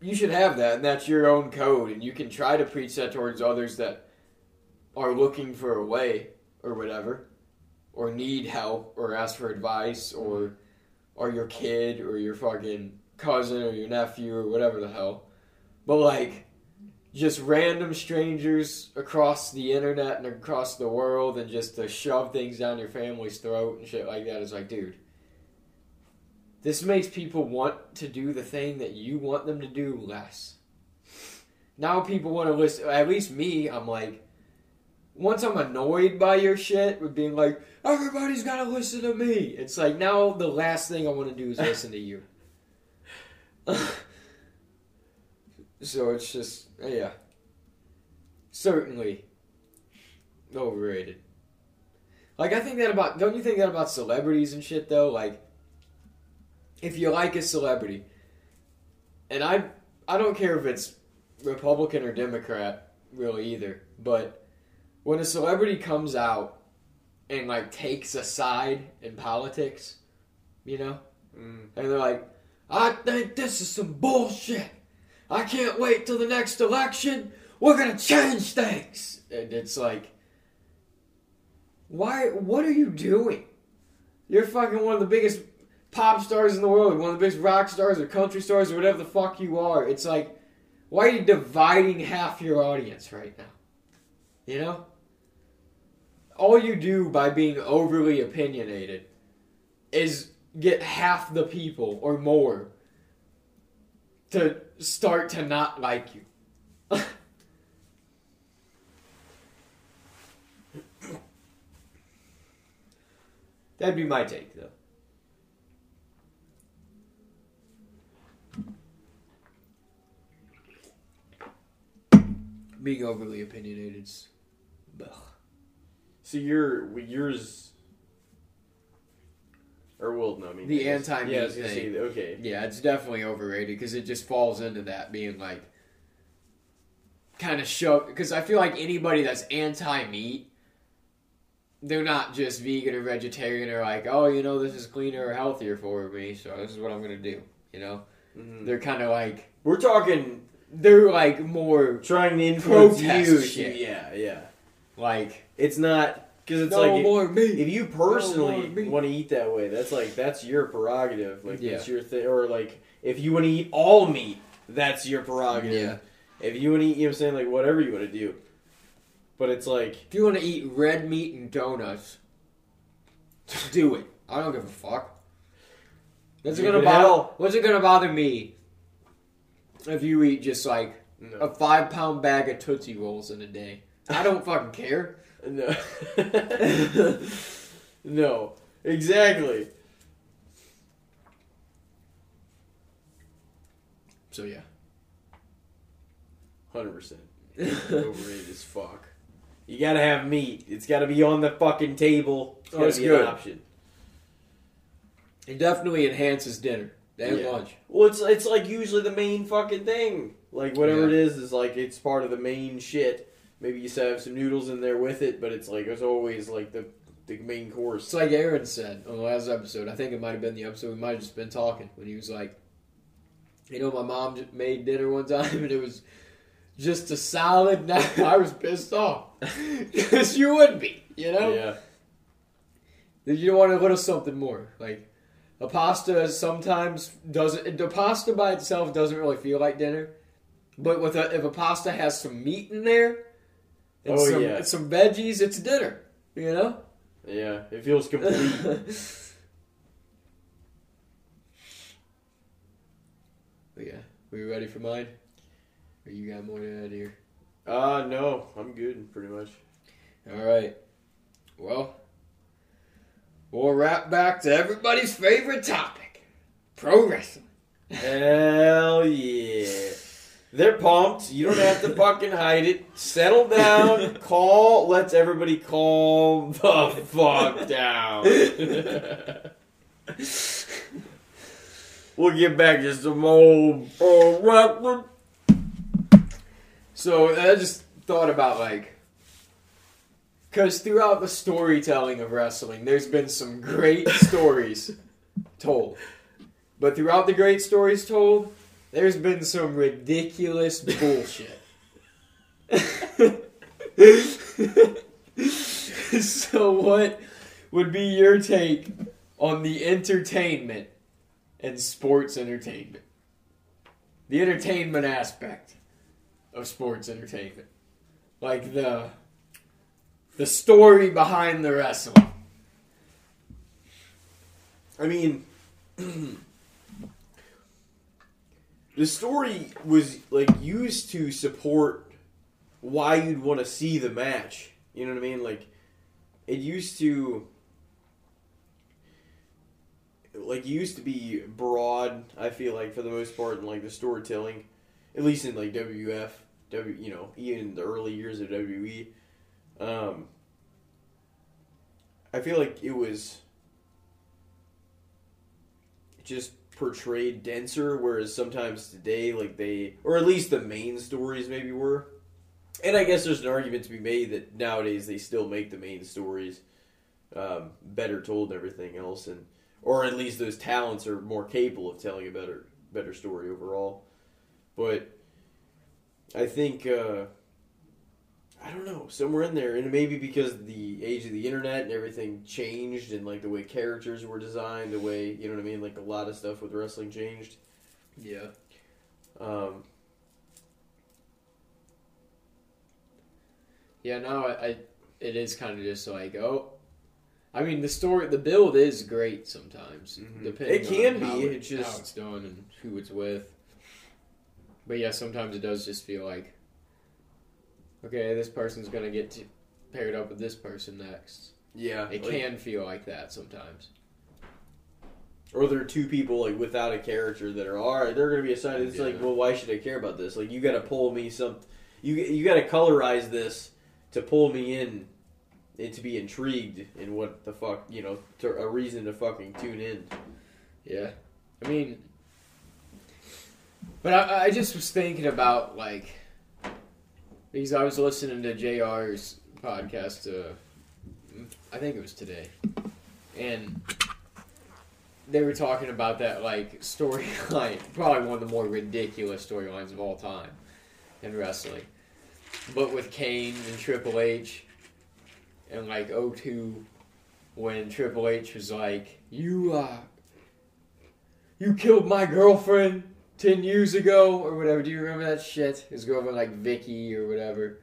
C: you should have that and that's your own code and you can try to preach that towards others that are looking for a way or whatever or need help or ask for advice or or your kid or your fucking cousin or your nephew or whatever the hell but like just random strangers across the internet and across the world and just to shove things down your family's throat and shit like that is like dude this makes people want to do the thing that you want them to do less. Now people want to listen. At least me, I'm like, once I'm annoyed by your shit with being like, everybody's got to listen to me. It's like now the last thing I want to do is listen to you. so it's just, yeah. Certainly overrated. Like, I think that about, don't you think that about celebrities and shit, though? Like, if you like a celebrity, and I I don't care if it's Republican or Democrat really either, but when a celebrity comes out and like takes a side in politics, you know,
B: Mm.
C: and they're like, I think this is some bullshit. I can't wait till the next election. We're gonna change things. And it's like, why? What are you doing? You're fucking one of the biggest pop stars in the world, one of the biggest rock stars or country stars or whatever the fuck you are. It's like, why are you dividing half your audience right now? You know? All you do by being overly opinionated is get half the people or more to start to not like you. That'd be my take, though. Being overly opinionated.
B: So your yours, or well, no, I mean
C: The anti-meat
B: Yeah, I was gonna
C: thing.
B: say, okay.
C: Yeah, it's definitely overrated because it just falls into that being like kind of show. Because I feel like anybody that's anti-meat, they're not just vegan or vegetarian or like, oh, you know, this is cleaner or healthier for me, so this is what I'm gonna do. You know,
B: Mhm.
C: they're kind of like
B: We're talking
C: they're like more
B: trying to influence you.
C: shit.
B: Yeah, yeah.
C: Like
B: It's not because it's
C: no
B: like
C: more meat.
B: if you personally
C: more meat.
B: want to eat that way, that's like that's your prerogative. Like
C: Yeah.
B: that's your thing. Or like if you want to eat all meat, that's your prerogative.
C: Yeah.
B: If you want to eat, you know what I'm saying, like whatever you want to do. But it's like
C: If you want to eat red meat and donuts, do it. I don't give a fuck. What's it gonna bother? What's it gonna bother me if you eat just like
B: no,
C: a five pound bag of Tootsie Rolls in a day? I don't fucking care.
B: no, no, exactly.
C: So yeah.
B: Hundred percent overrated as fuck. You gotta have meat. It's gotta be on the fucking table. It's
C: Oh,
B: gotta
C: it's
B: be
C: good.
B: an option.
C: It definitely enhances dinner and
B: Yeah.
C: lunch.
B: Well, it's it's like usually the main fucking thing. Like whatever
C: Yeah.
B: it is, is like it's part of the main shit. Maybe you have some noodles in there with it, but it's like it's always like the the main course.
C: It's like Aaron said on the last episode. I think it might have been the episode we might have just been talking when he was like, you know, my mom made dinner one time and it was just a salad. Now I was pissed off because you would be, you know.
B: Yeah,
C: You want a little something more. Like a pasta sometimes doesn't. The pasta by itself doesn't really feel like dinner, but with a, if a pasta has some meat in there and
B: Oh,
C: some
B: yeah.
C: some veggies, it's dinner. You know.
B: yeah. It feels complete.
C: But yeah, we ready for mine? Or you got more to add here?
B: uh no, I'm good pretty much.
C: All right. Well, we'll wrap back to everybody's favorite topic: pro wrestling.
B: Hell yeah. They're pumped. You don't have to fucking hide it. Settle down. Call. Let's everybody calm the fuck down. we'll get back to some old wrestling.
C: So I just thought about like, because throughout the storytelling of wrestling, there's been some great stories told, but throughout the great stories told, there's been some ridiculous bullshit. so what would be your take on the entertainment and sports entertainment? The entertainment aspect of sports entertainment. Like the the story behind the wrestling.
B: I mean, the story was like used to support why you'd want to see the match. You know what I mean? Like, it used to. Like, used to be broad, I feel like, for the most part, in like the storytelling. At least in like WF, W, you know, even in the early years of WWE. Um, I feel like it was just portrayed denser, whereas sometimes today, like they, or at least the main stories maybe were. And I guess there's an argument to be made that nowadays they still make the main stories um, better told than everything else, and or at least those talents are more capable of telling a better better story overall. But I think uh, I don't know somewhere in there, and maybe because the age of the internet and everything changed, and like the way characters were designed, the way you know what I mean, like a lot of stuff with wrestling changed.
C: Yeah.
B: Um,
C: Yeah, no, I, I it is kind of just like, oh, I mean, the story, the build is great sometimes.
B: Mhm.
C: Depending
B: It can be,
C: it-
B: it's just-
C: how it's done and who it's with. But yeah, sometimes it does just feel like, okay, this person's gonna get paired up with this person next.
B: Yeah,
C: It
B: like-
C: can feel like that sometimes.
B: Or there are two people like without a character that are all right. They're to be assigned. It's like, well, why should I care about this? Like, you got to pull me some. You you got to colorize this to pull me in, and to be intrigued in what the fuck you know, to, a reason to fucking tune in.
C: Yeah, I mean, but I, I just was thinking about like because I was listening to JR's podcast. Uh, I think it was today, and they were talking about that like storyline, probably one of the more ridiculous storylines of all time in wrestling. But with Kane and Triple H, and like 02, when Triple H was like, "You uh, you killed my girlfriend ten years ago or whatever. Do you remember that shit? His girlfriend like Vicky or whatever.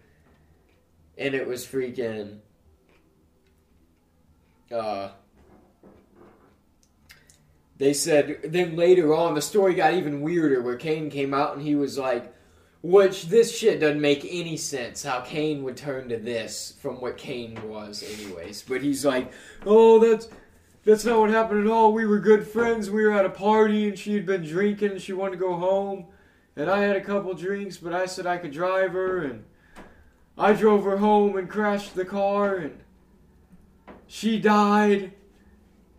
C: And it was freaking uh they said then later on the story got even weirder where Kane came out and he was like which this shit doesn't make any sense how Kane would turn to this from what Kane was anyways. But he's like, "Oh, that's that's not what happened at all. We were good friends. We were at a party and she had been drinking and she wanted to go home. And I had a couple drinks, but I said I could drive her and I drove her home and crashed the car and she died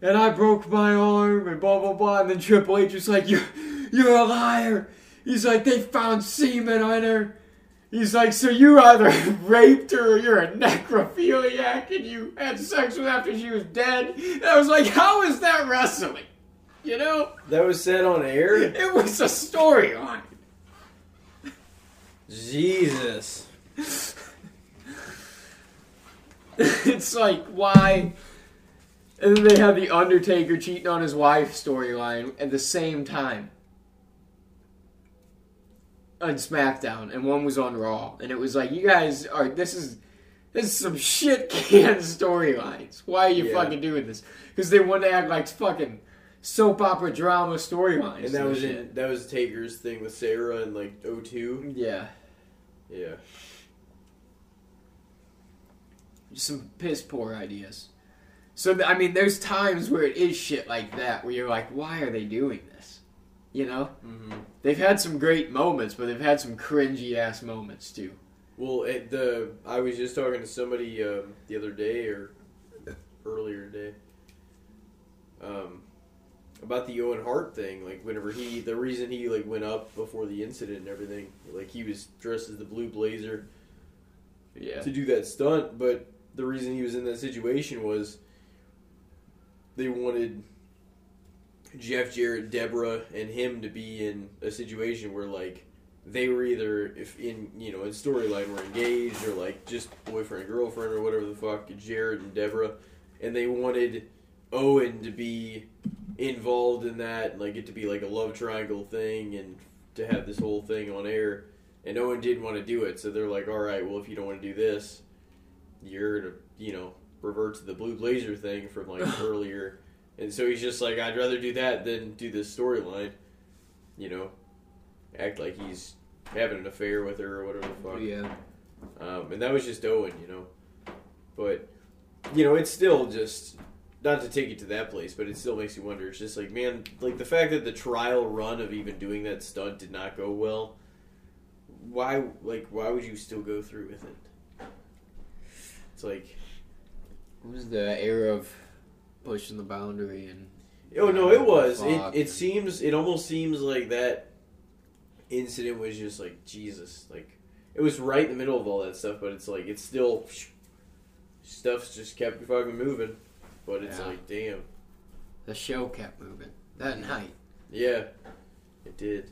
C: and I broke my arm and blah blah blah. And then Triple H was like, You're you're a liar. He's like, they found semen on her. He's like, so you either raped her or you're a necrophiliac and you had sex with her after she was dead. And I was like, how is that wrestling? You know?
B: That was said on air.
C: It was a storyline.
B: Jesus.
C: it's like, why? And then they had the Undertaker cheating on his wife storyline at the same time. On SmackDown, and one was on Raw, and it was like, you guys are this is this is some shit can storylines. Why are you
B: Yeah.
C: fucking doing this? Because they want to act like fucking soap opera drama storylines.
B: And that
C: and
B: was
C: shit.
B: in, that was Taker's thing with Sara in like 02.
C: yeah,
B: Yeah.
C: just some piss poor ideas. So I mean, there's times where it is shit like that where you're like, why are they doing this? You know,
B: Mm-hmm.
C: they've had some great moments, but they've had some cringy ass moments too.
B: Well, it, the I was just talking to somebody um, the other day or earlier today um, about the Owen Hart thing. Like whenever he, the reason he like went up before the incident and everything, like he was dressed as the Blue Blazer
C: Yeah,
B: to do that stunt, but the reason he was in that situation was they wanted Jeff Jarrett, Debra, and him to be in a situation where like they were either if in you know in storyline were engaged or like just boyfriend girlfriend or whatever the fuck Jarrett and Debra, and they wanted Owen to be involved in that and like it to be like a love triangle thing and to have this whole thing on air. And Owen didn't want to do it, so they're like, "All right, well, if you don't want to do this, you're to you know revert to the blue blazer thing from like earlier." And so he's just like, "I'd rather do that than do this storyline." You know, act like he's having an affair with her or whatever the fuck.
C: yeah,
B: Um, and that was just Owen, you know. But you know, it's still just not to take it to that place, but it still makes you wonder. It's just like, man, like the fact that the trial run of even doing that stunt did not go well. Why, like, why would you still go through with it? It's like,
C: it was the era of pushing the boundary and
B: oh no, it was. It it seems, it almost seems like that incident was just like Jesus, like it was right in the middle of all that stuff, but it's like it's still stuff's just kept fucking moving. But it's
C: Yeah.
B: like, damn.
C: the show kept moving that night.
B: Yeah, it did.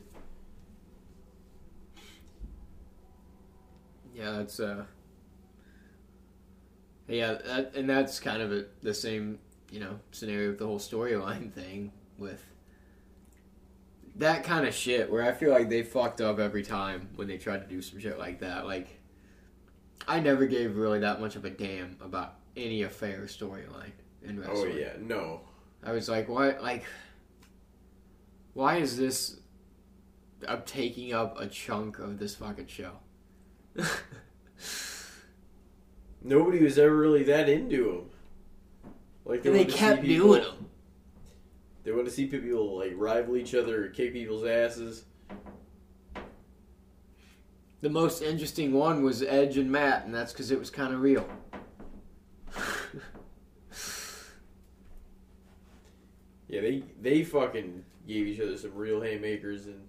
C: Yeah, that's uh. Yeah, that, and that's kind of a, the same, you know, scenario with the whole storyline thing with that kind of shit. Where I feel like they fucked up every time when they tried to do some shit like that. Like, I never gave really that much of a damn about any affair storyline in
B: oh,
C: wrestling.
B: Oh yeah, no.
C: I was like, what? Like, why is this I'm taking up a chunk of this fucking show?
B: Nobody was ever really that into him. Like
C: and they
B: see
C: kept
B: people-
C: doing them.
B: They want to see people like rival each other or kick people's asses.
C: The most interesting one was Edge and Matt, and that's because it was kind of real.
B: Yeah, they they fucking gave each other some real haymakers and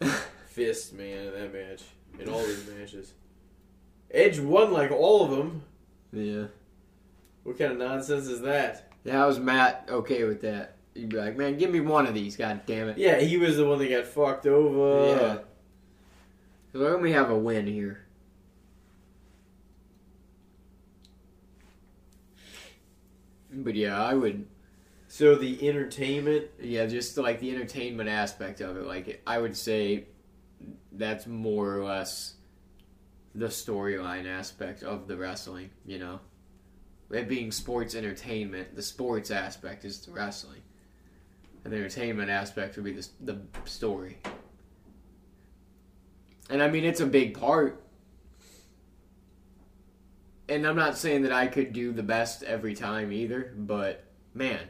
B: fists, man, in that match. In all these matches. Edge won like all of them.
C: yeah.
B: What kind of nonsense is that?
C: How was Matt okay with that? You'd be like, man, give me one of these, god damn it.
B: Yeah, he was the one that got fucked over.
C: Yeah. So let me have a win here. But yeah, I would.
B: So the entertainment,
C: Yeah, just like the entertainment aspect of it. Like, I would say that's more or less the storyline aspect of the wrestling, you know? It being sports entertainment, the sports aspect is the wrestling. And the entertainment aspect would be the, the story. And I mean, it's a big part. And I'm not saying that I could do the best every time either, but man,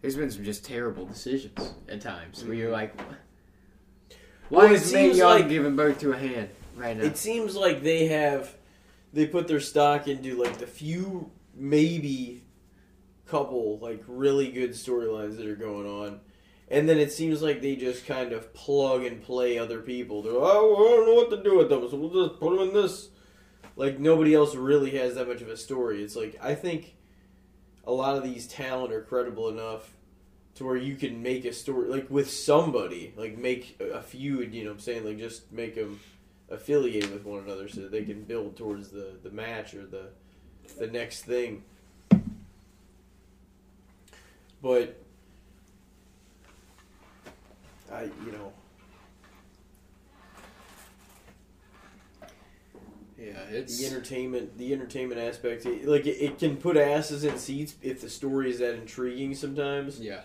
C: there's been some just terrible decisions at times where you're mm-hmm. like, why
B: Well,
C: is Mae Young
B: like-
C: giving birth to a hand right now?
B: it seems like they have they put their stock into like the few maybe couple like really good storylines that are going on. And then it seems like they just kind of plug and play other people. They're like, oh, I don't know what to do with them, so we'll just put them in this. Like nobody else really has that much of a story. It's like I think a lot of these talent are credible enough to where you can make a story like with somebody, like make a feud. You know, what I'm saying like just make them affiliated with one another so they can build towards the the match or the the next thing. But I, you know,
C: yeah, it's
B: the entertainment, the entertainment aspect, it, like it, it can put asses in seats if the story is that intriguing. Sometimes,
C: yeah.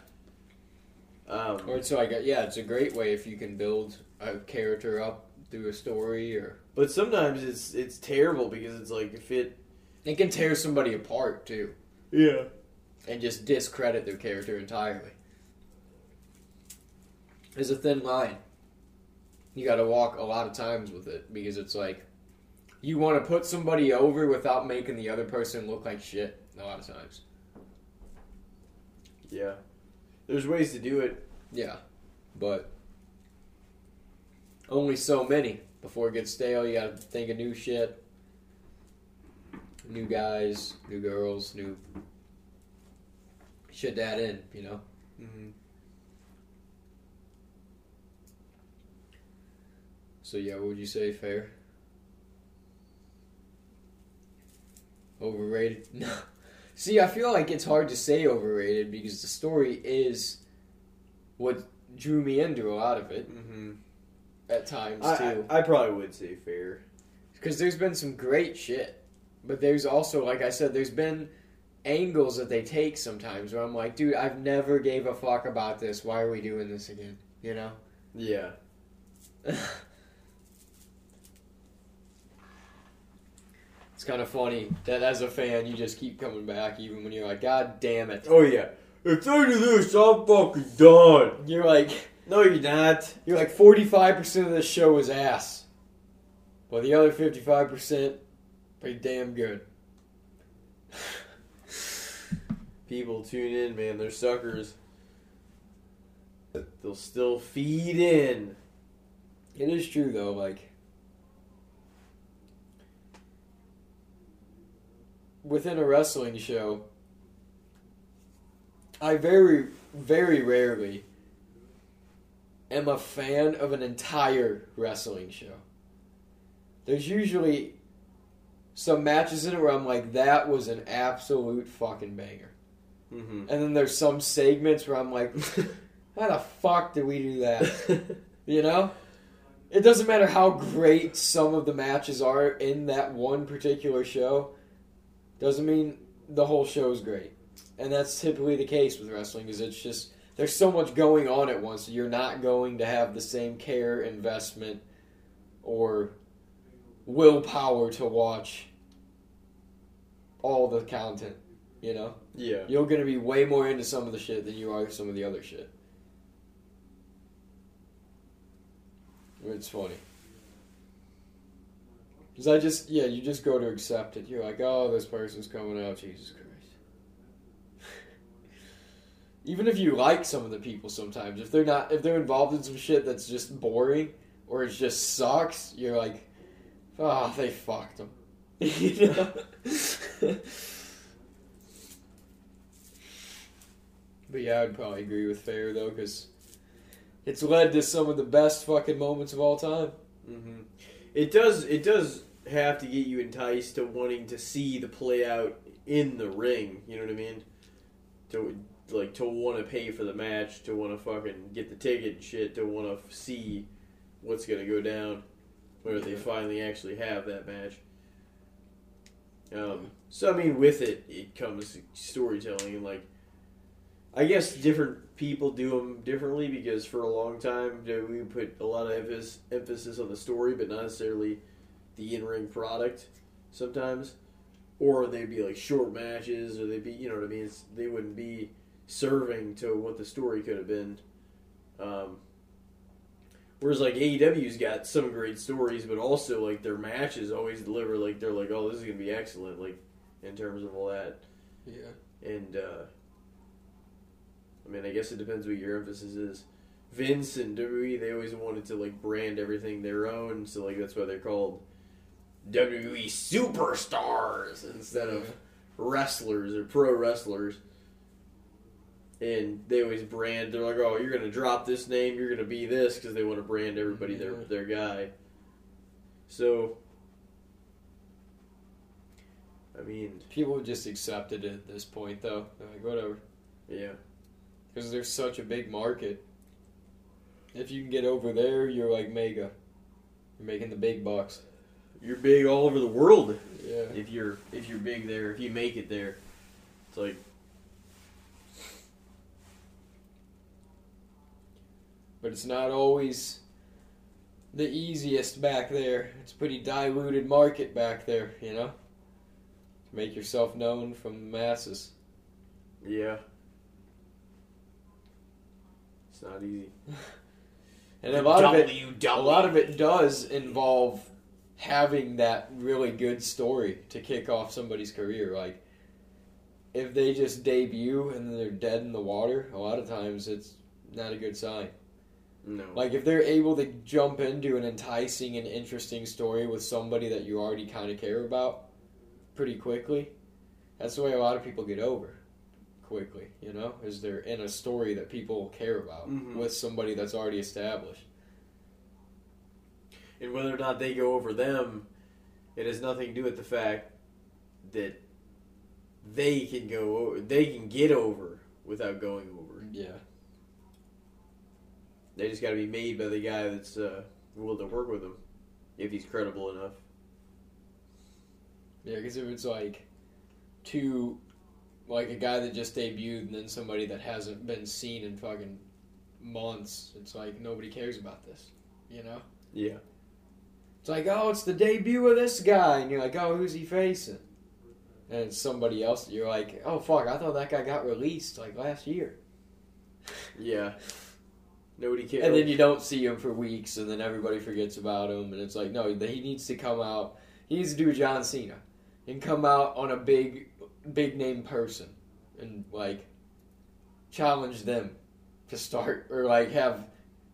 B: um,
C: Or it's like, a, yeah, it's a great way if you can build a character up through a story, or
B: but sometimes it's it's terrible because it's like if it,
C: it can tear somebody apart too,
B: yeah,
C: and just discredit their character entirely. There's a thin line. You got to walk a lot of times with it because it's like you want to put somebody over without making the other person look like shit. A lot of times.
B: yeah, there's ways to do it.
C: Yeah, but only so many before it gets stale. You got to think of new shit, new guys, new girls, new shit to add in. You know.
B: Mm-hmm.
C: So yeah, what would you say? Fair. Overrated? No. See, I feel like it's hard to say overrated because the story is what drew me into a lot of it
B: Mm-hmm.
C: At times
B: I,
C: too.
B: I, I probably would say fair.
C: Because there's been some great shit, but there's also, like I said, there's been angles that they take sometimes where I'm like, dude, I've never gave a fuck about this. Why are we doing this again? You know.
B: Yeah.
C: It's kind of funny that as a fan, you just keep coming back even when you're like, God damn it.
B: Oh yeah. If they do this, I'm fucking done.
C: You're like,
B: No, you're not.
C: you're like 45% of this show is ass. Well, the other 55%, pretty damn good.
B: People tune in, man. They're suckers. They'll still feed in.
C: It is true though, like within a wrestling show, I very, very rarely am a fan of an entire wrestling show. There's usually some matches in it where I'm like, that was an absolute fucking banger.
B: Mm-hmm.
C: And then there's some segments where I'm like, how the fuck did we do that? You know? It doesn't matter how great some of the matches are in that one particular show. Doesn't mean the whole show is great. and that's typically the case with wrestling. because it's just there's so much going on at once. You're not going to have the same care, investment, or willpower to watch all the content. You know,
B: Yeah.
C: you're going to be way more into some of the shit than you are some of the other shit. It's funny. Because I just, yeah, you just go to accept it. You're like, oh, this person's coming out, Jesus Christ. Even if you like some of the people sometimes, if they're not, if they're involved in some shit that's just boring or it just sucks, you're like, oh, they fucked them. you know? but yeah, I'd probably agree with Fair though, because it's led to some of the best fucking moments of all time.
B: hmm It does. It does have to get you enticed to wanting to see the play out in the ring. You know what I mean? To like to want to pay for the match, to want to fucking get the ticket and shit, to want to see what's gonna go down, where they finally actually have that match. Um, so I mean, with it, it comes storytelling and like. I guess different people do them differently because for a long time we put a lot of emphasis, emphasis on the story, but not necessarily the in-ring product. Sometimes, or they'd be like short matches, or they'd be you know what I mean. It's, they wouldn't be serving to what the story could have been. Um, whereas like AEW's got some great stories, but also like their matches always deliver. Like they're like, oh, this is gonna be excellent. Like in terms of all that.
C: Yeah.
B: And uh, I mean, I guess it depends what your emphasis is. Vince and WWE, they always wanted to like brand everything their own, so like that's why they're called WWE superstars instead of wrestlers or pro wrestlers. And they always brand. They're like, "Oh, you're gonna drop this name. You're gonna be this," because they want to brand everybody their
C: Yeah.
B: their guy. So, I mean,
C: People have just accepted it at this point, though. They're like, whatever.
B: yeah.
C: Because there's such a big market. If you can get over there, you're like mega. You're making the big bucks.
B: You're big all over the world.
C: Yeah.
B: if you're if you're big there, if you make it there, it's like
C: But it's not always the easiest back there. It's a pretty diluted market back there, you know? To make yourself known from the masses.
B: yeah, it's not easy.
C: And a lot of it a lot of it does involve having that really good story to kick off somebody's career. Like if they just debut and then they're dead in the water, a lot of times it's not a good sign.
B: No,
C: Like if they're able to jump into an enticing and interesting story with somebody that you already kind of care about pretty quickly, that's the way a lot of people get over quickly, you know? Is they're in a story that people care about
B: Mhm.
C: with somebody that's already established.
B: and whether or not they go over them, it has nothing to do with the fact that they can go over, they can get over without going over.
C: Yeah.
B: They just got to be made by the guy that's uh, willing to work with them, if he's credible enough.
C: Yeah, because if it's like two, like a guy that just debuted and then somebody that hasn't been seen in fucking months, it's like nobody cares about this, you know?
B: Yeah,
C: It's like, oh, it's the debut of this guy, and you're like, oh, who's he facing? And it's somebody else you're like, oh, fuck, I thought that guy got released like last year.
B: yeah. Nobody cares.
C: And then you don't see him for weeks, and then everybody forgets about him, and it's like, no, he needs to come out. He needs to do John Cena and come out on a big, big name person and like challenge them to start, or like have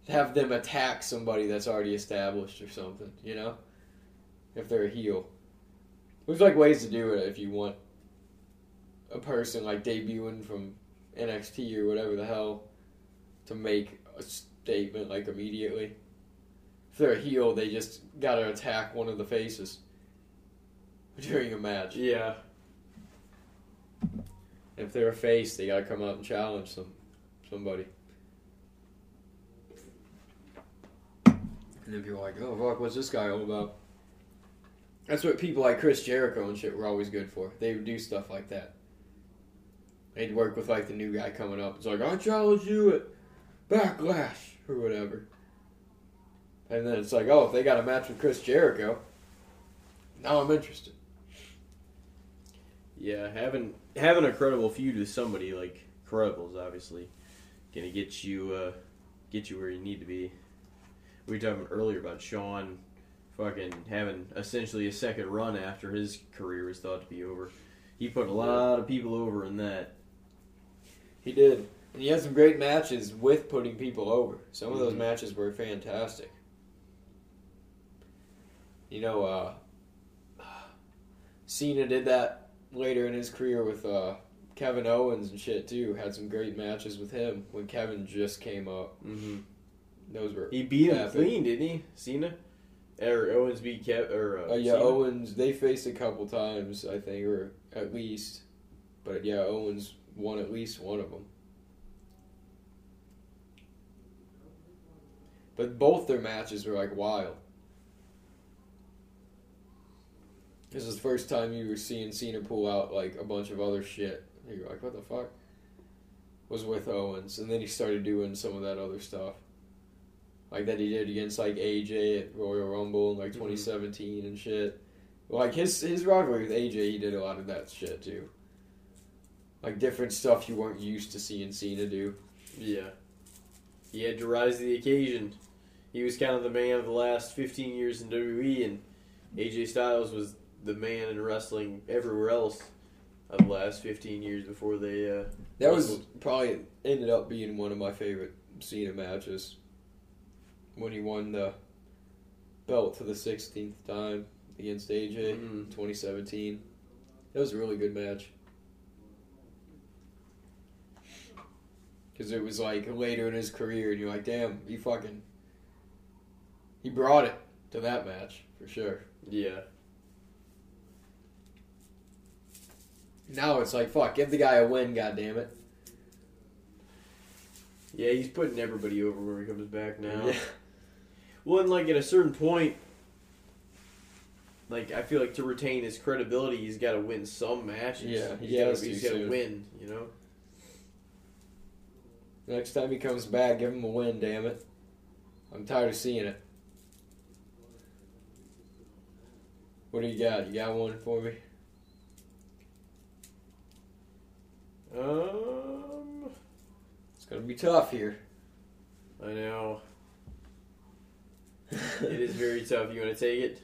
C: have them attack somebody that's already established or something. You know, if they're a heel. There's like ways to do it if you want a person like debuting from NXT or whatever the hell to make a statement like immediately. If they're a heel, they just gotta attack one of the faces during a match.
B: yeah,
C: If they're a face, they gotta come out and challenge some somebody. And then people are like, oh fuck, what's this guy all about? That's what people like Chris Jericho and shit were always good for. They would do stuff like that. They'd work with like the new guy coming up. It's like I challenge you at Backlash or whatever. And then it's like, oh, if they got a match with Chris Jericho, now I'm interested.
B: Yeah, having having a credible feud with somebody like credible is obviously gonna get you uh, get you where you need to be. We were talking earlier about Shawn fucking having essentially a second run after his career was thought to be over. He put a lot of people over in that.
C: He did. And he had some great matches with putting people over. Some of those
B: Mhm.
C: matches were fantastic. You know, uh, Cena did that later in his career with uh, Kevin Owens and shit too. Had some great matches with him when Kevin just came up.
B: Mm-hmm.
C: Those were
B: He beat him
C: Epic.
B: clean, didn't he? Cena or Owens beat Kevin or uh,
C: Uh, yeah,
B: Cena?
C: Owens. They faced a couple times, I think, or at least. But yeah, Owens won at least one of them. But both their matches were like wild. This is the first time you were seeing Cena pull out like a bunch of other shit. You're like, what the fuck? Was with Owens, and then he started doing some of that other stuff, like that he did against like AJ at Royal Rumble in like mm-hmm. 2017 and shit. Like his his rivalry with AJ, he did a lot of that shit too. Like different stuff you weren't used to seeing Cena do.
B: Yeah. He had to rise to the occasion. He was kind of the man of the last 15 years in WWE, and AJ Styles was the man in wrestling everywhere else of the last 15 years before they. Uh,
C: That was probably ended up being one of my favorite Cena matches. When he won the belt for the 16th time against AJ in
B: Mhm.
C: 2017. That was a really good match. Because it was like later in his career, and you're like, damn, he fucking. He brought it to that match, for sure.
B: Yeah.
C: Now it's like, fuck, give the guy a win, goddammit.
B: Yeah, he's putting everybody over when he comes back now.
C: Yeah.
B: Well, and like at a certain point, like I feel like to retain his credibility, he's got to win some matches.
C: Yeah,
B: he's
C: he
B: gotta, he's got to win. You know.
C: Next time he comes back, give him a win, damn it. I'm tired of seeing it. What do you got? You got one for me?
B: Um,
C: It's gonna be tough here.
B: I know it is very tough. You want to take it?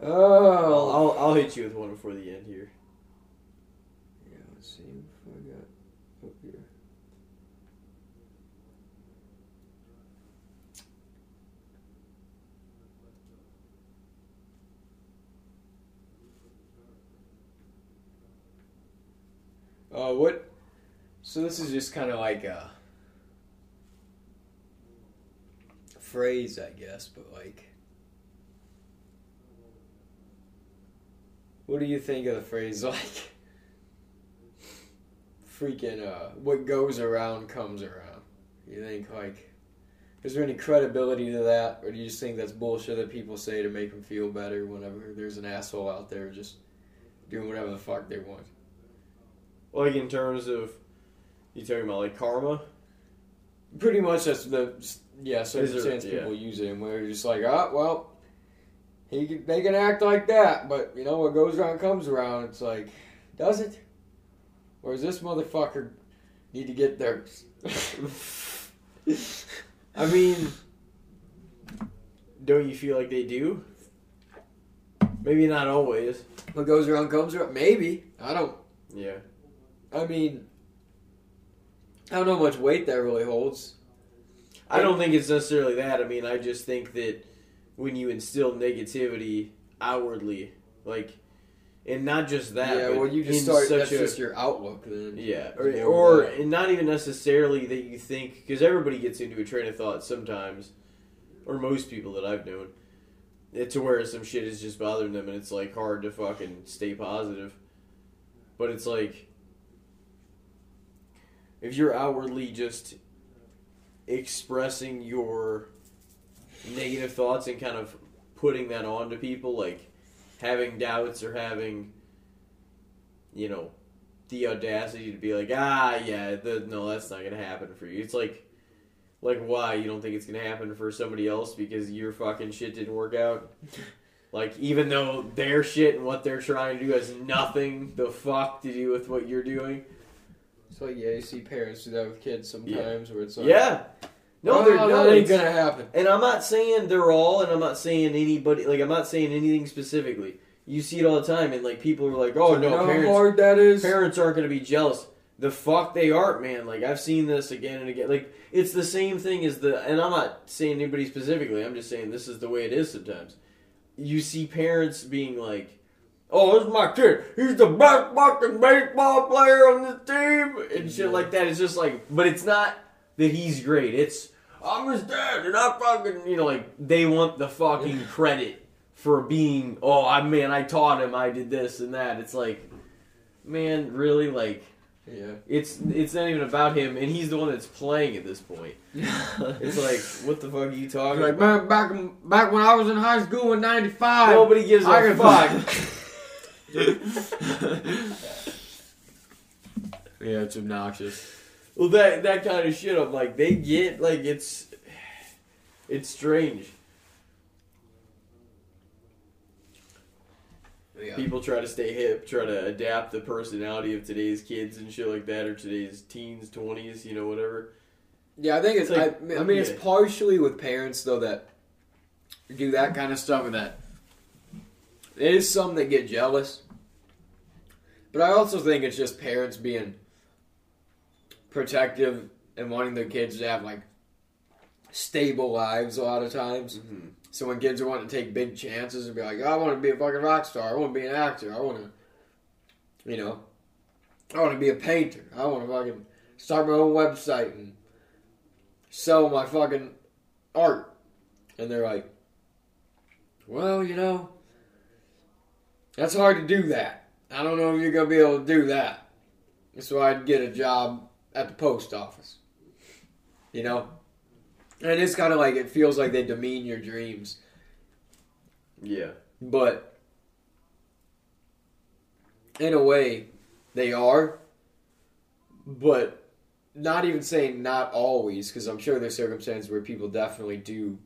B: I'll,
C: Oh.
B: I'll I'll hit you with one before the end here.
C: Yeah, let's see if I got up here. Uh, what? So this is just kind of like a phrase, I guess, but like, what do you think of the phrase like? freaking uh what goes around comes around. You think like is there any credibility to that or do you just think that's bullshit that people say to make them feel better whenever there's an asshole out there just doing whatever the fuck they want?
B: Like in terms of you talking about like karma?
C: Pretty much that's the yeah circumstance
B: yeah.
C: people use it in where you're just like ah well he can, they can act like that but you know what goes around comes around it's like does it or does this motherfucker need to get theirs?
B: I mean, don't you feel like they do? Maybe not always.
C: What goes around comes around. Maybe I don't.
B: Yeah.
C: I mean, I don't know how much weight that really holds.
B: I don't think it's necessarily that. I mean, I just think that when you instill negativity outwardly, like, and not just that,
C: yeah,
B: but
C: well, you just start. That's
B: a,
C: just your outlook then.
B: yeah, or, or and not even necessarily that you think because everybody gets into a train of thought sometimes, or most people that I've known, to where some shit is just bothering them and it's like hard to fucking stay positive, but it's like if you're outwardly just expressing your negative thoughts and kind of putting that on to people like having doubts or having you know the audacity to be like, ah, yeah, the, no, that's not gonna happen for you. It's like, like why you don't think it's gonna happen for somebody else because your fucking shit didn't work out. Like even though their shit and what they're trying to do has nothing the fuck to do with what you're doing.
C: It's like yeah, you see parents do that with kids sometimes, where it's like,
B: Yeah. No,
C: oh,
B: they're no,
C: that ain't gonna happen.
B: And I'm not saying they're all, and I'm not saying anybody. Like I'm not saying anything specifically. You see it all the time, and like people are like, "Oh no,
C: how
B: parents,
C: hard that is.
B: parents aren't going to be jealous." The fuck they aren't, man. Like I've seen this again and again. Like it's the same thing as the. And I'm not saying anybody specifically. I'm just saying this is the way it is sometimes. You see parents being like, "Oh, this is my kid. He's the best fucking baseball player on the team," and shit like that. It's just like, but it's not that he's great. It's I'm his dad, and I fucking, you know, like they want the fucking credit for being. Oh, I man, I taught him. I did this and that. It's like, man, really, like
C: Yeah.
B: it's it's not even about him, and he's the one that's playing at this point. It's like, what the fuck are you talking
C: like
B: about?
C: man, back back when I was in high school in '95.
B: Nobody gives a fuck.
C: yeah, it's obnoxious.
B: Well, that that kind of shit, I'm like, they get like it's it's strange.
C: Yeah.
B: People try to stay hip, try to adapt the personality of today's kids and shit like that, or today's teens, twenties, you know, whatever.
C: Yeah, I think it's.
B: It's like-
C: I, I oh, mean, it's partially with parents though that do that kind of stuff, and that there is some that get jealous. But I also think it's just parents being protective and wanting their kids to have like stable lives a lot of times.
B: Mm-hmm.
C: So when kids are wanting to take big chances and be like, I want to be a fucking rock star, I want to be an actor, I want to, you know, I want to be a painter, I want to fucking start my own website and sell my fucking art. And they're like, well, you know, that's hard to do that. I don't know if you're going to be able to do that. So I'd get a job at the post office. You know? And it's kind of like, it feels like they demean your dreams.
B: Yeah.
C: But in a way, they are. But not even saying not always, because I'm sure there's circumstances where people definitely do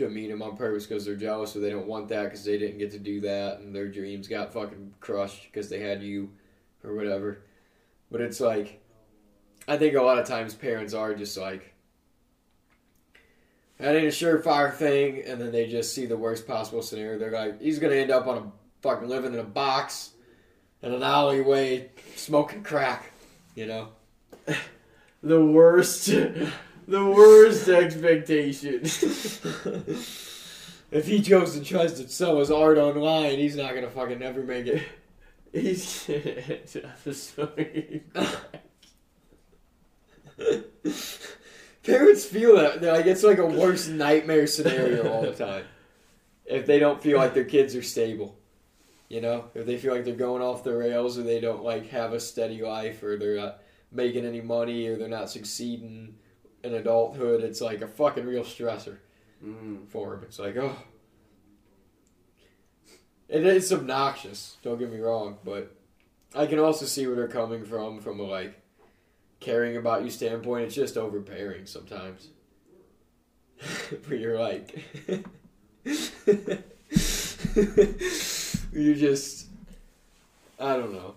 C: demean them on purpose because they're jealous or they don't want that because they didn't get to do that and their dreams got fucking crushed because they had you or whatever. But it's like, I think a lot of times parents are just like, that ain't a surefire thing, and then they just see the worst possible scenario. They're like, he's gonna end up on a fucking living in a box in an alleyway smoking crack, you know?
B: The worst, the worst expectation.
C: if he goes and tries to sell his art online, he's not gonna fucking never make it.
B: He's.
C: Parents feel that. Like, it's like a worst nightmare scenario all the time. If they don't feel like their kids are stable. You know? If they feel like they're going off the rails or they don't like have a steady life or they're not making any money or they're not succeeding in adulthood, it's like a fucking real stressor
B: Mm.
C: for him. It's like, oh. It is obnoxious, don't get me wrong, but I can also see where they're coming from, from a like caring about you standpoint. It's just overbearing sometimes. where you're like, you're just, I don't know.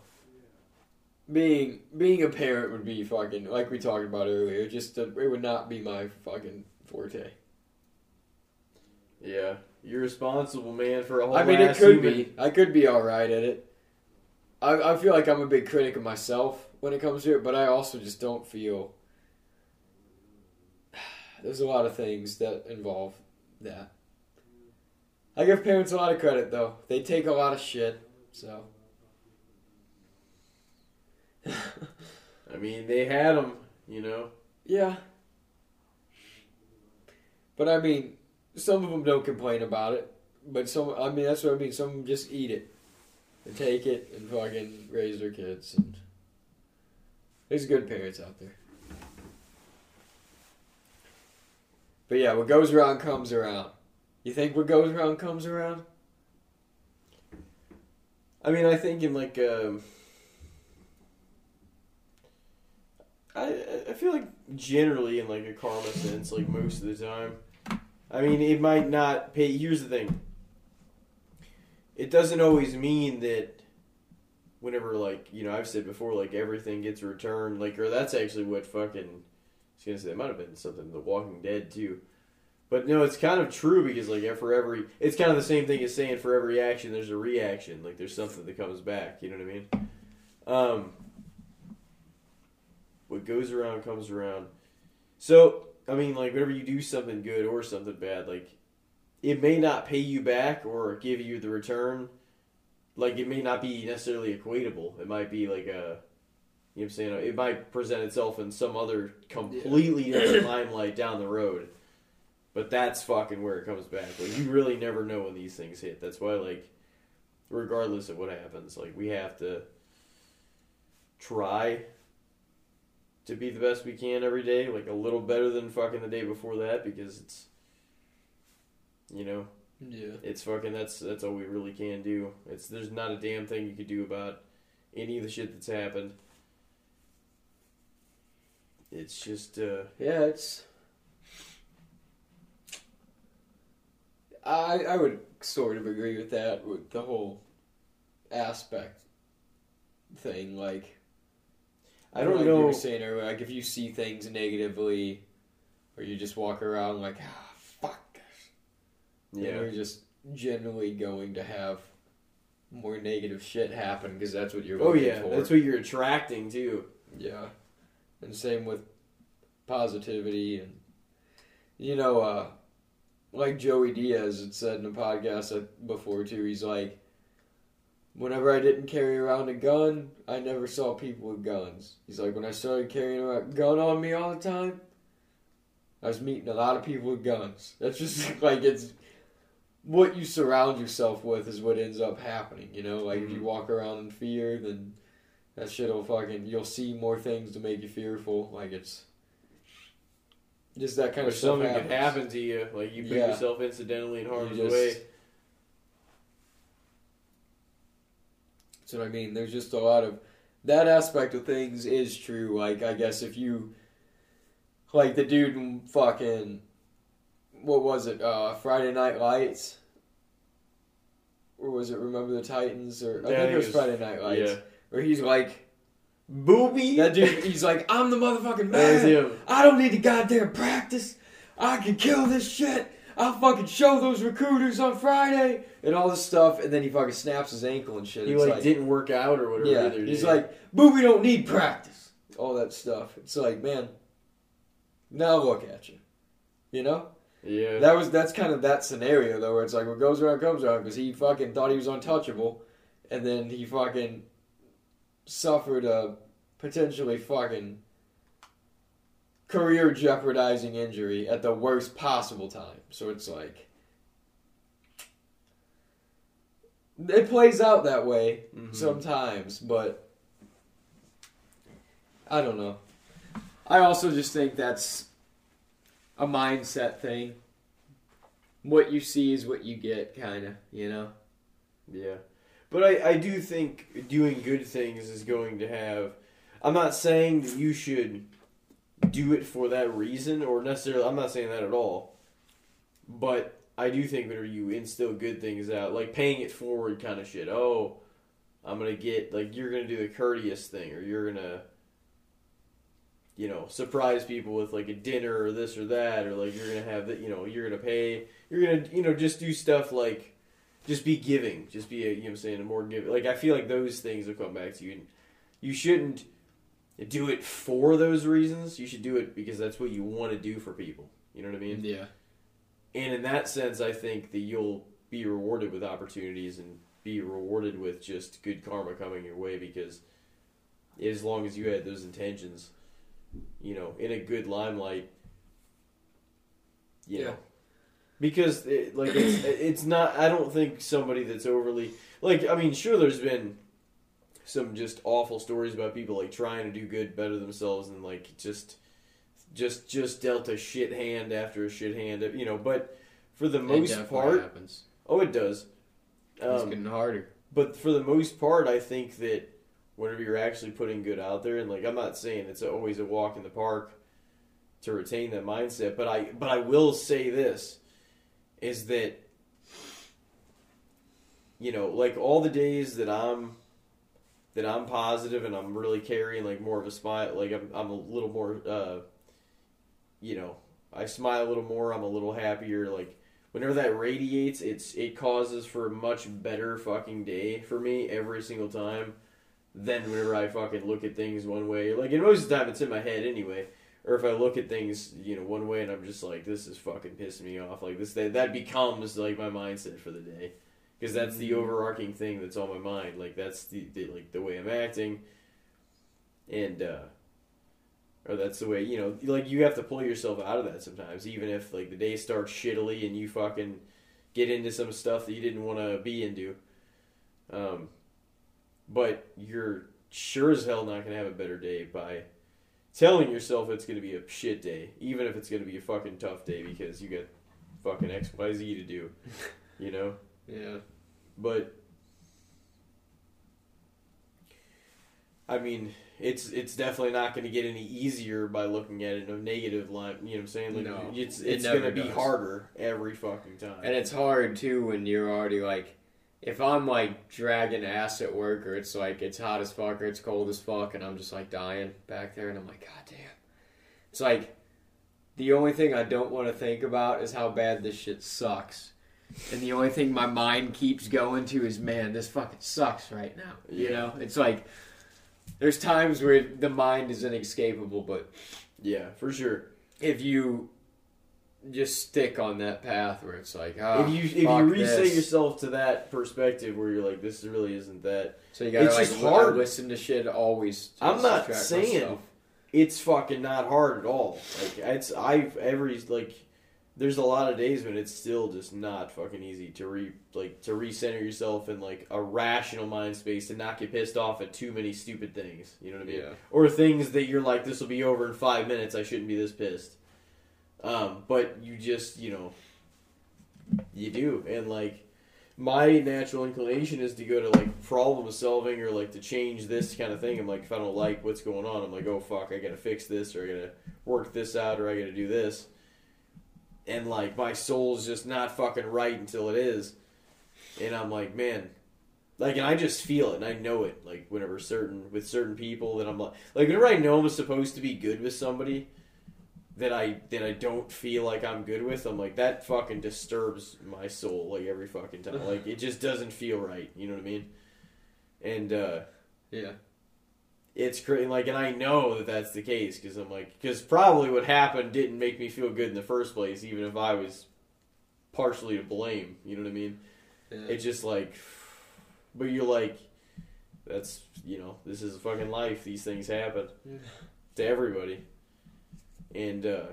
C: Being being a parent would be fucking like we talked about earlier. Just it would not be my fucking forte.
B: Yeah, you're responsible, man, for a whole.
C: I mean, it could
B: human.
C: be. I could be all right at it. I I feel like I'm a big critic of myself when it comes to it, but I also just don't feel. There's a lot of things that involve that. I give parents a lot of credit though. They take a lot of shit, so.
B: I mean, they had them, you know.
C: Yeah. But I mean, some of them don't complain about it. But some, I mean, that's what I mean. Some just eat it and take it and fucking raise their kids. And there's good parents out there. But yeah, what goes around comes around. You think what goes around comes around?
B: I mean, I think in like um, generally in like a karma sense, like most of the time. I mean, it might not pay. Here's the thing. It doesn't always mean that whenever like you know I've said before, like everything gets returned, like or that's actually what fucking. I was gonna say it might have been something The Walking Dead too. But no, it's kind of true because like for every, it's kind of the same thing as saying for every action there's a reaction. Like there's something that comes back. You know what I mean? Um, what goes around comes around. So I mean, like whenever you do something good or something bad, like it may not pay you back or give you the return. Like it may not be necessarily equatable. It might be like a, you know what I'm saying? It might present itself in some other completely different limelight down the road. But that's fucking where it comes back. Like you really never know when these things hit. That's why like regardless of what happens, like we have to try to be the best we can every day, like a little better than fucking the day before that because it's you know,
C: Yeah.
B: it's fucking that's that's all we really can do. It's there's not a damn thing you could do about any of the shit that's happened. It's just uh
C: Yeah, it's. I I would sort of agree with that with the whole aspect thing. Like
B: I don't
C: like You
B: know
C: were saying earlier, like if you see things negatively, or you just walk around like ah fuck this,
B: yeah.
C: you're just generally going to have more negative shit happen because that's what you're
B: Oh yeah,
C: for.
B: that's what you're attracting too.
C: Yeah. And same with positivity and you know, uh like Joey Diaz had said in a podcast uh, before too, he's like Whenever I didn't carry around a gun, I never saw people with guns. He's like, when I started carrying a gun on me all the time, I was meeting a lot of people with guns. That's just like it's what you surround yourself with is what ends up happening. You know, like if you mm-hmm. walk around in fear, then that shit'll fucking you'll see more things to make you fearful. Like it's just that kind
B: Or
C: of stuff
B: something
C: happens.
B: could happen to you, like you put
C: Yeah.
B: yourself incidentally in harm's
C: You just-
B: way.
C: That's what I mean. There's just a lot of that aspect of things is true. Like I guess if you like the dude in fucking what was it? Uh, Friday Night Lights. Or was it Remember the Titans? Or I think it was Friday Night Lights.
B: Yeah.
C: Where he's like
B: Boobie.
C: that dude. He's like, I'm the motherfucking man. I don't need to goddamn practice. I can kill this shit. I'll fucking show those recruiters on Friday and all this stuff. And then he fucking snaps his ankle and shit.
B: He
C: It's
B: like, didn't work out or whatever.
C: yeah,
B: either,
C: he's
B: he?
C: like, but we don't need practice. All that stuff. It's like, man, now look at you. You know,
B: yeah.
C: that was that's kind of that scenario though, where it's like what goes around comes around because he fucking thought he was untouchable, and then he fucking suffered a potentially fucking career jeopardizing injury at the worst possible time. So it's like. It plays out that way
B: Mhm.
C: sometimes, but I don't know. I also just think that's a mindset thing. What you see is what you get, kind of, you know?
B: Yeah. But I, I do think doing good things is going to have. I'm not saying that you should do it for that reason, or necessarily, I'm not saying that at all. But I do think whenever you instill good things out, like paying it forward kind of shit, oh, I'm to get, like, you're to do the courteous thing, or you're to, you know, surprise people with, like, a dinner or this or that, or, like, you're to have, that, you know, you're to pay, you're to, you know, just do stuff like, just be giving. Just be a, you know I'm saying, a more giving. Like, I feel like those things will come back to you. And You shouldn't do it for those reasons. You should do it because that's what you want to do for people. You know what I mean?
C: Yeah.
B: And in that sense, I think that you'll be rewarded with opportunities and be rewarded with just good karma coming your way because as long as you had those intentions, you know, in a good limelight, you
C: Yeah.
B: know. Because it, like it's it's not I don't think somebody that's overly like I mean sure there's been some just awful stories about people like trying to do good better themselves and like just just just dealt a shit hand after a shit hand you know but for the most part
C: happens.
B: oh it does
C: It's
B: um,
C: getting harder.
B: but for the most part i think that whenever you're actually putting good out there and like i'm not saying it's always a walk in the park to retain that mindset. But I but I will say this is that you know, like all the days that I'm that I'm positive and I'm really carrying like more of a smile, like I'm I'm a little more uh you know, I smile a little more, I'm a little happier like whenever that radiates, it's it causes for a much better fucking day for me every single time than whenever I fucking look at things one way. Like, and most of the time it's in my head anyway. Or if I look at things, you know, one way and I'm just like, this is fucking pissing me off. Like this, that, that becomes like my mindset for the day, because that's the overarching thing that's on my mind. Like that's the, the like the way I'm acting, and uh or that's the way you know, like you have to pull yourself out of that sometimes, even if like the day starts shittily and you fucking get into some stuff that you didn't want to be into. Um, but you're sure as hell not gonna have a better day by telling yourself it's gonna be a shit day, even if it's gonna be a fucking tough day because you got fucking X Y Z to do, you know.
C: Yeah.
B: But I mean, it's it's definitely not going to get any easier by looking at it in a negative light. You know what I'm saying? Like,
C: No,
B: it's it's
C: never
B: going to be harder every fucking time.
C: And it's hard too when you're already like, if I'm like dragging ass at work or it's like it's hot as fuck or it's cold as fuck and I'm just like dying back there and I'm like, God damn. It's like the only thing I don't want to think about is how bad this shit sucks. And the only thing my mind keeps going to is, man, this fucking sucks right now. You know? It's like there's times where the mind is inescapable, but
B: yeah, for sure.
C: if you just stick on that path where it's like, ah,
B: if you if you reset
C: this.
B: yourself to that perspective where you're like, this really isn't that.
C: So you gotta
B: It's
C: like
B: just hard.
C: listen to shit always.
B: I'm not saying
C: myself.
B: it's fucking not hard at all. Like it's I've every like there's a lot of days when it's still just not fucking easy to re like to recenter yourself in like a rational mind space and not get pissed off at too many stupid things. You know what I mean?
C: Yeah.
B: Or things that you're like, this will be over in five minutes. I shouldn't be this pissed. Um, but you just you know you do and like my natural inclination is to go to like problem solving or like to change this kind of thing. I'm like, if I don't like what's going on, I'm like, oh fuck, I gotta fix this or I gotta work this out or I gotta do this. And like my soul's just not fucking right until it is. And I'm like, man, like, and I just feel it and I know it. Like whenever certain with certain people that I'm like, like whenever I know I'm supposed to be good with somebody that I that I don't feel like I'm good with, I'm like that fucking disturbs my soul like every fucking time. Like it just doesn't feel right. You know what I mean? And uh
C: Yeah.
B: It's crazy. Like, and I know that that's the case because I'm like, because probably what happened didn't make me feel good in the first place, even if I was partially to blame. You know what I mean?
C: Yeah.
B: It's just like, but you're like, that's you know, this is fucking life. These things happen
C: Yeah.
B: to everybody, and uh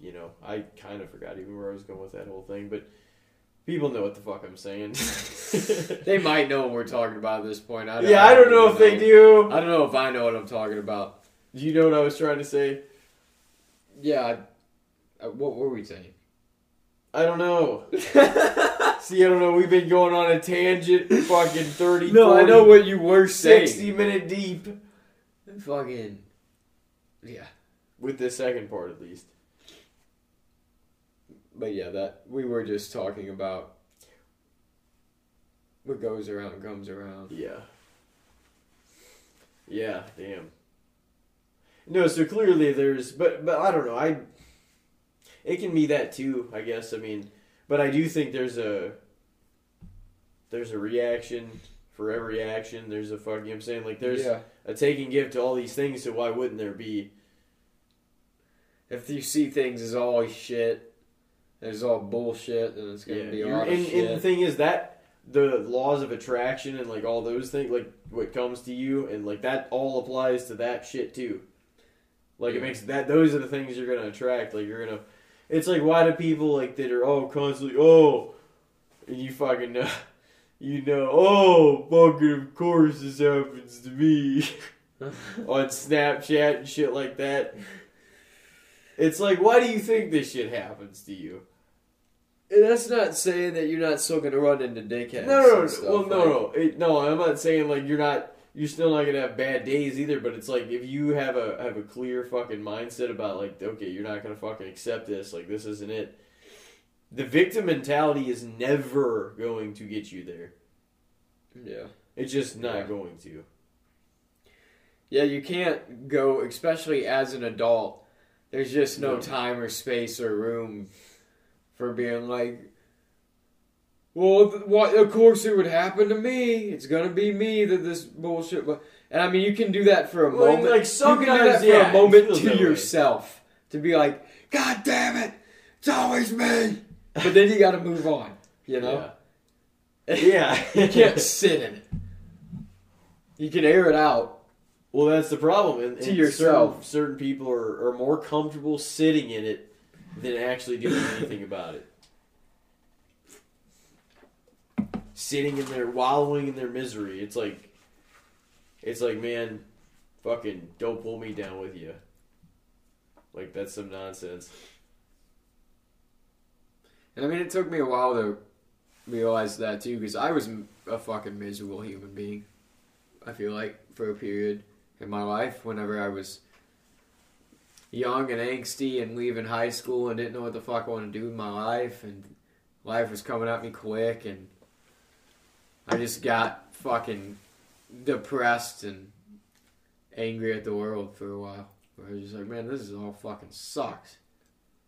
B: you know, I kind of forgot even where I was going with that whole thing, but people know what the fuck I'm saying.
C: they might know what we're talking about at this point. I
B: yeah, I don't know if they do.
C: I don't know if I know what I'm talking about.
B: Do you know what I was trying to say?
C: Yeah. I, uh, what were we saying?
B: I don't know. See, I don't know. We've been going on a tangent, fucking 30,
C: no,
B: 40,
C: I know what you were saying.
B: 60 minute deep
C: Fucking. Yeah.
B: with the second part at least.
C: But yeah, that we were just talking about what goes around comes around.
B: Yeah. Yeah, damn. No, so clearly there's, but but I don't know. I it can be that too. I guess. I mean, but I do think there's a there's a reaction for every action. There's a fucking You know what I'm saying? Like there's
C: yeah.
B: a take and give to all these things. So why wouldn't there be?
C: If you see things as all shit, as all bullshit, and it's gonna
B: Yeah,
C: be a lot of
B: and,
C: shit.
B: and the thing is that the laws of attraction and like all those things, like what comes to you, and like that all applies to that shit too. Like it makes that those are the things you're gonna attract. Like you're gonna. It's like why do people like that are oh constantly oh, and you fucking know, you know oh fucking of course this happens to me on Snapchat and shit like that. It's like why do you think this shit happens to you?
C: And that's not saying that you're not still gonna run into dickheads.
B: No, no, no.
C: stuff,
B: Well, no,
C: like-
B: no. It, no, I'm not saying like you're not you're still not gonna have bad days either. But it's like if you have a have a clear fucking mindset about like, okay, you're not gonna fucking accept this. Like this isn't it. The victim mentality is never going to get you there.
C: Yeah.
B: It's just not
C: Yeah.
B: going to.
C: Yeah, you can't go, especially as an adult. There's just no
B: No.
C: time or space or room for being like, well, what? Of course, it would happen to me. It's gonna be me that this bullshit. But and I mean, you can do that for a
B: Well,
C: moment.
B: like,
C: you can do that for
B: yeah,
C: a moment to
B: way.
C: yourself to be like, God damn it, it's always me. But then you got to move on. You know,
B: Yeah. yeah.
C: you can't sit in it. You can air it out.
B: Well, that's the problem. And,
C: To
B: and
C: yourself.
B: certain, certain people are, are more comfortable sitting in it than actually doing anything about it. Sitting in there, wallowing in their misery. It's like, it's like, man, fucking don't pull me down with you. Like that's some nonsense.
C: And I mean, it took me a while to realize that too, because I was a fucking miserable human being. I feel like for a period in my life, whenever I was young and angsty and leaving high school and didn't know what the fuck I wanted to do with my life, and life was coming at me quick, and I just got fucking depressed and angry at the world for a while. I was just like, man, this is all fucking sucks.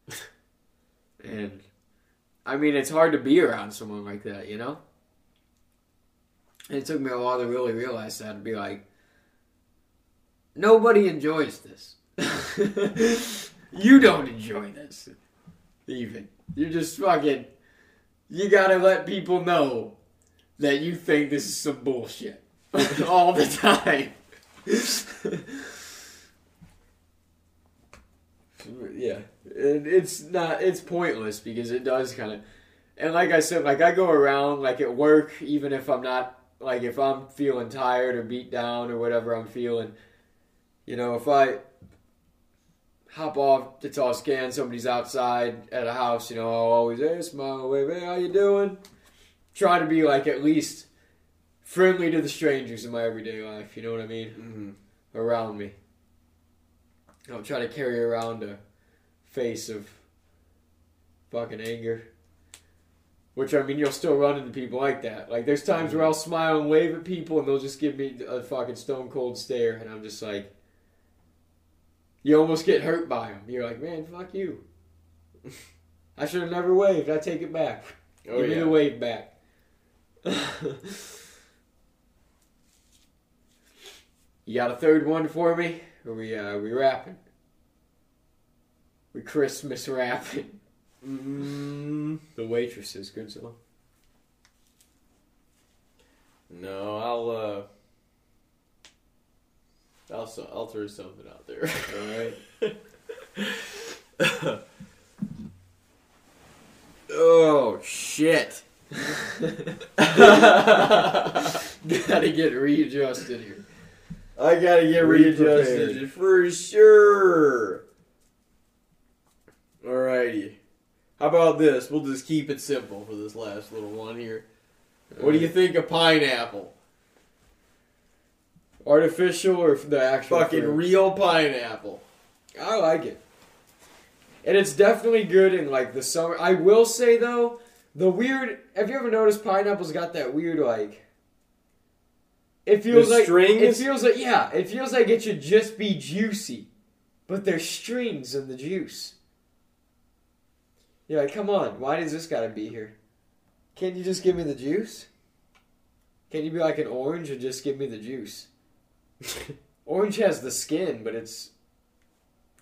C: and I mean, it's hard to be around someone like that, you know? And it took me a while to really realize that, to be like, nobody enjoys this. you don't enjoy this, even. You're just fucking. You gotta let people know that you think this is some bullshit all the time. yeah, it, it's not. It's pointless because it does kind of. And like I said, like I go around like at work, even if I'm not like if I'm feeling tired or beat down or whatever I'm feeling, you know, if I hop off to toss scan, somebody's outside at a house, you know, I'll always hey smile, wave, hey, how you doing? Try to be like at least friendly to the strangers in my everyday life. You know what I mean?
B: Mm-hmm.
C: around me. I'll try to carry around a face of fucking anger. Which I mean, you'll still run into people like that. Like, there's times where I'll smile and wave at people, and they'll just give me a fucking stone cold stare, and I'm just like, you almost get hurt by them. You're like, man, fuck you. I should have never waved. I take it back.
B: Oh
C: give me the wave back. you got a third one for me? Or we uh we wrapping? We Christmas Wrapping.
B: Mm,
C: The waitresses, good song.
B: no, I'll uh, I'll so- I'll throw something out there.
C: Alright. oh shit. Gotta get readjusted here.
B: I gotta get
C: Re-prepared.
B: readjusted for sure. Alrighty. How about this? We'll just keep it simple for this last little one here. What do you think of pineapple?
C: Artificial or the actual
B: Fucking
C: fruit?
B: real pineapple.
C: I like it. And it's definitely good in like the summer. I will say though, the weird have you ever noticed pineapple's got that weird like it feels
B: The
C: like
B: strings?
C: it feels like yeah, it feels like it should just be juicy. But there's strings in the juice. You're like, come on, why does this gotta be here? Can't you just give me the juice? Can't you be like an orange and just give me the juice? Orange has the skin, but it's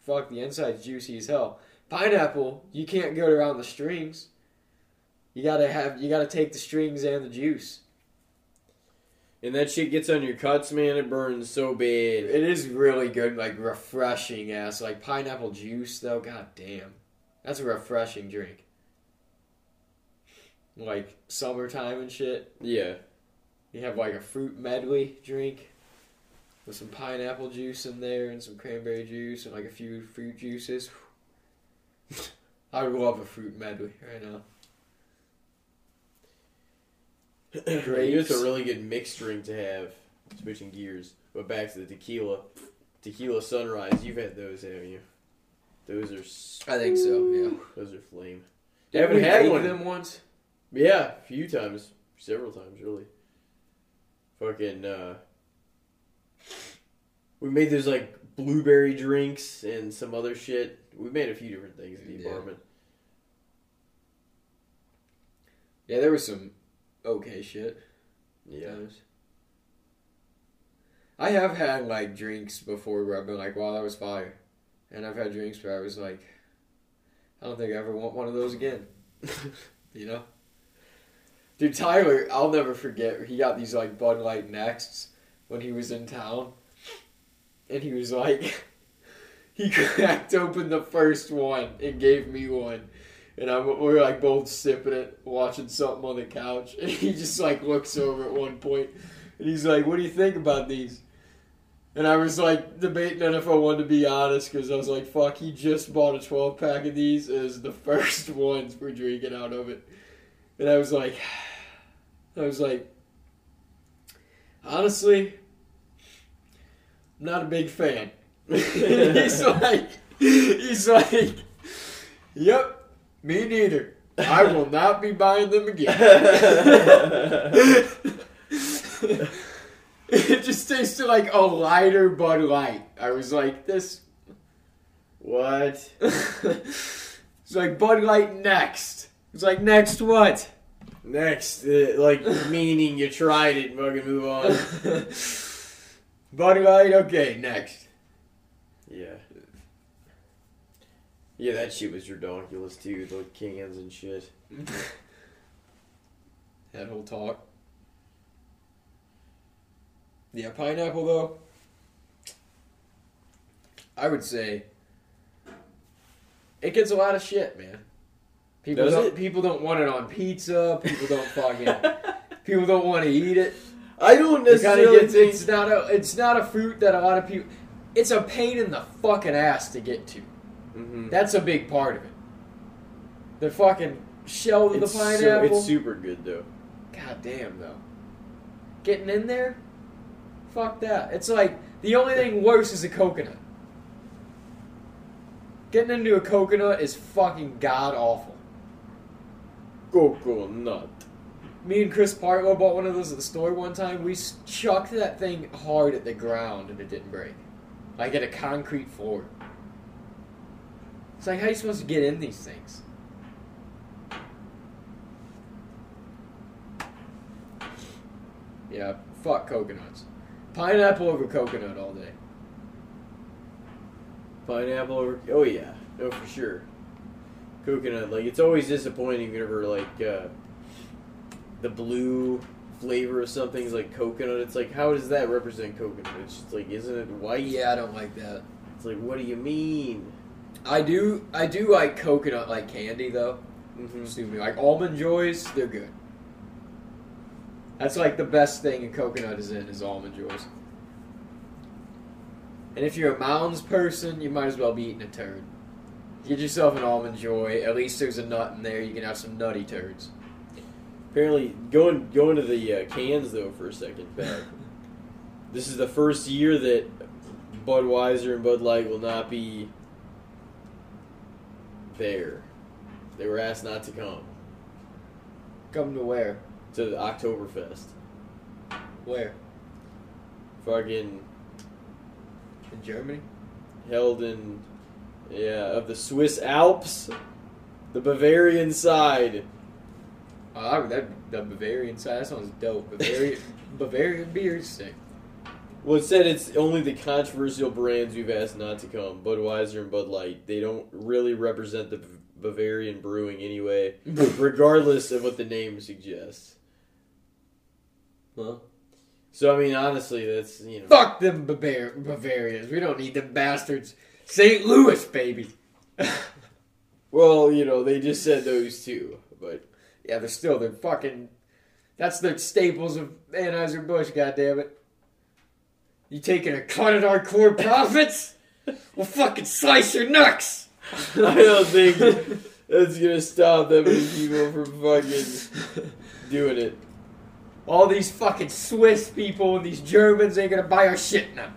C: fuck the inside's juicy as hell. Pineapple, you can't go around the strings. You gotta have you gotta take the strings and the juice.
B: And that shit gets on your cuts, man. It burns so bad.
C: It is really good, like refreshing ass. Like pineapple juice though, god damn. That's a refreshing drink. Like summertime and shit.
B: Yeah.
C: You have like a fruit medley drink with some pineapple juice in there and some cranberry juice and like a few fruit juices. I would love a fruit medley right now.
B: It's a really good mixed drink to have switching gears, but back to the tequila. Tequila Sunrise. You've had those, haven't you? Those are.
C: I think so. Yeah.
B: Those are flame.
C: Did
B: Haven't had one.
C: them once?
B: Yeah, a few times, several times, really. Fucking. uh We made those like blueberry drinks and some other shit. We made a few different things in the
C: Yeah.
B: apartment.
C: Yeah, there was some okay shit.
B: Yeah.
C: times. I have had like drinks before where I've been like, wow, that was fire. And I've had drinks where I was like, I don't think I ever want one of those again. you know? Dude, Tyler, I'll never forget. He got these like Bud Light Nexts when he was in town. And he was like, he cracked open the first one and gave me one. And I'm, we were like both sipping it, watching something on the couch. And he just like looks over at one point and he's like, What do you think about these? And I was like debating if I wanted to be honest because I was like, Fuck, he just bought a 12 pack of these as the first ones we're drinking out of it. And I was like, I was like, Honestly, not a big fan. he's like, he's like, Yep. Me neither. I will not be buying them again. it just tasted like a lighter Bud Light. I was like, this.
B: What?
C: it's like Bud Light next. It's like next what?
B: Next, uh, like meaning you tried it, fucking move on.
C: Bud Light, okay, next.
B: Yeah. Yeah, that shit was ridiculous too. The cans and shit.
C: that whole talk. Yeah, pineapple though. I would say it gets a lot of shit, man. People
B: Does
C: don't,
B: it?
C: people don't want it on pizza. People don't fucking. people don't want to eat it.
B: I don't necessarily
C: gets,
B: think.
C: it's not a it's not a fruit that a lot of people. It's a pain in the fucking ass to get to.
B: Mhm.
C: That's a big part of it. The fucking shell of
B: It's
C: the pineapple.
B: it's super good though.
C: God damn though. Getting in there? Fuck that. It's like the only thing worse is a coconut. Getting into a coconut is fucking god awful.
B: Coconut.
C: Me and Chris Partlow bought one of those at the store one time. We chucked that thing hard at the ground and it didn't break. Like at a concrete floor. It's like, how are you supposed to get in these things? Yeah, fuck coconuts. Pineapple over coconut all day.
B: Pineapple over. Oh yeah, no for sure. Coconut, like it's always disappointing whenever like uh, the blue flavor of something's like coconut. It's like how does that represent coconut? It's just like isn't it white?
C: Yeah, I don't like that.
B: It's like what do you mean?
C: I do, I do like coconut like candy though.
B: Mm-hmm.
C: Excuse me, like almond joys, they're good. That's like the best thing a coconut is in is almond joys. And if you're a mounds person, you might as well be eating a turd. Get yourself an almond joy. At least there's a nut in there. You can have some nutty turds.
B: Apparently, going going to the uh, cans though for a second back. this is the first year that Budweiser and Bud Light will not be there. They were asked not to come
C: Come to where?
B: to the Oktoberfest.
C: Where?
B: Fucking
C: In Germany?
B: held in yeah of the Swiss Alps, the Bavarian side.
C: Oh, that the Bavarian side. That sounds dope. Bavarian Bavarian beer's sick.
B: Well, it said it's only the controversial brands we've asked not to come. Budweiser and Bud Light. They don't really represent the B- Bavarian brewing anyway, regardless of what the name suggests.
C: Well,
B: So I mean, honestly, that's you know.
C: fuck them Bavar- Bavarians. We don't need them bastards. St. Louis, baby.
B: Well, you know, they just said those two, but
C: Yeah, they're still they're fucking. That's the staples of Anheuser Busch. Goddamn it! You taking a cut at our core profits? we'll fucking slice your nuts.
B: I don't think that's gonna stop that many people from fucking doing it.
C: All these fucking Swiss people and these Germans ain't gonna buy our shit now.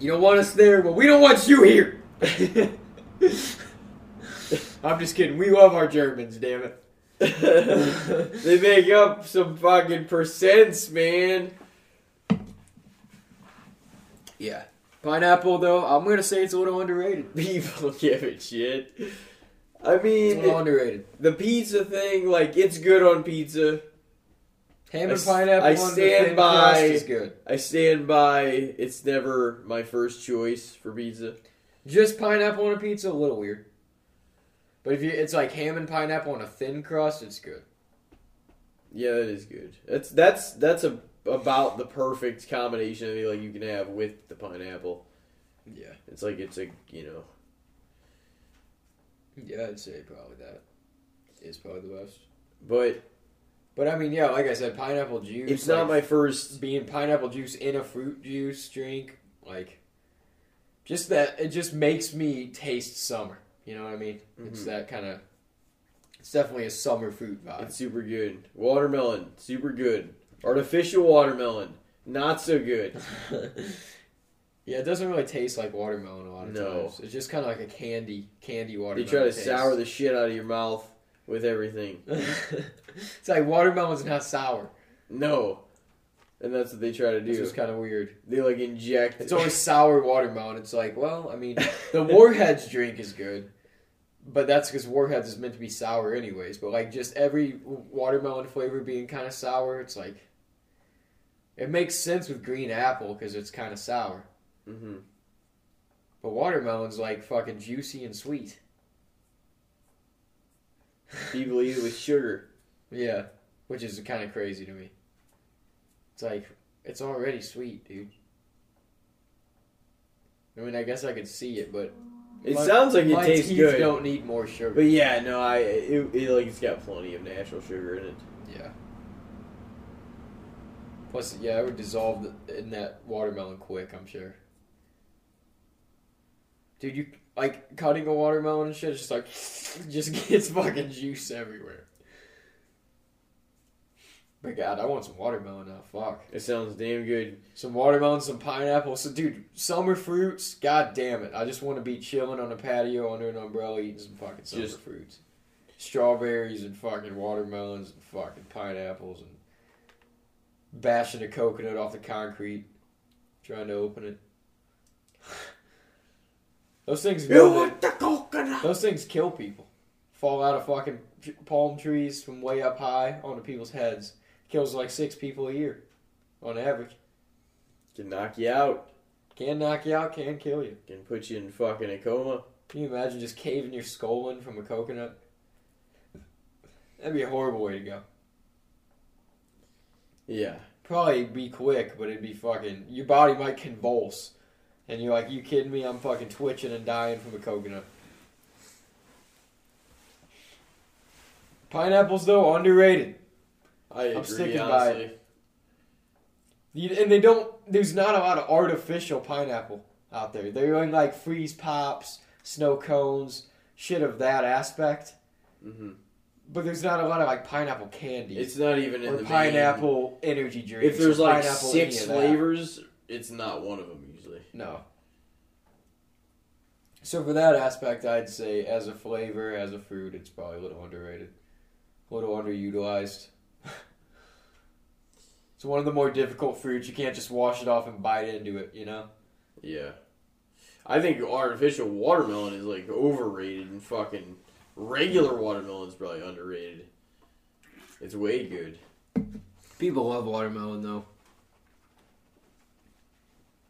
C: You don't want us there, well, we don't want you here. I'm just kidding. We love our Germans, damn it.
B: they make up some fucking percents, man.
C: Yeah. Pineapple, though, I'm gonna say it's a little underrated.
B: People give it shit. I
C: It's
B: mean,
C: little underrated.
B: the pizza thing, like, it's good on pizza.
C: Ham
B: I
C: and
B: s-
C: pineapple
B: I
C: on
B: stand by-
C: is good.
B: I stand by it's never my first choice for pizza.
C: Just pineapple on a pizza, a little weird. But if you, it's like ham and pineapple on a thin crust, it's good.
B: Yeah, that is good. That's that's that's a about the perfect combination I like you can have with the pineapple.
C: Yeah.
B: It's like it's a you know
C: Yeah, I'd say probably that is probably the best.
B: but
C: But I mean, yeah, like I said, pineapple juice.
B: it's not my first
C: being pineapple juice in a fruit juice drink. Like, just that it just makes me taste summer. You know what I mean? It's
B: Mhm.
C: that kind of. It's definitely a summer fruit vibe.
B: It's super good. Watermelon, super good. Artificial watermelon, not so good.
C: yeah, it doesn't really taste like watermelon a lot of
B: No.
C: times. It's just kind of like a candy, candy watermelon.
B: They
C: watermelon.
B: try to
C: taste.
B: sour the shit out of your mouth with everything.
C: it's like watermelon's not sour.
B: No. And that's what they try to do.
C: It's kind of weird.
B: They like inject
C: It's always sour watermelon. It's like, well, I mean, the Warheads drink is good, but that's because Warheads is meant to be sour anyways. But like, just every watermelon flavor being kind of sour, it's like, it makes sense with green apple because it's kind of sour.
B: hmm
C: But watermelon's like fucking juicy and sweet.
B: People eat it with sugar.
C: Yeah, which is kind of crazy to me. It's like it's already sweet, dude. I mean, I guess I could see it, but
B: It
C: my-
B: sounds like it tastes
C: teeth
B: good.
C: Don't need more sugar.
B: But yeah, no, I it, it like it's got plenty of natural sugar in it.
C: Yeah. Plus, yeah, it would dissolve in that watermelon quick. I'm sure. Dude, you like cutting a watermelon and shit. It's just like just gets fucking juice everywhere. But God, I want some watermelon now. Fuck.
B: It sounds damn good.
C: Some watermelon, some pineapple. So, dude, summer fruits. God damn it! I just want to be chilling on a patio under an umbrella, eating some fucking summer
B: Just-
C: fruits. Strawberries and fucking watermelons and fucking pineapples and bashing a coconut off the concrete, trying to open it. Those things.
B: Go You want the coconut?
C: Those things kill people. Fall out of fucking palm trees from way up high onto people's heads. Kills like six people a year, on average.
B: Can knock you out.
C: Can knock you out, can kill you.
B: Can put you in fucking a coma.
C: Can you imagine just caving your skull in from a coconut? That'd be a horrible way to go.
B: Yeah.
C: Probably be quick, but it'd be fucking. Your body might convulse. And you're like, you kidding me? I'm fucking twitching and dying from a coconut. Pineapples, though, underrated.
B: I agree,
C: sticking by
B: honestly.
C: You, and they don't. There's not a lot of artificial pineapple out there. They're doing like freeze pops, snow cones, shit of that aspect.
B: Mm-hmm.
C: But there's not a lot of like pineapple candy
B: It's not even in the main-
C: pineapple energy drink.
B: If there's like six flavors, it's not one of them usually.
C: no. So for that aspect, I'd say as a flavor, as a fruit, it's probably a little underrated, a little underutilized. It's one of the more difficult fruits. You can't just wash it off and bite into it, you know.
B: Yeah. I think artificial watermelon is like overrated and fucking regular watermelon is probably underrated. It's way good.
C: People love watermelon though.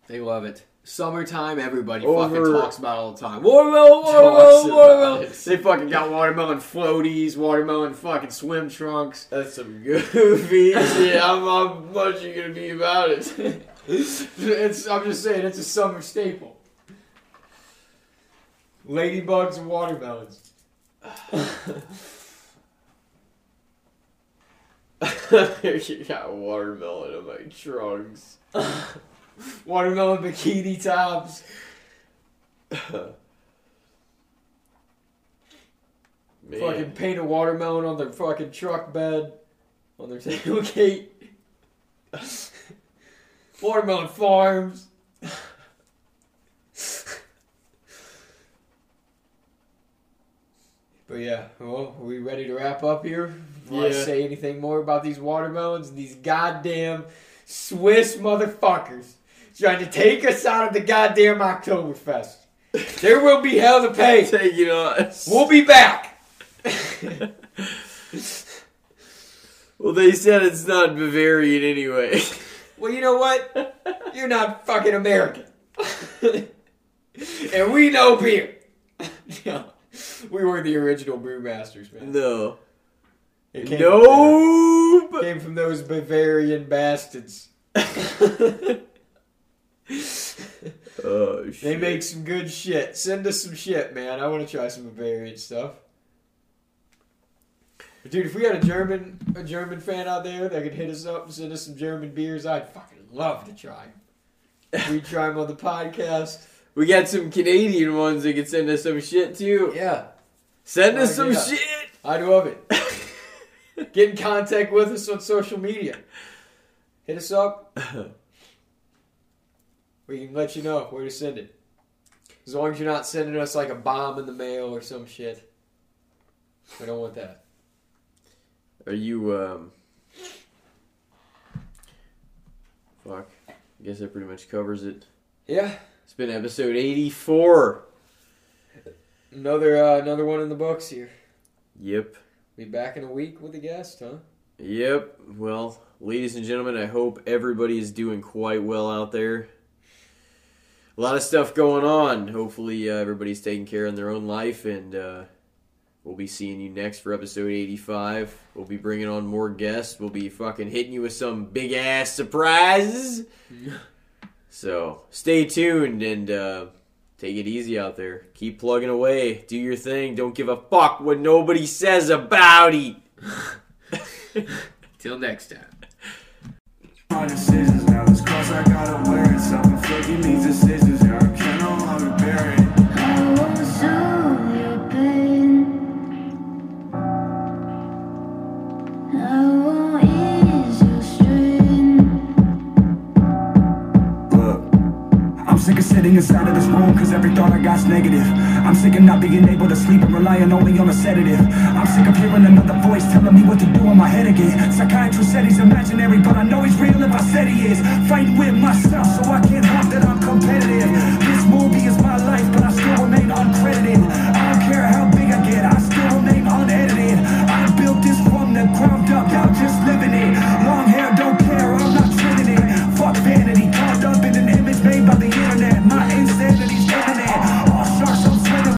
C: They love it. Summertime, everybody
B: Over-
C: fucking talks about all the time. Watermelon, watermelon, watermelon. They fucking got watermelon floaties, watermelon fucking swim trunks.
B: That's some goofy shit. How how much you gonna be about it?
C: it's, I'm just saying, it's a summer staple. Ladybugs and watermelons.
B: you got watermelon in my trunks.
C: Watermelon bikini tops. Fucking paint a watermelon on their fucking truck bed. on their tailgate. Watermelon Farms. but yeah, well, are we ready to wrap up here? Want to
B: Yeah.
C: say anything more about these watermelons and these goddamn Swiss motherfuckers trying to take us out of the goddamn Oktoberfest? There will be hell to pay.
B: Taking us.
C: We'll be back.
B: Well, they said it's not Bavarian anyway.
C: Well, you know what? You're not fucking American. and we know beer. We were the original brewmasters, man.
B: no.
C: It came
B: Nope.
C: From, came from those Bavarian bastards.
B: oh shit.
C: They make some good shit. Send us some shit, man. I want to try some Bavarian stuff. But dude, if we had a German a German fan out there that could hit us up and send us some German beers, I'd fucking love to try 'em. We'd try them on the podcast.
B: We got some Canadian ones that can send us some shit too.
C: Yeah,
B: Send us some shit.
C: I'd love it. Get in contact with us on social media. Hit us up. We can let you know where to send it. As long as you're not sending us like a bomb in the mail or some shit. We don't want that.
B: Are you um? Fuck. I guess that pretty much covers it.
C: Yeah.
B: It's been episode eighty-four.
C: Another uh, another one in the books here.
B: Yep.
C: Be back in a week with a guest, huh?
B: Yep. Well, ladies and gentlemen, I hope everybody is doing quite well out there. A lot of stuff going on. Hopefully, uh, everybody's taking care of their own life, and uh, we'll be seeing you next for episode 85. We'll be bringing on more guests. We'll be fucking hitting you with some big ass surprises. so, stay tuned and uh, take it easy out there. Keep plugging away. Do your thing. Don't give a fuck what nobody says about it.
C: Till next time.
D: My decisions now, this cross I gotta wear it. Self-inflicting these decisions, sitting inside of this room Cause every thought I got's negative. I'm sick of not being able to sleep And relying only on a sedative. I'm sick of hearing another voice Telling me what to do in my head again. Psychiatrist said he's imaginary But I know he's real if I said he is. Fighting with
A: myself so I can't hide that I'm competitive. This movie is my life But I still remain uncredited.